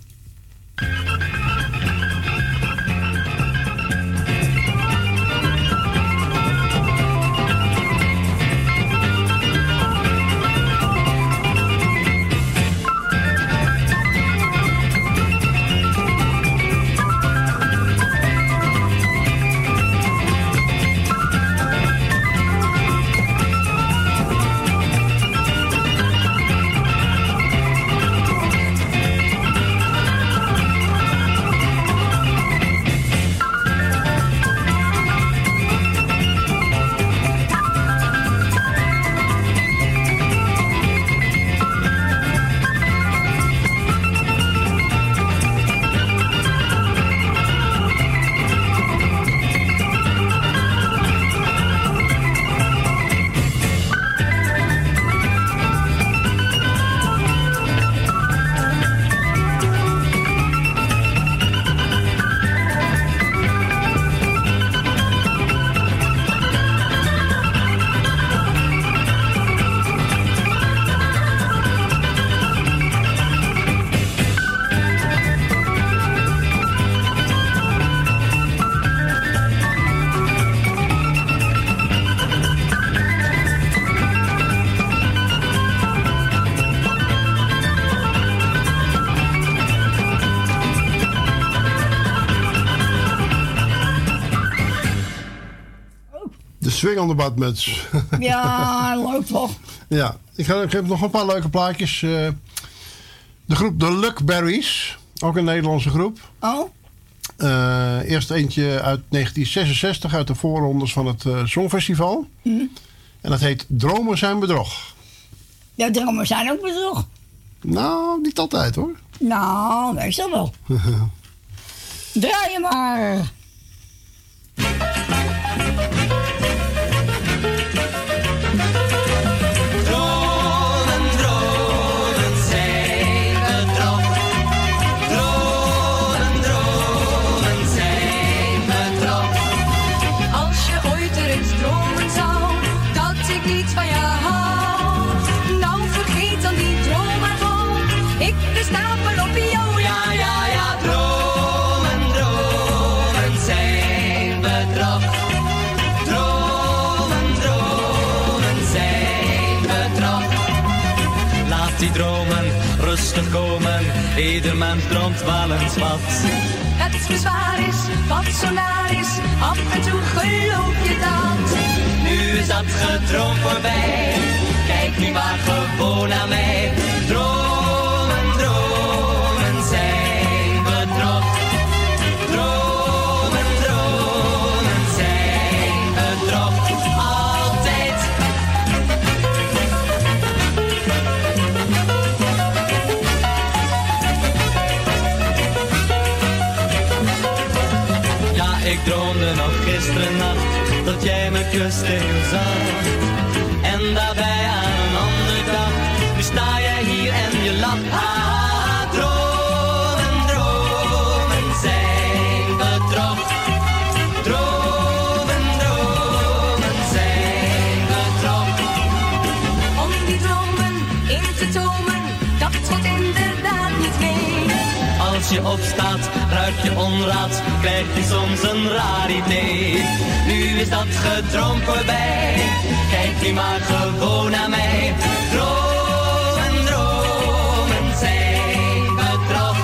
Swing on the badmuts. <laughs> Ja, leuk toch? ja, ik, ga, ik heb nog een paar leuke plaatjes. eh. de groep The Luckberries, ook een Nederlandse groep. Oh? Eh, eerst eentje uit 1966 uit de voorrondes van het eh, Songfestival. Hm. En dat heet Dromen zijn bedrog. Ja, dromen zijn ook bedrog. Nou, niet altijd hoor. Nou, meestal wel. <laughs> Draai je maar. Droomt wel eens wat. Het bezwaar is wat zo naar is, af en toe geloof je dat. Nu is dat gedroom voorbij. Kijk nu maar gewoon naar mij. Dromen, kuste heel zacht. En daarbij aan een andere dag, nu sta jij hier en je lacht. Je opstaat, ruik je onraad, krijg je soms een raar idee. Nu is dat gedroom voorbij. Kijk nu maar gewoon naar mij. Dromen, dromen zijn bedrog.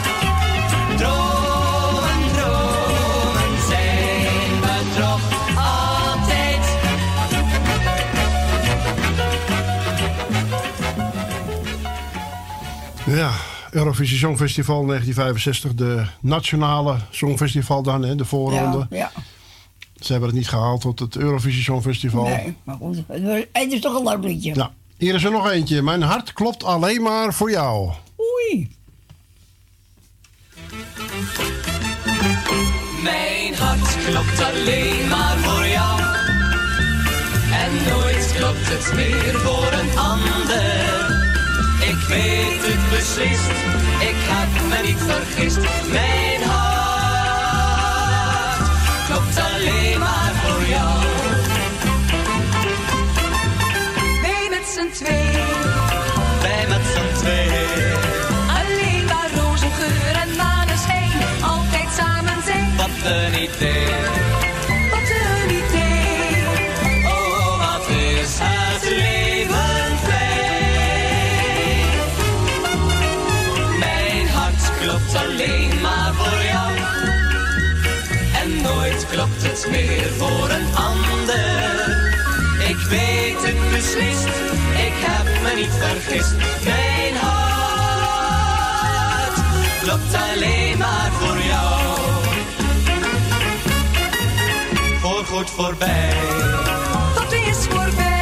Dromen, dromen zijn bedrog. Altijd. Ja, Eurovisie Songfestival 1965. De nationale Songfestival dan, hè, de voorronde. Ja, ja. Ze hebben het niet gehaald tot het Eurovisie Songfestival. Nee, maar goed. Het is toch een leuk liedje. Ja. Hier is er nog eentje. Mijn hart klopt alleen maar voor jou. Oei. Mijn hart klopt alleen maar voor jou. En nooit klopt het meer voor een ander. Ik weet het beslist, ik heb me niet vergist. Mijn hart klopt alleen maar voor jou. Wij met z'n twee, Wij met z'n tweeën, alleen maar rozengeur en maneschijn, altijd samen zijn. wat een idee. Meer voor een ander. Ik weet het beslist, ik heb me niet vergist. Mijn hart klopt alleen maar voor jou. Voorgoed voorbij. Dat is voorbij.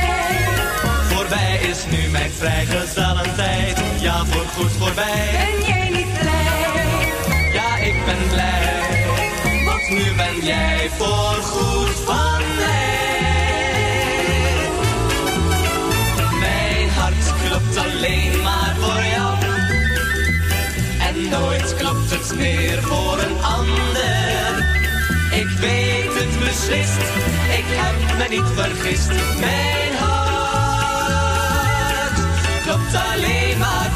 Voorbij is nu mijn vrijgezellentijd. Ja, voorgoed voorbij. Ben jij niet blij? Ja, ik ben blij. Nu ben jij voorgoed van mij. Mijn hart klopt alleen maar voor jou. En nooit klopt het meer voor een ander. Ik weet het beslist, ik heb me niet vergist. Mijn hart klopt alleen maar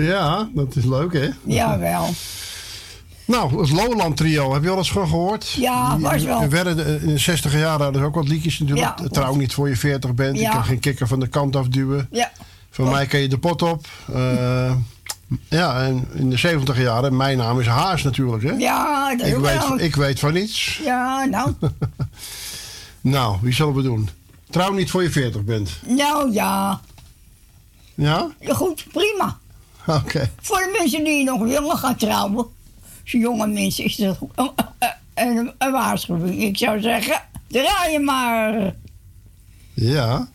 Ja, dat is leuk hè? Jawel. Nou, het Lowland Trio, heb je al eens van gehoord? Ja, was wel. er werden eh, in de 60 jaren hadden ze ook wat liedjes natuurlijk. Ja. Trouw niet voor je 40 bent. Ja. Ik kan geen kikker van de kant afduwen. Ja. Van mij kan je de pot op. Eh, ja, en in de 70 jaren, mijn naam is Haas natuurlijk. Hè? Ja, dat ik, weet, wel. ik weet van niets. Ja, nou. <laughs> Nou, wie zullen we doen? Trouw niet voor je 40 bent. nou ja. Ja? Ja, Goed, prima. <laughs> Oké. Voor de mensen die nog willen gaan trouwen. Als jonge mensen is dat een, een, een waarschuwing. Ik zou zeggen, draai je maar. Ja.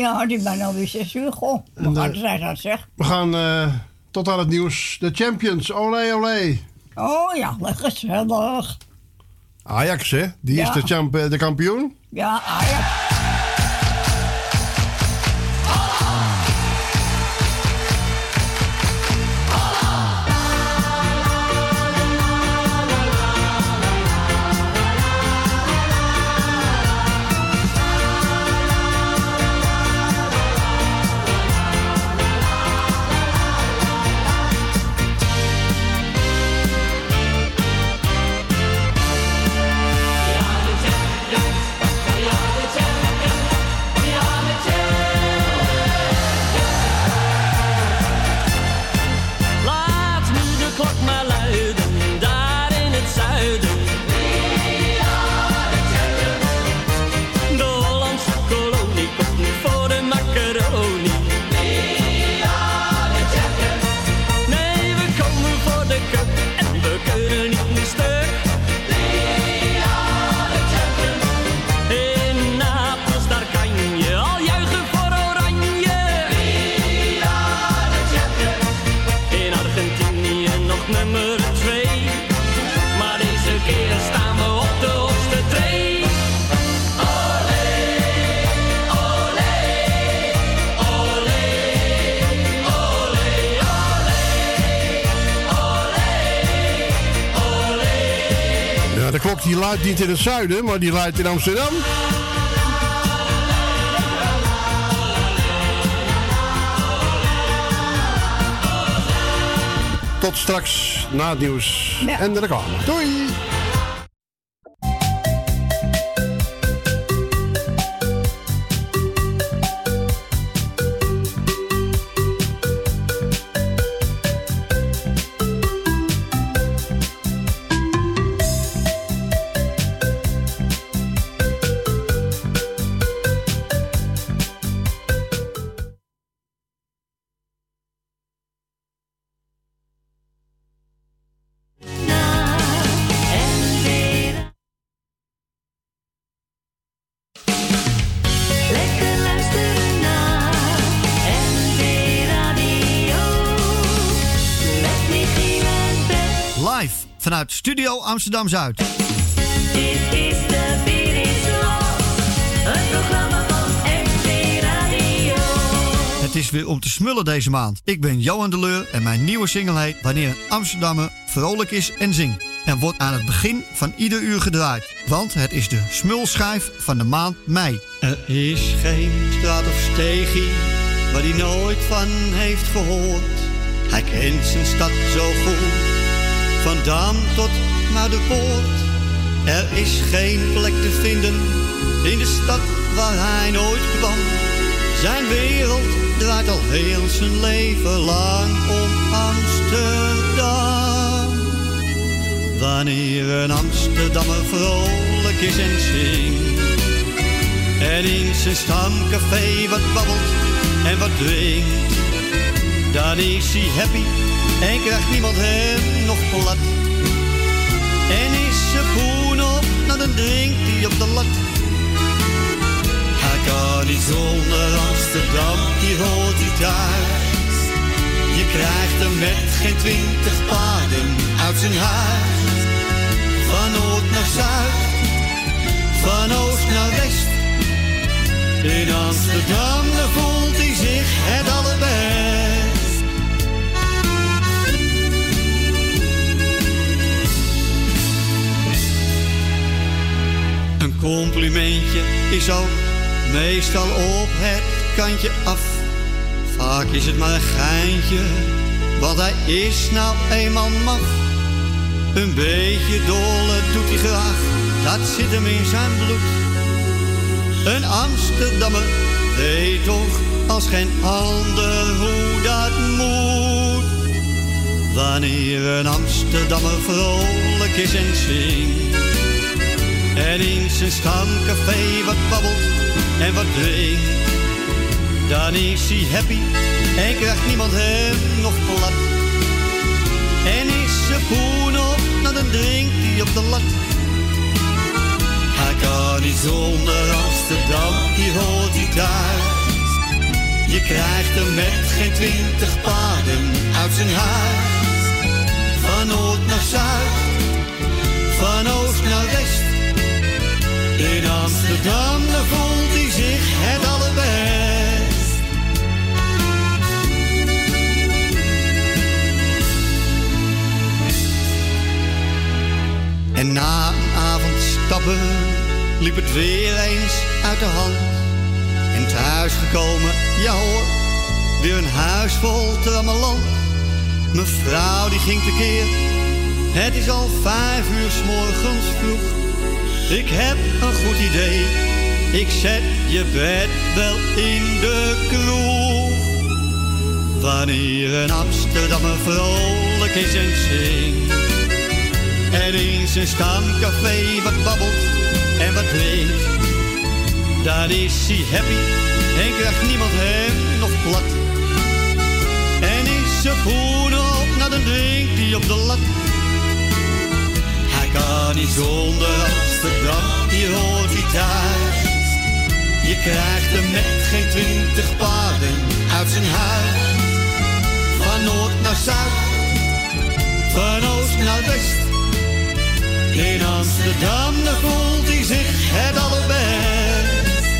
Ja. Die ben alweer zes uur. Goh, wat eh, hard zij dat zeg. We gaan eh, tot aan het nieuws. De Champions, olé olé. Oh ja, lekker gezellig. Ajax, hè? Die is de, champ eh, de kampioen. Ja, ah die luidt niet in het zuiden, maar die luidt in Amsterdam. Tot straks na het nieuws Ja. en de reclame. Doei! Vanuit Studio Amsterdam Zuid. Dit is de is het programma van Radio. Het is weer om te smullen deze maand. Ik ben Johan de Leur en mijn nieuwe single heet Wanneer een Amsterdammer vrolijk is en zingt. En wordt aan het begin van ieder uur gedraaid. Want het is de smulschijf van de maand mei. Er is geen straat of steegje waar hij nooit van heeft gehoord. Hij kent zijn stad zo goed, van Dam tot naar de poort. Er is geen plek te vinden in de stad waar hij nooit kwam. Zijn wereld draait al heel zijn leven lang om Amsterdam. Wanneer een Amsterdammer vrolijk is en zingt en in zijn stamcafé wat babbelt en wat drinkt. Dan is hij happy en krijgt niemand hem nog plat. En is zijn poen op, nou dan drinkt hij op de lat. Hij kan niet zonder Amsterdam, die hoort hij thuis. Je krijgt hem met geen twintig paden uit zijn huis. Van noord naar zuid, van oost naar west. In Amsterdam voelt hij zich het allerbest. Complimentje is ook meestal op het kantje af. Vaak is het maar een geintje, want hij is nou eenmaal maf. Een beetje dolle doet hij graag, dat zit hem in zijn bloed. Een Amsterdammer weet toch als geen ander hoe dat moet. Wanneer een Amsterdammer vrolijk is en zingt. En in zijn stamcafé wat babbelt en wat drinkt. Dan is hij happy en krijgt niemand hem nog plat. En is zijn poen op, nou dan drinkt hij op de lat. Hij kan niet zonder Amsterdam, hier hoort hij thuis. Je krijgt hem met geen twintig paden uit zijn huis. Van noord naar zuid, van oost naar west. In Amsterdam, voelt hij zich het allerbest. En na een avond stappen liep het weer eens uit de hand. En thuis gekomen, ja hoor, weer een huis vol trammeland. Mevrouw die ging tekeer, het is al vijf uur s morgens vroeg. Ik heb een goed idee, ik zet je bed wel in de kroeg. Wanneer een Amsterdammer vrolijk is en zingt. En in zijn stamcafé wat babbelt en wat drinkt. Dan is hij happy en krijgt niemand hem nog plat. En is zijn poen op, nou dan drinkt hij op de lat. Hij kan niet zonder Amsterdam, hier hoort hij thuis. Je krijgt hem met geen twintig paden uit zijn huis. Van noord naar zuid, van oost naar west. In Amsterdam, daar voelt hij zich het allerbest.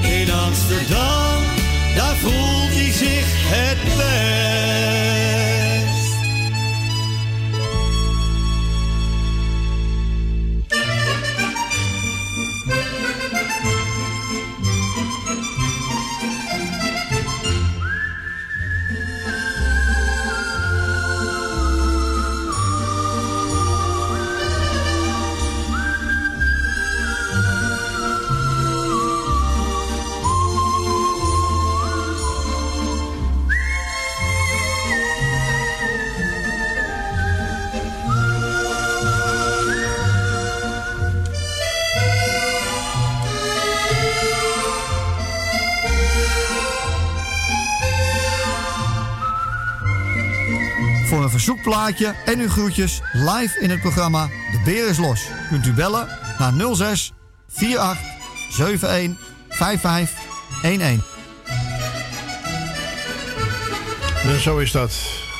In Amsterdam, daar voelt hij zich het best. Verzoekplaatje en uw groetjes live in het programma De Beer is Los. Kunt u bellen naar 06 48 71 55 11. En zo is dat.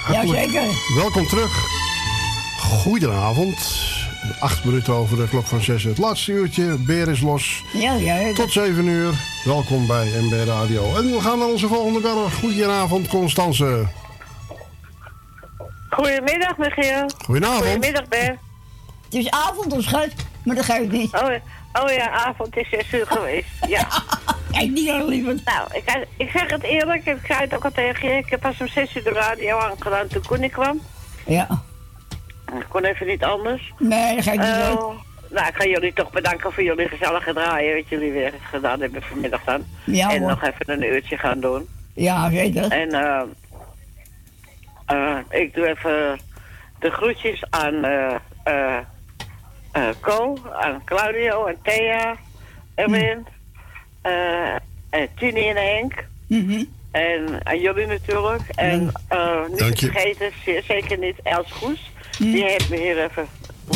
Hartelijk Jazeker. Welkom terug. Goedenavond. Acht minuten over de klok van 6. Het laatste uurtje. Beer is los. Ja, ja. Tot 7 uur. Welkom bij MB Radio. En we gaan naar onze volgende beller. Goedenavond, Constance. Goedemiddag, Michiel. Goedenavond. Goedemiddag, Ben. Het is avond of schat, maar dat geeft niet. Oh, oh ja, avond is 6 uur geweest. Ja. <laughs> Kijk, niet al liever. Nou, ik, ik zeg het eerlijk, ik zei het ook al tegen je. Ik heb pas om 6 uur de radio aangedaan toen Koenie kwam. Ja. Ik kon even niet anders. Nee, dat ga ik niet Eh, doen. Nou, ik ga jullie toch bedanken voor jullie gezellige draaien, wat jullie weer gedaan hebben vanmiddag dan. Ja, en hoor. nog even een uurtje gaan doen. Ja, zeker. En eh, ik doe even de groetjes aan eh eh eh, Co, aan Claudio en Thea, Erwin, eh en Tini en Henk. Mhm. En aan jullie natuurlijk. En eh niet Dank te je. vergeten, zeer zeker niet Els Goes. Die heeft me hier even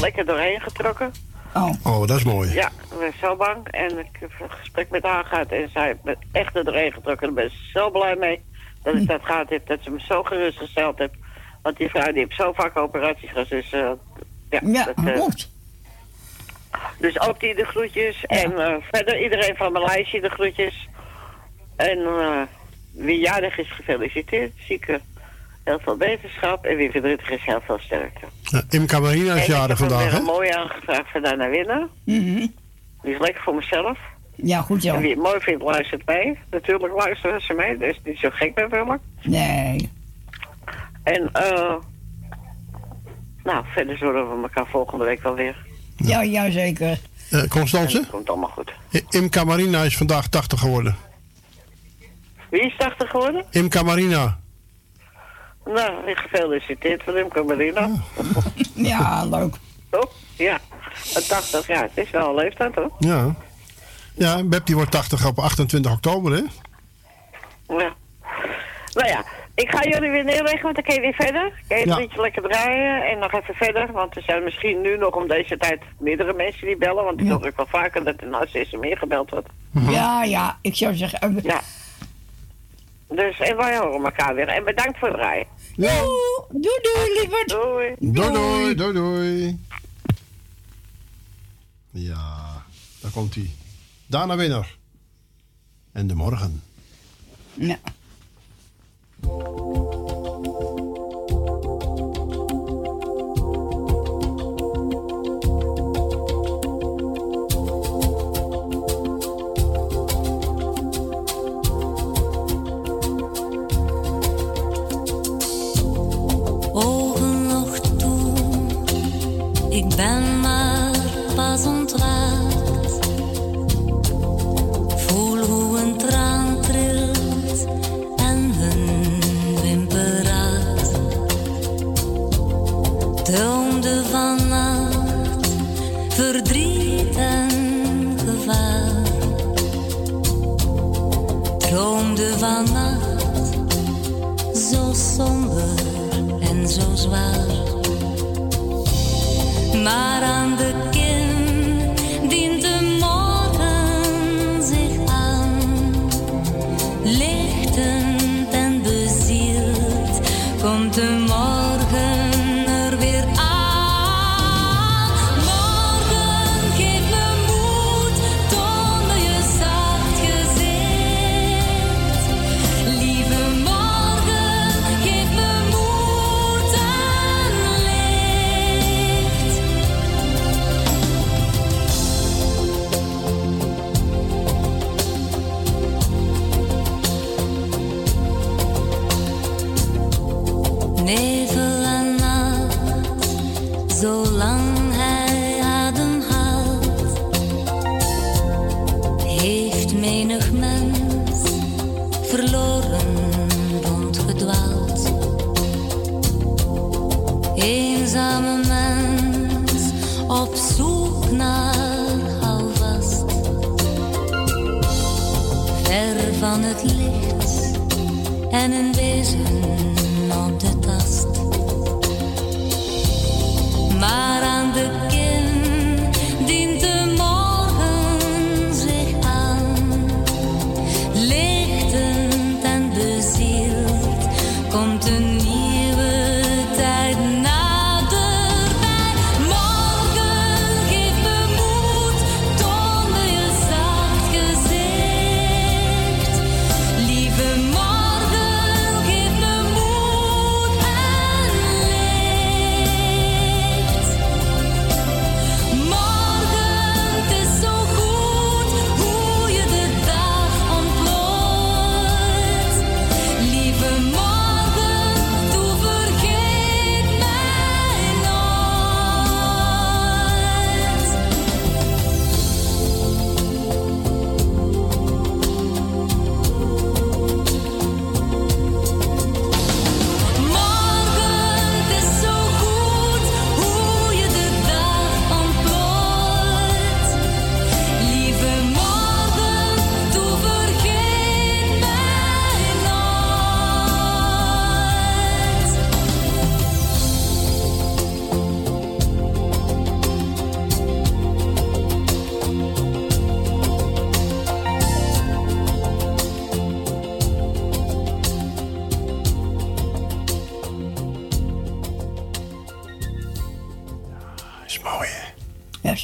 lekker doorheen getrokken. Oh. Oh, dat is mooi. Ja, ik ben zo bang. En ik heb een gesprek met haar gehad en zij heeft me echt er doorheen getrokken. Daar ben ik zo blij mee dat ik dat gehad heb. Dat ze me zo gerustgesteld heeft. Want die vrouw die heeft zo vaak operaties gehad. Dus uh, ja, Ja, dat, eh, goed. dus ook die de groetjes. En eh, verder iedereen van mijn lijstje de groetjes. En eh, wie jarig is, gefeliciteerd. Zieke, heel veel beterschap. En wie verdrietig is, heel veel sterkte. Ja, Marina is jarig ik heb vandaag, weer hè? een mooie aangevraagd voor daarna winnen. Mhm. Die is lekker voor mezelf. Ja, goed zo. En wie het mooi vindt, luistert mee. Natuurlijk luisteren ze mee. Dat is niet zo gek natuurlijk. Nee. En eh nou, verder zullen we elkaar volgende week wel weer. Ja, ja, zeker. Eh, Constance? Het komt allemaal goed. I- Imca Marina is vandaag 80 geworden. Wie is 80 geworden? Imca Marina. Nou, ik gefeliciteerd voor hem, Camarina. Ja, leuk. Toch? Ja. En 80, ja, het is wel een leeftijd hoor. Ja. Ja, Beb die wordt 80 op 28 oktober, hè? Ja. Nou ja, ik ga jullie weer neerleggen, want dan kun je weer verder. Kun je Ja. een beetje lekker draaien en nog even verder. Want er zijn misschien nu nog om deze tijd meerdere mensen die bellen. Want ik hoor ook wel vaker dat er nou steeds meer gebeld wordt. Ja, ja, ik zou zeggen. eh, Ja. Dus, en wij horen elkaar weer. En bedankt voor het draaien. Ja. Doei, doei, lieverd. Doei. Doei, doei, doei, doei. Ja, daar komt hij. Dana Winner. En de morgen. Ja.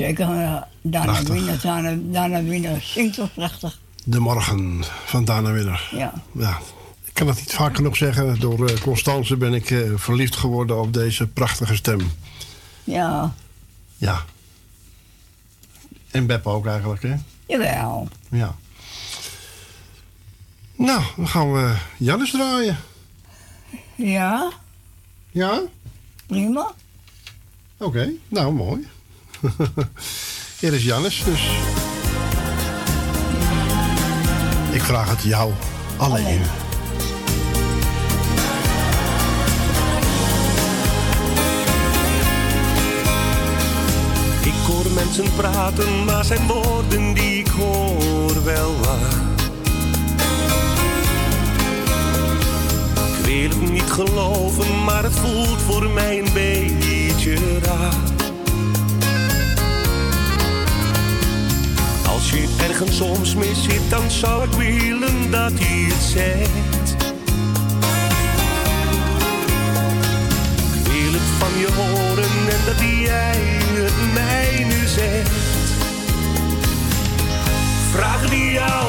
Uh, Dana Prachtig. Wiener, Dana, Dana Wiener zingt toch prachtig. De morgen van Dana Winner. Ja. ja. Ik kan het niet vaak genoeg zeggen. Door eh, Constance ben ik eh, verliefd geworden op deze prachtige stem. Ja, Ja. En Beppe ook eigenlijk, hè? jawel. Ja. Nou, dan gaan we Jannes draaien. Ja, Ja? prima. Oké, nou mooi. <laughs> Hier is Jannes, dus. Ik vraag het jou alleen. Ik hoor mensen praten, maar zijn woorden die ik hoor wel waar. Ik wil het niet geloven, maar het voelt voor mij een beetje raar. Als je ergens soms mis zit, dan zou ik willen dat hij het zegt. Ik wil het van je horen en dat jij het mij nu zegt. Vraag die jou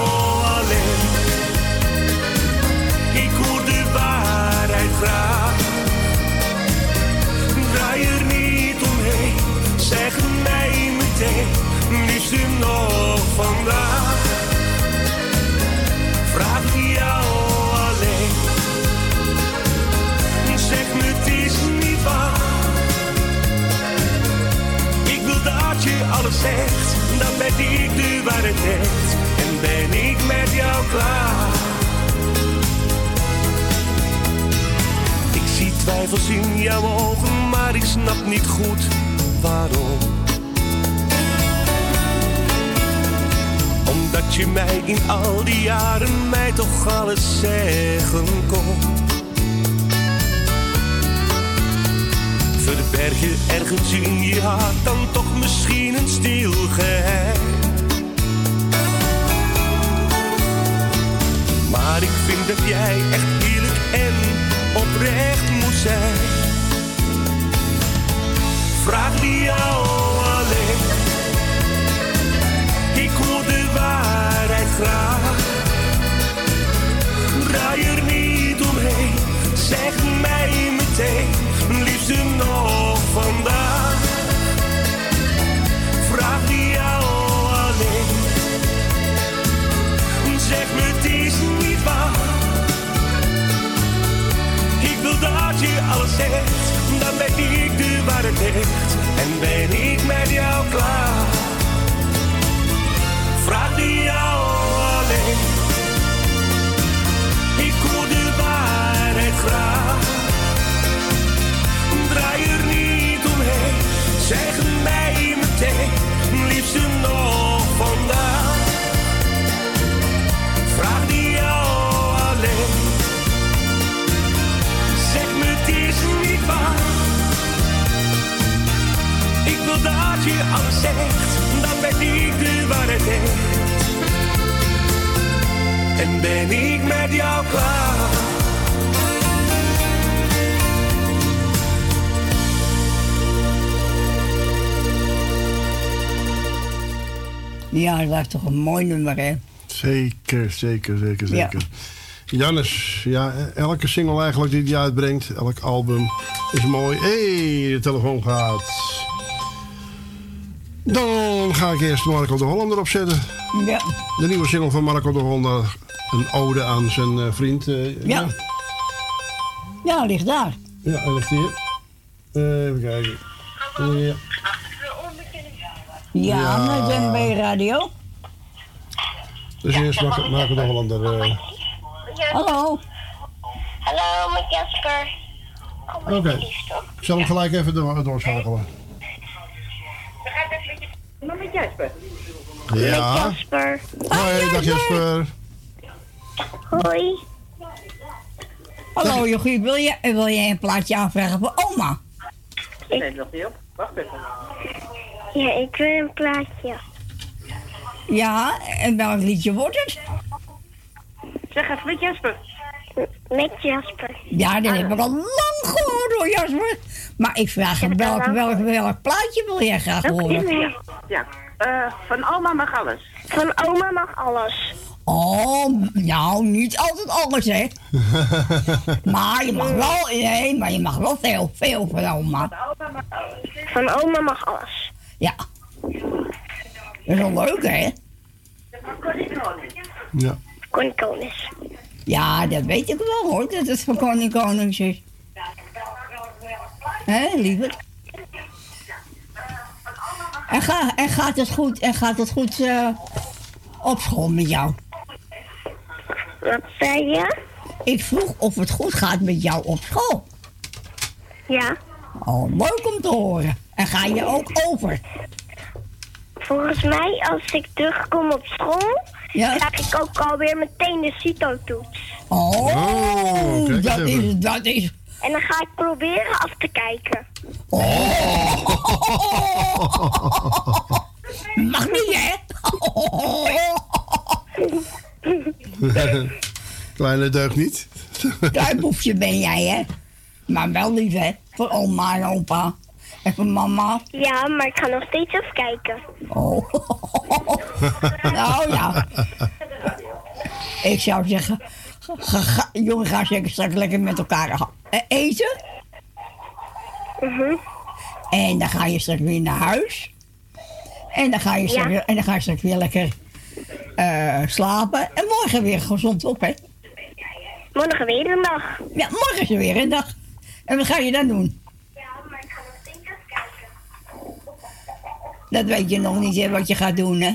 alleen. Ik hoor de waarheid graag. Draai er niet omheen, zeg mij meteen, liefste nog vandaag. Vraag die jou alleen. Zeg me het is niet waar. Ik wil dat je alles zegt, dan ben ik de waarheid echt. En ben ik met jou klaar. Ik zie twijfels in jouw ogen, maar ik snap niet goed waarom. Omdat je mij in al die jaren mij toch alles zeggen kon. Verberg je ergens in je hart dan toch misschien een stil geheim. Maar ik vind dat jij echt eerlijk en oprecht moet zijn. Vraag die jou graag. Draai er niet omheen, zeg mij meteen, liefste nog vandaag. Vraag die jou alleen. Zeg me het is niet waar. Ik wil dat je alles zegt, dan ben ik de waarheid. En ben ik met jou klaar. Vraag die jou. Ik hoor de waarheid graag. Draai er niet omheen, zeg mij meteen, liefste nog vandaag. Vraag die jou alleen. Zeg me het is niet waar. Ik wil dat je alles zegt, dan ben ik de waarheid. En ben ik met jou klaar. Ja, dat was toch een mooi nummer, hè? Zeker, zeker, zeker, Ja. zeker. Jannes, ja, elke single eigenlijk die hij uitbrengt, elk album is mooi. Hé, hey, de telefoon gaat. Dan ga ik eerst Marco de Hollander opzetten. Ja. De nieuwe single van Marco de Hollander. Een ode aan zijn eh, vriend. eh, Ja. Ja, ligt daar. Ja, hij ligt hier. Eh, even kijken. Ja. Ja, Ja. met NB Radio. Dus eerst Marco, Marco de Hollander. eh. Hallo. Hallo, met Jasper. Oké, ik zal hem gelijk even door, doorschakelen. Maar met Jasper. Ja. Jasper. Hoi, dag Jasper. Hoi. Hallo Jochie, wil je, wil jij een plaatje aanvragen voor oma? Ik... nog niet op. Wacht even. Ja, ik wil een plaatje. Ja, en welk liedje wordt het? Zeg even met Jasper. Met Jasper. Ja, dat heb ik al lang gehoord hoor Jasper. Maar ik vraag hem welk, welk, welk plaatje wil jij graag horen? Ja, eh, van oma mag alles. Van oma mag alles. Oh, nou, niet altijd alles, hè. <laughs> maar je mag wel, nee, maar je mag wel veel, veel van oma. Van oma mag alles. Ja. Dat is wel leuk, hè? Ja. Connie Konings. Ja, dat weet ik wel, hoor, dat het van Koning Konings is. Hé, lieverd? En, ga, en gaat het goed, en gaat het goed eh, op school met jou? Wat zei je? Ik vroeg of het goed gaat met jou op school. Ja. Oh, leuk om te horen. En ga je ook over? Volgens mij, als ik terugkom op school, Ja. krijg ik ook alweer meteen de CITO-toets. Oh, eens dat is, dat is... En dan ga ik proberen af te kijken. <laughs> Mag niet, hè? <laughs> Kleine deugd niet. <laughs> Duimpje ben jij, hè? Maar wel lief, hè? Voor oma en opa. En voor mama. Ja, maar ik ga nog steeds afkijken. Oh. nou ja. Ik zou zeggen, ga, ga, jongen, ga zeker straks lekker met elkaar eh, eten. En dan ga je straks weer naar huis. En dan ga je straks, Ja. weer, en dan ga je straks weer lekker eh, slapen. En morgen weer gezond op, hè? Morgen weer een dag. Ja, morgen is er weer een dag. En wat ga je dan doen? Dat weet je nog niet, hè, wat je gaat doen, hè?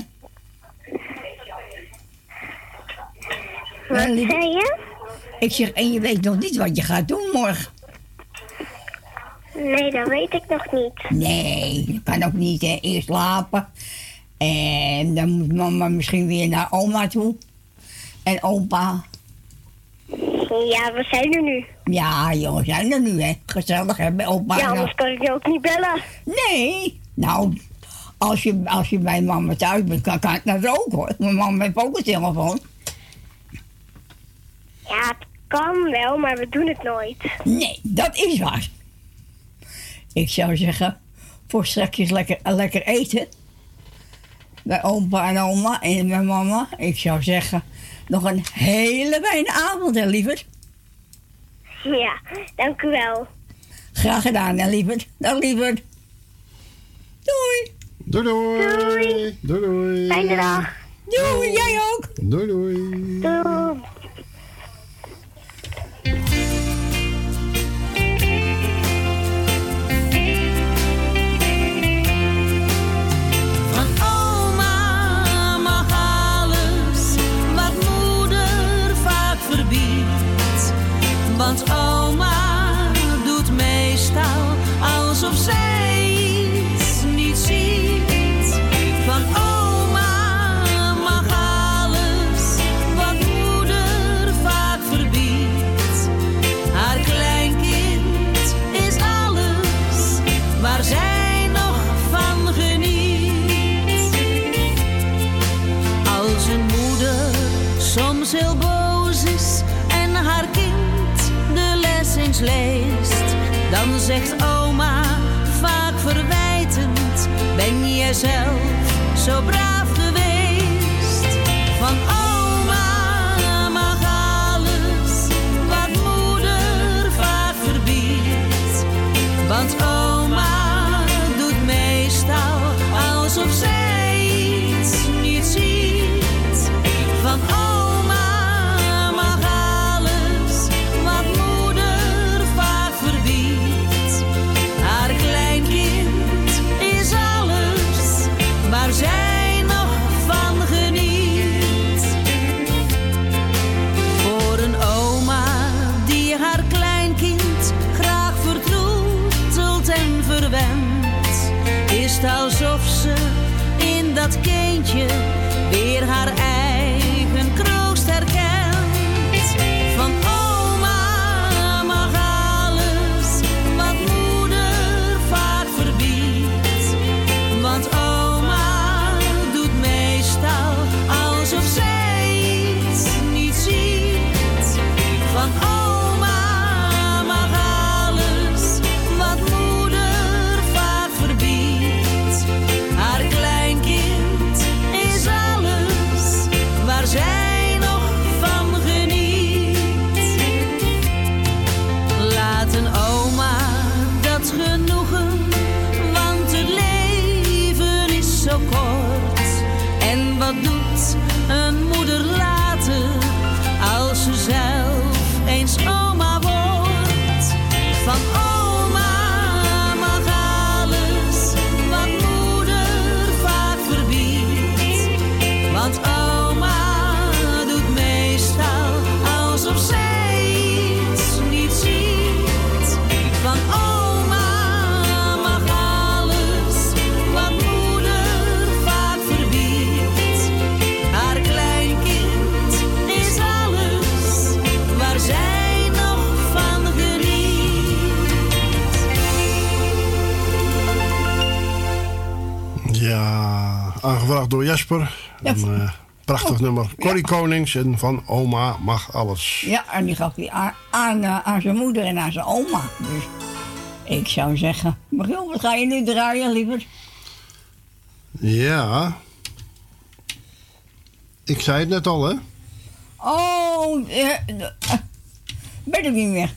Wat zei je? Ik zeg, en je weet nog niet wat je gaat doen morgen. Nee, dat weet ik nog niet. Nee, dat kan ook niet, hè. Eerst slapen. En dan moet mama misschien weer naar oma toe. En opa. Ja, we zijn er nu. Ja, jongens, zijn er nu, hè. Gezellig, hè, bij opa. Ja, anders kan ik je ook niet bellen. Nee. Nou, als je, als je bij mama thuis bent, kan, kan het dat ook, hoor. Mijn mama heeft ook een telefoon. Ja, het kan wel, maar we doen het nooit. Nee, dat is waar. Ik zou zeggen, voor straks lekker, lekker eten. Bij opa en oma en bij mama. Ik zou zeggen, nog een hele fijne avond, hè, lieverd. Ja, dank u wel. Graag gedaan, hè, lieverd. Dag, lieverd. Doei. Doei doei. Doei. Doei doei. Fijne dag. Doei, jij ook. Doei doei. Doei. Want oma doet meestal alsof zij zegt oma vaak verwijtend: Ben jij zelf zo braaf aangevraagd door Jesper. Een eh, prachtig nummer. Corrie Konings en van Oma mag alles. Ja, en die gaf hij aan, aan, eh, aan zijn moeder en aan zijn oma. Dus ik zou zeggen, Michiel, wat ga je nu draaien, liever? Ja. Ik zei het net al, hè? Oh, eh, weet ik niet meer.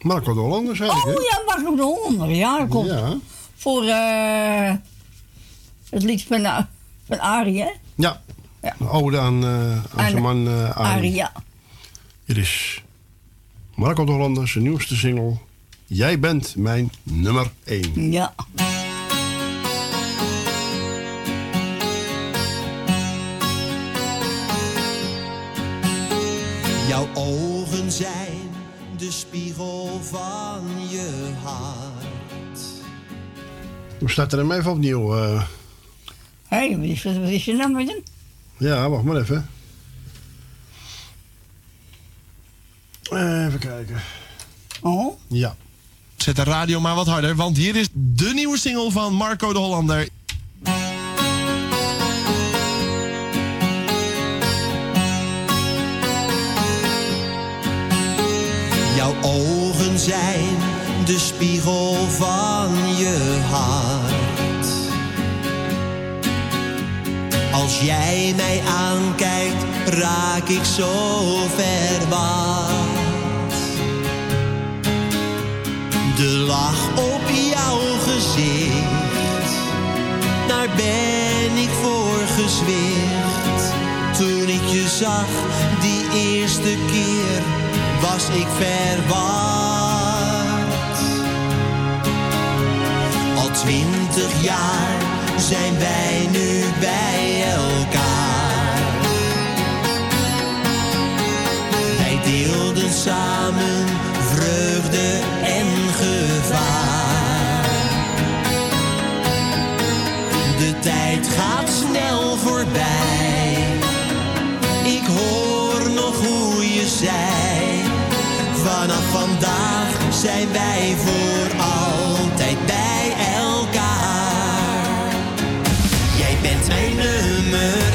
Marco de Hollander, zei ik, Oh hè? ja, Marco de Hollander, ja, dat komt. Ja. Voor eh, het lied van, uh, van Arie, hè? Ja. Ja. Een ode aan, eh, aan Aan- zijn man eh Arie. Arie, ja. Hier is Marco de Hollander, zijn nieuwste single. Jij bent mijn nummer 1. Ja. Jouw ogen zijn de spiegel van je hart. We starten hem even opnieuw. eh. Hé, hey, wat is, wat is je naam met hem? ja, wacht maar even. Even kijken. Oh? Ja. Zet de radio maar wat harder, want hier is de nieuwe single van Marco de Hollander. Jouw ogen zijn de spiegel van je hart. Als jij mij aankijkt, raak ik zo verward. De lach op jouw gezicht, daar ben ik voor gezwicht. Toen ik je zag, die eerste keer, was ik verward. Al twintig jaar zijn wij nu bij elkaar. Wij deelden samen vreugde en gevaar. De tijd gaat snel voorbij. Ik hoor nog hoe je zei. Vanaf vandaag zijn wij voor altijd bij nummer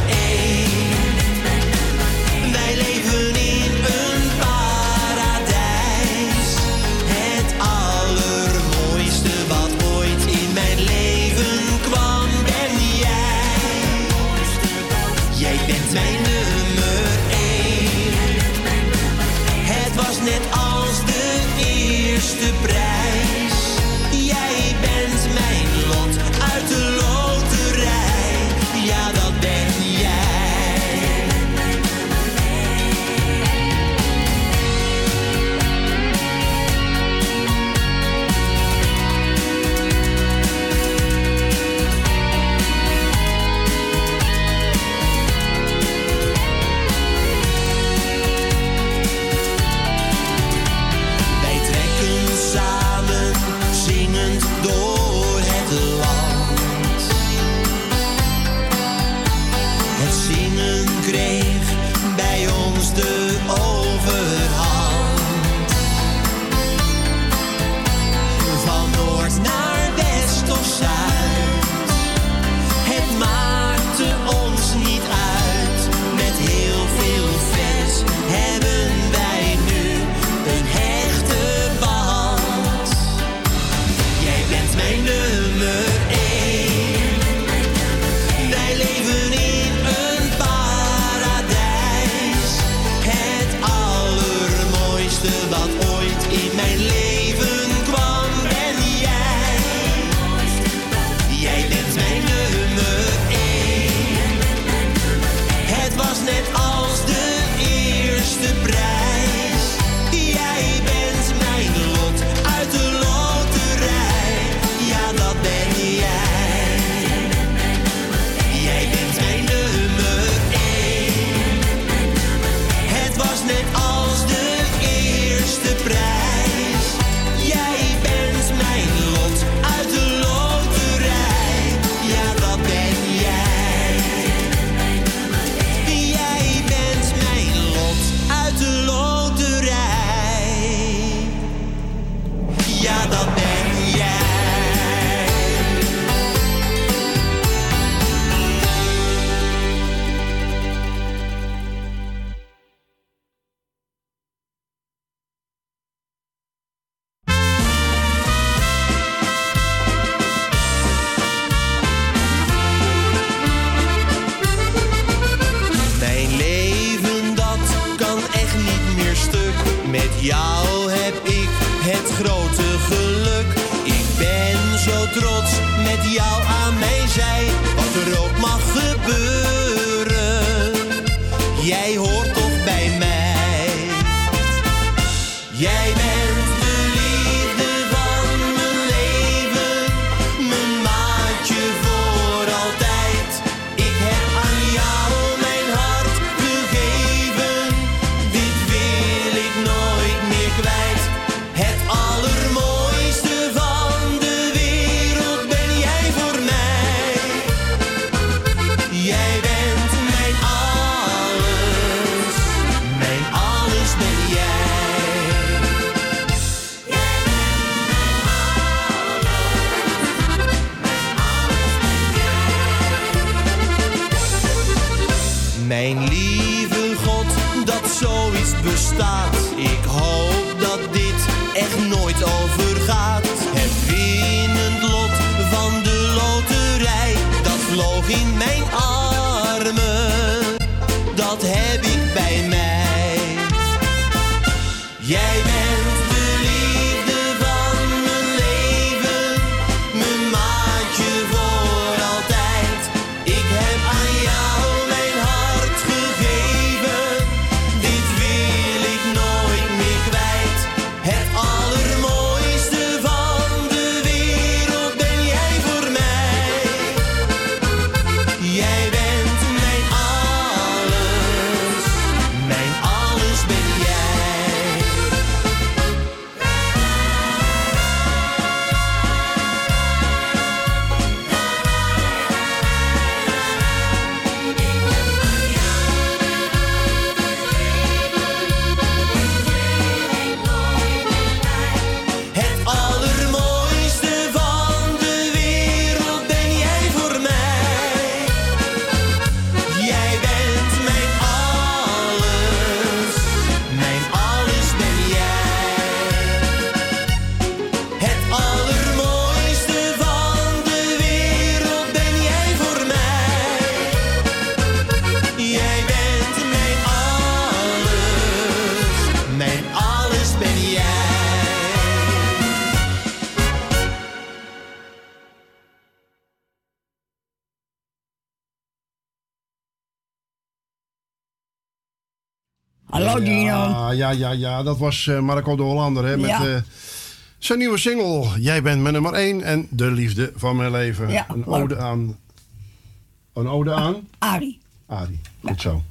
jou Ja, ja, ja, dat was eh, Marco de Hollander hè, met Ja. eh, zijn nieuwe single. Jij bent mijn nummer 1 en de liefde van mijn leven. Ja, een leuk. ode aan. Een ode aan? Arie. Arie, goed zo.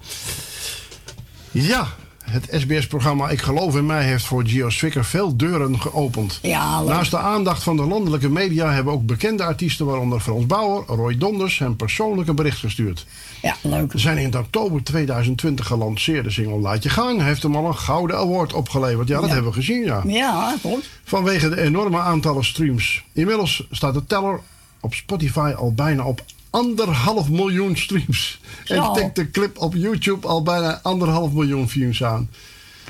Ja, het SBS-programma Ik Geloof in Mij heeft voor Gio Swicker veel deuren geopend. Ja. Naast de aandacht van de landelijke media hebben ook bekende artiesten, waaronder Frans Bauer, Roy Donders, hem persoonlijk een bericht gestuurd. Ja, leuk. Zijn in oktober 2020 gelanceerde single Laat Je Gaan heeft hem al een gouden award opgeleverd. Ja, dat Ja. hebben we gezien, ja. Ja, goed. Vanwege de enorme aantallen streams. Inmiddels staat de teller op Spotify al bijna op anderhalf miljoen streams. En tikt de clip op YouTube al bijna anderhalf miljoen views aan.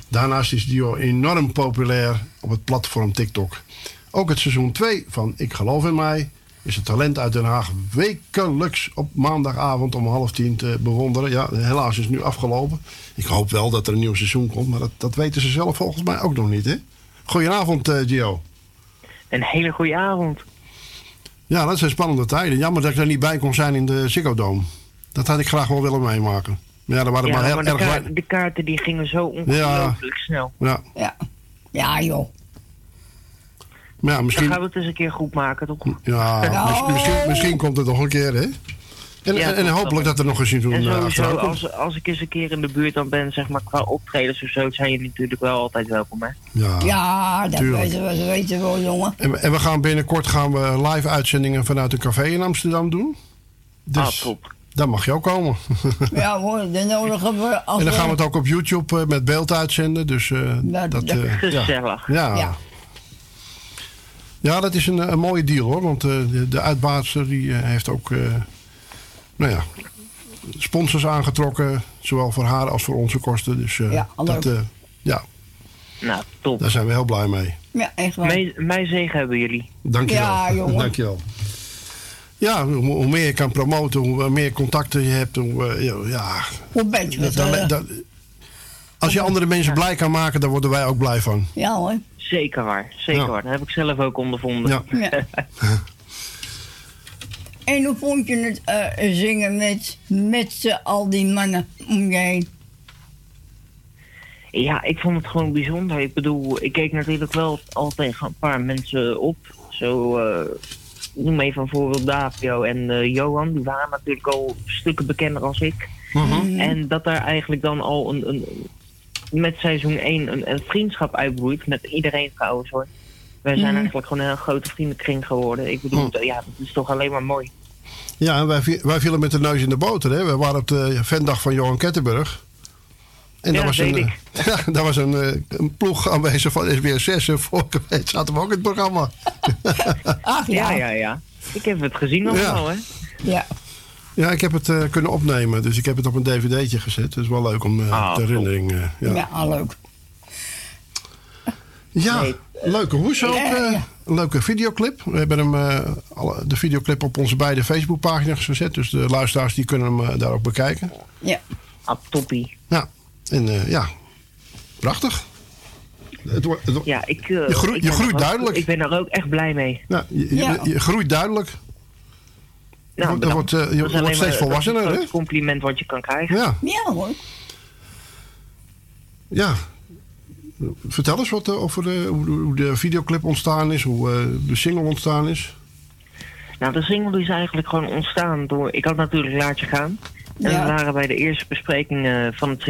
Daarnaast is Dio enorm populair op het platform TikTok. Ook het seizoen 2 van Ik Geloof in Mij is het talent uit Den Haag wekelijks op maandagavond om half tien te bewonderen. Ja, helaas is het nu afgelopen. Ik hoop wel dat er een nieuw seizoen komt, maar dat, dat weten ze zelf volgens mij ook nog niet. Hè? Goedenavond, eh, Gio. Een hele goede avond. Ja, dat zijn spannende tijden. Jammer dat ik er niet bij kon zijn in de Ziggo Dome. Dat had ik graag wel willen meemaken. Maar ja, er waren Ja, maar heel maar de, erg kaart- de kaarten die gingen zo ongelooflijk snel. Ja. Ja. Ja, joh. Maar ja, Dan misschien, gaan we het eens een keer goed maken, toch? ja, <laughs> mis- misschien, misschien komt het nog een keer, hè? En, Ja, en, hopelijk dat er nog een seizoen En eh, achteraan als, als ik eens een keer in de buurt dan ben, zeg maar, qua optredens of zo, zijn jullie natuurlijk wel altijd welkom, hè? Ja, Ja, dat weten we, dat weten we wel, jongen. En, we- en we gaan binnenkort gaan we live uitzendingen vanuit een café in Amsterdam doen. Dus Ah, top. daar mag je ook komen. <laughs> Ja hoor, de nodigen we en dan gaan we het ook op YouTube eh, met beeld uitzenden. Dus eh, dat, eh. Gezellig. Ja. Ja. Ja, dat is een, een mooie deal hoor. Want eh, de, de uitbaatster die eh, heeft ook eh, nou ja, sponsors aangetrokken. Zowel voor haar als voor onze kosten. Dus eh, Ja, dat, eh, ja, Nou, top. daar zijn we heel blij mee. Ja, echt waar. Mijn, mijn zegen hebben jullie. Dankjewel. Ja, jongen. <laughs> Dankjewel. Ja, hoe, hoe meer je kan promoten, hoe meer contacten je hebt, hoe, ja, ja, Hoe je dat- als je andere mensen blij kan maken, dan worden wij ook blij van. Ja hoor. Zeker waar, zeker Ja. waar. Dat heb ik zelf ook ondervonden. Ja. <laughs> En hoe vond je het eh, zingen met, met z'n al die mannen om je heen? Ja, ik vond het gewoon bijzonder. Ik bedoel, ik keek natuurlijk wel al tegen een paar mensen op. Zo, eh noem even een voorbeeld Davio en eh, Johan. Die waren natuurlijk al stukken bekender als ik. Mhm. En dat daar eigenlijk dan al een, een, met seizoen 1 een, een vriendschap uitbroeit. Met iedereen trouwens hoor. Wij zijn Mhm. eigenlijk gewoon een heel grote vriendenkring geworden. Ik bedoel, ja, dat is toch alleen maar mooi. Ja, en wij, wij vielen met de neus in de boter. Hè? We waren op de vendag van Johan Kettenburg. En Ja, daar was, een, ik. eh, <laughs> ja, daar was een, eh, een ploeg aanwezig van SBS 6. En vorige week zaten we ook in het programma. <laughs> Ach Ja, ja, ja. Ik heb het gezien allemaal, hè. Ja. Ja, ik heb het eh, kunnen opnemen. Dus ik heb het op een dvd'tje gezet. Dat is wel leuk om eh Ah, de herinnering... eh, ja. Ja, leuk. Ja, leuke hoes ook. Ja, ja. eh, een leuke videoclip. We hebben hem, eh, alle- de videoclip op onze beide Facebookpagina's gezet. Dus de luisteraars die kunnen hem daar ook bekijken. Ja. Ah, toppie. Ja, en eh, ja, prachtig. Het, Ja, ik, Je groeit- ik je ben groeit ook- duidelijk. Ik ben er ook echt blij mee. ja, je, je- Ja. je groeit duidelijk. Nou, dat bedankt. wordt, eh, je Dat wordt alleen steeds maar- dat is volwassener, het hè? compliment wat je kan krijgen. Ja. Ja hoor. Ja. Vertel eens wat eh, over de, hoe, hoe de videoclip ontstaan is, hoe eh, de single ontstaan is. Nou, de single is eigenlijk gewoon ontstaan door... Ik had natuurlijk Laat Je Gaan. En Ja. we waren bij de eerste bespreking van het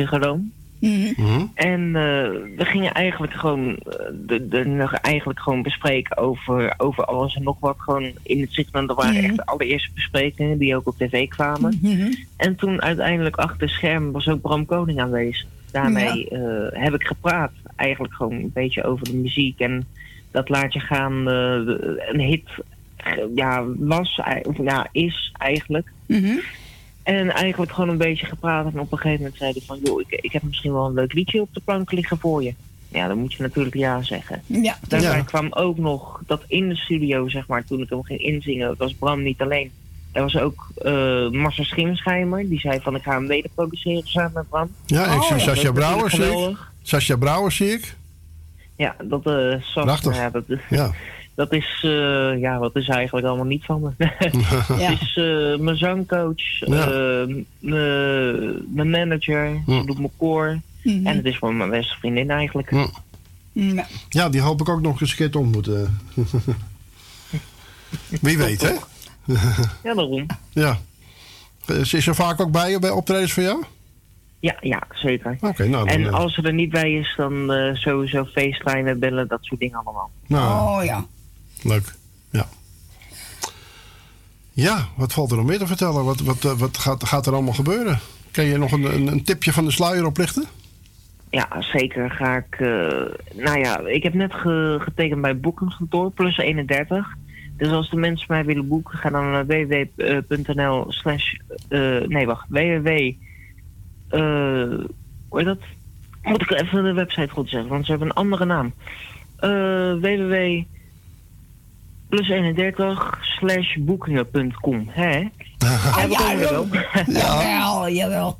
Mhm. En eh, we gingen eigenlijk gewoon, eh, de, de, nog eigenlijk gewoon bespreken over, over alles en nog wat. Gewoon in het Ziggodoom, dat waren Mhm. echt de allereerste besprekingen die ook op tv kwamen. Mhm. En toen uiteindelijk achter de schermen was ook Bram Koning aanwezig. Daarmee eh, heb ik gepraat. Eigenlijk gewoon een beetje over de muziek. En dat laat je gaan een hit ja, was, ja, is eigenlijk. En eigenlijk gewoon een beetje gepraat. En op een gegeven moment zei hij van... joh, ik, ik heb misschien wel een leuk liedje op de plank liggen voor je. Ja, dan moet je natuurlijk ja zeggen. Ja. Daarbij Ja. kwam ook nog dat in de studio, zeg maar, toen ik hem ging inzingen, was Bram niet alleen. Er was ook eh Marcel Schimschijmer, die zei van ik ga hem weder produceren samen met Bram. Ja, ik Oh, zie Sascha Brouwer, zie ik. Sascha Brouwer zie ik. Ja, dat eh Sas, Prachtig. ja, dat, Ja. Dat is, eh, ja, wat is eigenlijk allemaal niet van me. <laughs> Ja. Het is eh, mijn zangcoach, Ja. eh, mijn- manager, die doet mijn koor. Mhm. En het is gewoon mijn beste vriendin eigenlijk. Ja. Ja, die hoop ik ook nog eens een keer te ontmoeten. <laughs> Wie weet, hè? Ja, daarom. Ja. Is is er vaak ook bij bij optredens van jou? Ja, ja, zeker. Oké, nou dan... En als ze er niet bij is, dan eh, sowieso facetimen, bellen, dat soort dingen allemaal. nou, Oh ja. Leuk. Ja. Ja, wat valt er nog meer te vertellen? Wat, wat, eh, wat gaat, gaat er allemaal gebeuren? Kan je nog een, een, een tipje van de sluier oplichten? Ja, zeker ga ik... eh, nou ja, ik heb net ge- getekend bij boekingskantoor, plus 31. Dus als de mensen mij willen boeken, ga dan naar www.nl slash... eh, nee, wacht. www... eh, hoe heet dat? Moet ik even de website goed zeggen, want ze hebben een andere naam. Eh www... Plus 31 slash boekingen.com. Hè? Ah, <laughs> ja, komen er joh. wel. Jawel, jawel.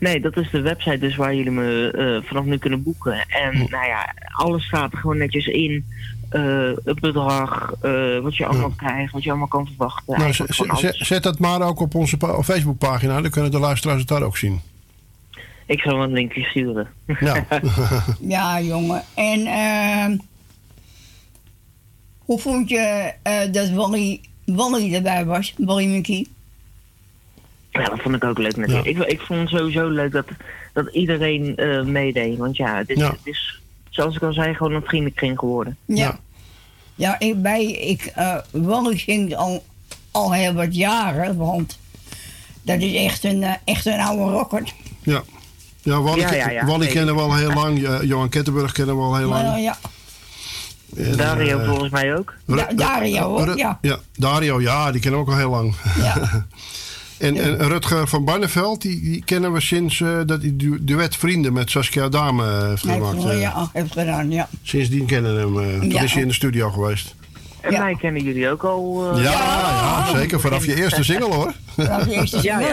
Nee, dat is de website dus waar jullie me eh, vanaf nu kunnen boeken. En nou ja, alles staat er gewoon netjes in. Eh, het bedrag, eh, wat je allemaal krijgt, wat je allemaal kan verwachten. Nou, zet dat maar ook op onze pa- Facebookpagina. Dan kunnen de luisteraars het daar ook zien. Ik zal een linkje sturen. Ja. <laughs> <laughs> Ja, jongen. En ehm hoe vond je eh, dat Wally, Wally erbij was? Wally McKee? Ja, dat vond ik ook leuk natuurlijk. Ik, ik vond het sowieso leuk dat, dat iedereen eh, meedeed. Want ja het, is, Ja. het is, zoals ik al zei, gewoon een vriendenkring geworden. Ja. Ja, ik, bij, ik, eh Wally zingt al, al heel wat jaren, want dat is echt een, echt een oude rocker. Ja. Ja, Wally, Ja, ja, ja, kennen we al heel lang. Ja, Johan Kettenburg kennen we al heel lang. Ja, En, Dario eh, volgens mij ook. Ja, Dario ook, Rut- ja. ja. Dario, ja, die kennen we ook al heel lang. Ja. <laughs> en, en Rutger van Barneveld, die, die kennen we sinds eh, dat hij du duet Vrienden met Saskia Dame eh, heeft gemaakt. wel, ja, heeft gedaan, ja. Sindsdien kennen we hem. toen Ja. is hij in de studio geweest. En mij kennen jullie ook al. Ja, ja, zeker. Vanaf je eerste single hoor. Vanaf je eerste <laughs> Ja, single.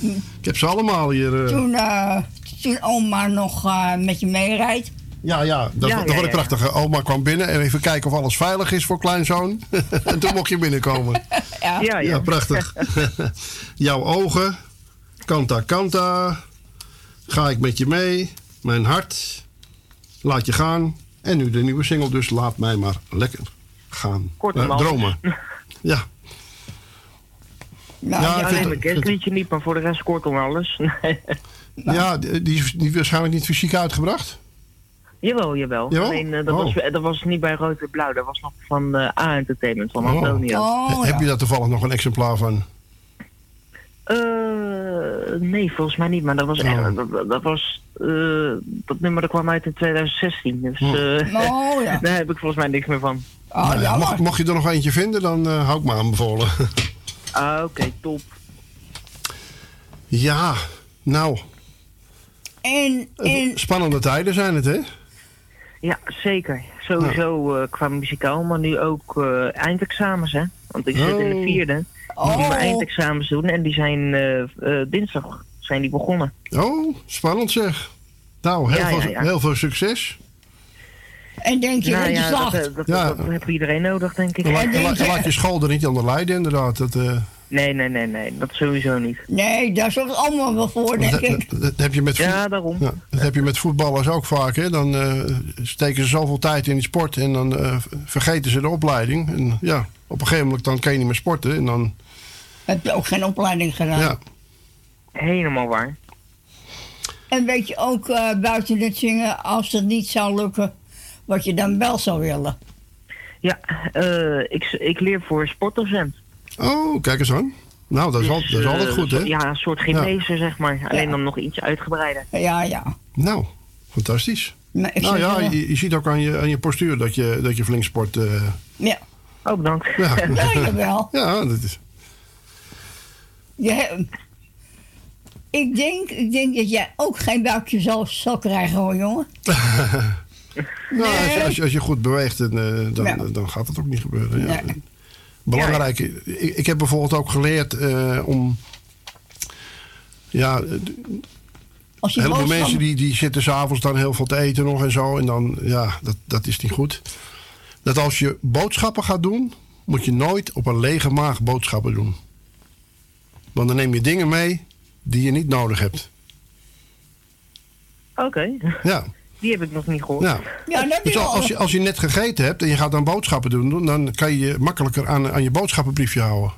ja. Ik heb ze allemaal hier. Toen, eh, toen oma nog met je meerijdt. Ja, ja, dat, Ja, dat ja, vond ik ja. prachtig. Oma kwam binnen en even kijken of alles veilig is voor kleinzoon. <laughs> en toen mocht je binnenkomen. Ja, ja. Ja, prachtig. <laughs> Jouw ogen, kanta kanta. Ga ik met je mee, mijn hart. Laat je gaan. En nu de nieuwe single, dus laat mij maar lekker gaan. Kort Eh, en dromen. <laughs> Ja. Nou, Ja, ja, ik vind alleen het- mijn kerstliedje niet, maar voor de rest kort om alles. Ja, die die is waarschijnlijk niet fysiek uitgebracht. Jawel, jawel. Jawel? Alleen eh, dat, Oh. was, dat was niet bij Rood en Blauw, dat was nog van eh, A Entertainment, van Oh. Antonio. He- Heb je daar toevallig nog een exemplaar van? Eh, nee, volgens mij niet, maar dat was Oh. echt, dat, dat- dat was, eh, dat nummer dat kwam uit in 2016, dus Oh. eh, Oh, ja. <laughs> daar heb ik volgens mij niks meer van. Nou ja, mocht, mocht je er nog eentje vinden, dan eh, hou ik me aanbevolen. <laughs> Ah, oké, top. ja, nou, En, en spannende tijden zijn het, hè? Ja, zeker. Sowieso eh, qua muzikaal, maar nu ook eh, eindexamens, hè. Want ik zit in de Oh. vierde. Oh. Ik moet mijn eindexamens doen en die zijn eh, dinsdag zijn die begonnen. Oh, spannend zeg. Nou, heel, Ja, veel, ja, ja. heel veel succes. En denk je nou dat je ja, dat, dat, Ja. dat, heeft iedereen nodig, denk ik. En laat, en laat- je school er niet onder lijden, inderdaad. Dat, Nee, nee, nee, nee. Dat sowieso niet. Nee, daar zorgt allemaal wel voor, denk dat, ik. dat- dat heb je met Ja, daarom. Ja, dat heb je met voetballers ook vaak. Hè? Dan eh, steken ze zoveel tijd in die sport en dan eh, vergeten ze de opleiding. En ja, op een gegeven moment dan kan je niet meer sporten. En dan, Heb je ook geen opleiding gedaan. ja. Helemaal waar. En weet je ook eh, buiten het zingen, als het niet zou lukken, wat je dan wel zou willen? Ja, eh, ik, ik leer voor sportdocent. Oh, kijk eens aan. Nou, dat is, al, dat is eh, altijd goed, hè? Ja, een soort gymnasium, zeg maar. Alleen dan nog iets uitgebreider. Ja, ja. Nou, fantastisch. Ik Nou ja, wel- je, je ziet ook aan je, aan je postuur dat je, dat je flink sport. eh, Ja. Oh, bedankt. ja. <laughs> Jawel. ja, dat is. Je hebt- ik, denk, ik denk dat jij ook geen buikje zal, zal krijgen hoor, jongen. <laughs> Nou, als, je, als, je, als je goed beweegt, dan, eh, dan, Ja. dan gaat het ook niet gebeuren. Ja. Nee. Belangrijk. Ik, ik heb bijvoorbeeld ook geleerd eh, om. Ja, eh, Als je heel veel mensen die, die zitten s'avonds dan heel veel te eten nog en zo. En dan, ja, dat, dat is niet goed. Dat als je boodschappen gaat doen, moet je nooit op een lege maag boodschappen doen. Want dan neem je dingen mee die je niet nodig hebt. Oké, Ja. Die heb ik nog niet gehoord. Ja. Dus als je, als je net gegeten hebt en je gaat dan boodschappen doen, dan kan je je makkelijker aan, aan je boodschappenbriefje houden.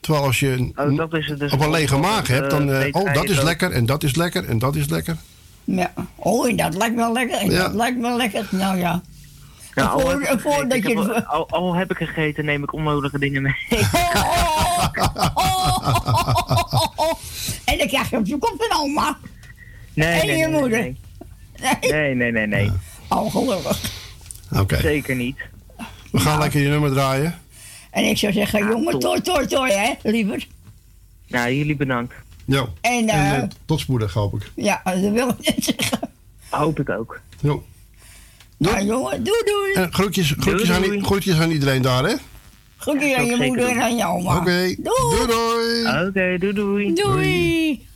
Terwijl als je Oh, dat is het dus op een lege maag hebt, dan. eh, eh, oh, dat is ook. lekker en dat is lekker en dat is lekker. Ja. Oh, en dat lijkt wel lekker. En Ja. dat lijkt wel lekker. Nou ja. Al, voor- heb je- heb- al, al heb ik gegeten, neem ik onnodige dingen mee. <laughs> En dan krijg je op je kop van oma. Nee, en nee, je nee, moeder. nee. Nee, nee, nee, nee. Oh, gelukkig. Oké. Zeker niet. We gaan lekker je nummer draaien. En ik zou zeggen, jongen, toi, toi, toi, hè, liever. Nou, jullie bedankt. Ja. En, eh, En, eh, tot spoedig, hoop ik. Ja, dat wil ik net zeggen. Hoop ik ook. Jo. Nou, jongen, doei, doei. En groetjes, groetjes, aan, groetjes aan iedereen daar, hè? Groetjes aan je moeder en aan je oma. Oké. Doei. Doei, doei. Oké, doei doei. Doei.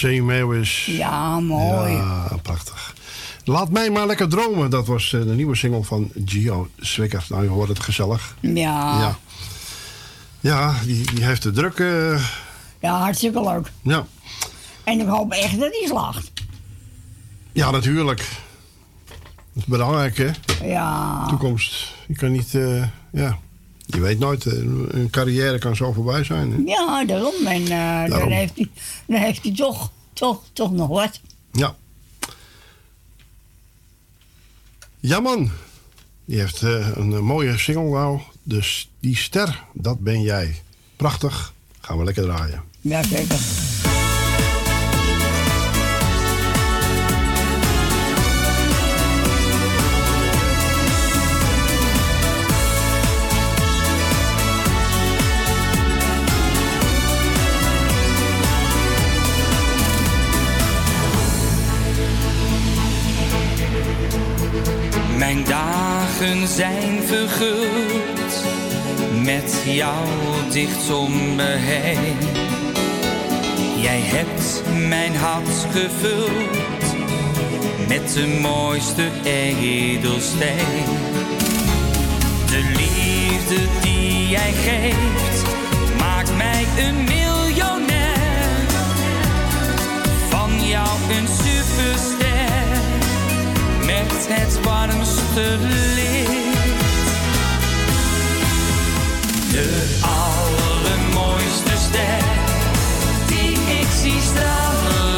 Zeemeeuw is. Ja, mooi. Ja, prachtig. Laat mij maar lekker dromen. Dat was eh, de nieuwe single van Gio Zwicker. Nou, je hoort het gezellig. Ja. Ja, ja die, die heeft de druk. eh, Ja, hartstikke leuk. ja. En ik hoop echt dat hij slaagt. ja, natuurlijk. Dat is belangrijk, hè? Ja. Toekomst. Je kan niet. eh, ja. Je weet nooit. een carrière kan zo voorbij zijn. Hè? Ja, daarom. En eh, dan, heeft hij, dan heeft hij toch, toch, nog wat. Ja. Ja, man. Die heeft eh, een, eh, mooie single nou. Dus die ster, dat ben jij. Prachtig. Gaan we lekker draaien. Ja, zeker. Dagen zijn verguld met jou dicht om me heen. Jij hebt mijn hart gevuld met de mooiste edelsteen. De liefde die jij geeft maakt mij een miljonair. Van jou een superster het warmste licht. De allermooiste ster die ik zie stralen,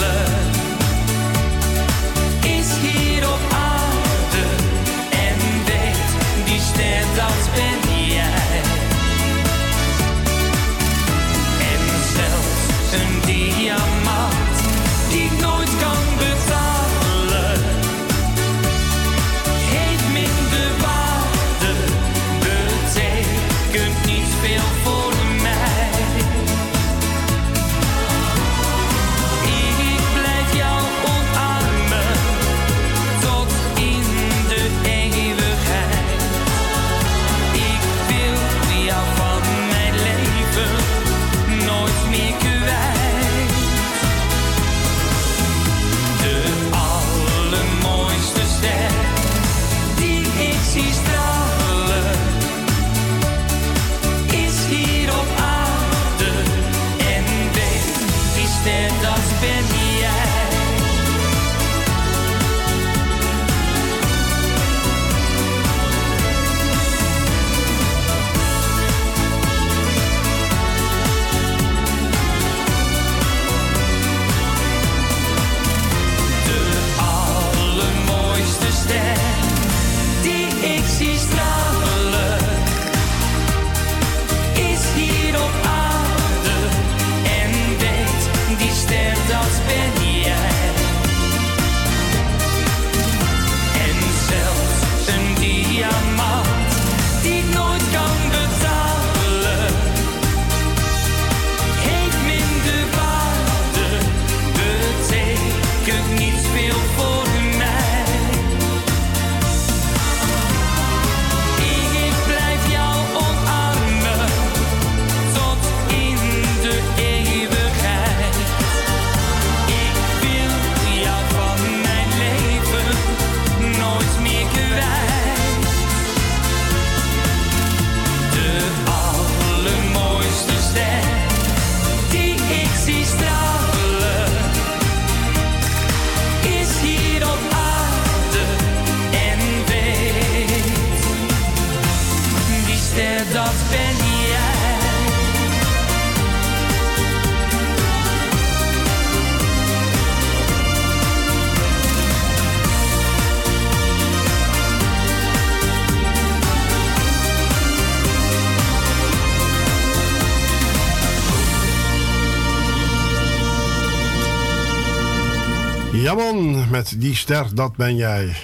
die ster, dat ben jij.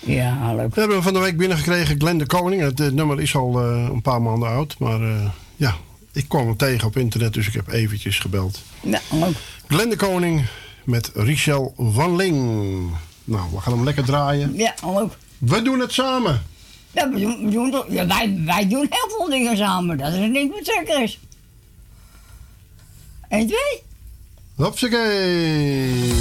Ja, leuk. We hebben van de week binnengekregen Glenn de Koning. Het eh, nummer is al eh, een paar maanden oud. Maar eh, ja, ik kwam hem tegen op internet, dus ik heb eventjes gebeld. Ja, leuk. Glenn de Koning met Richel van Ling. Nou, we gaan hem lekker draaien. Ja, leuk. We doen het samen. Ja, we doen, we doen, toch- ja, wij, wij doen heel veel dingen samen. Dat is niet wat zeker is. 1, 2. Hopsakee.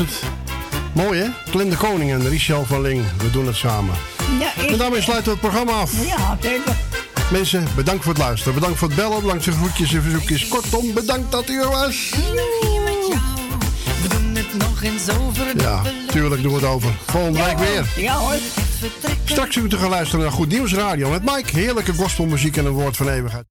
Het. Mooi hè? Clem de Koning en Richel van Ling. We doen het samen. Ja, ik- En daarmee sluiten we het programma af. Ja, zeker. Mensen, bedankt voor het luisteren. Bedankt voor het bellen. Bedankt voor de groetjes en verzoekjes. Kortom, bedankt dat u er was. We doen het nog eens over. Ja, tuurlijk doen we het over. Volgende week weer. Ja hoor. Straks u te gaan luisteren naar Goed Nieuws Radio met Mike. Heerlijke gospelmuziek en een woord van eeuwigheid.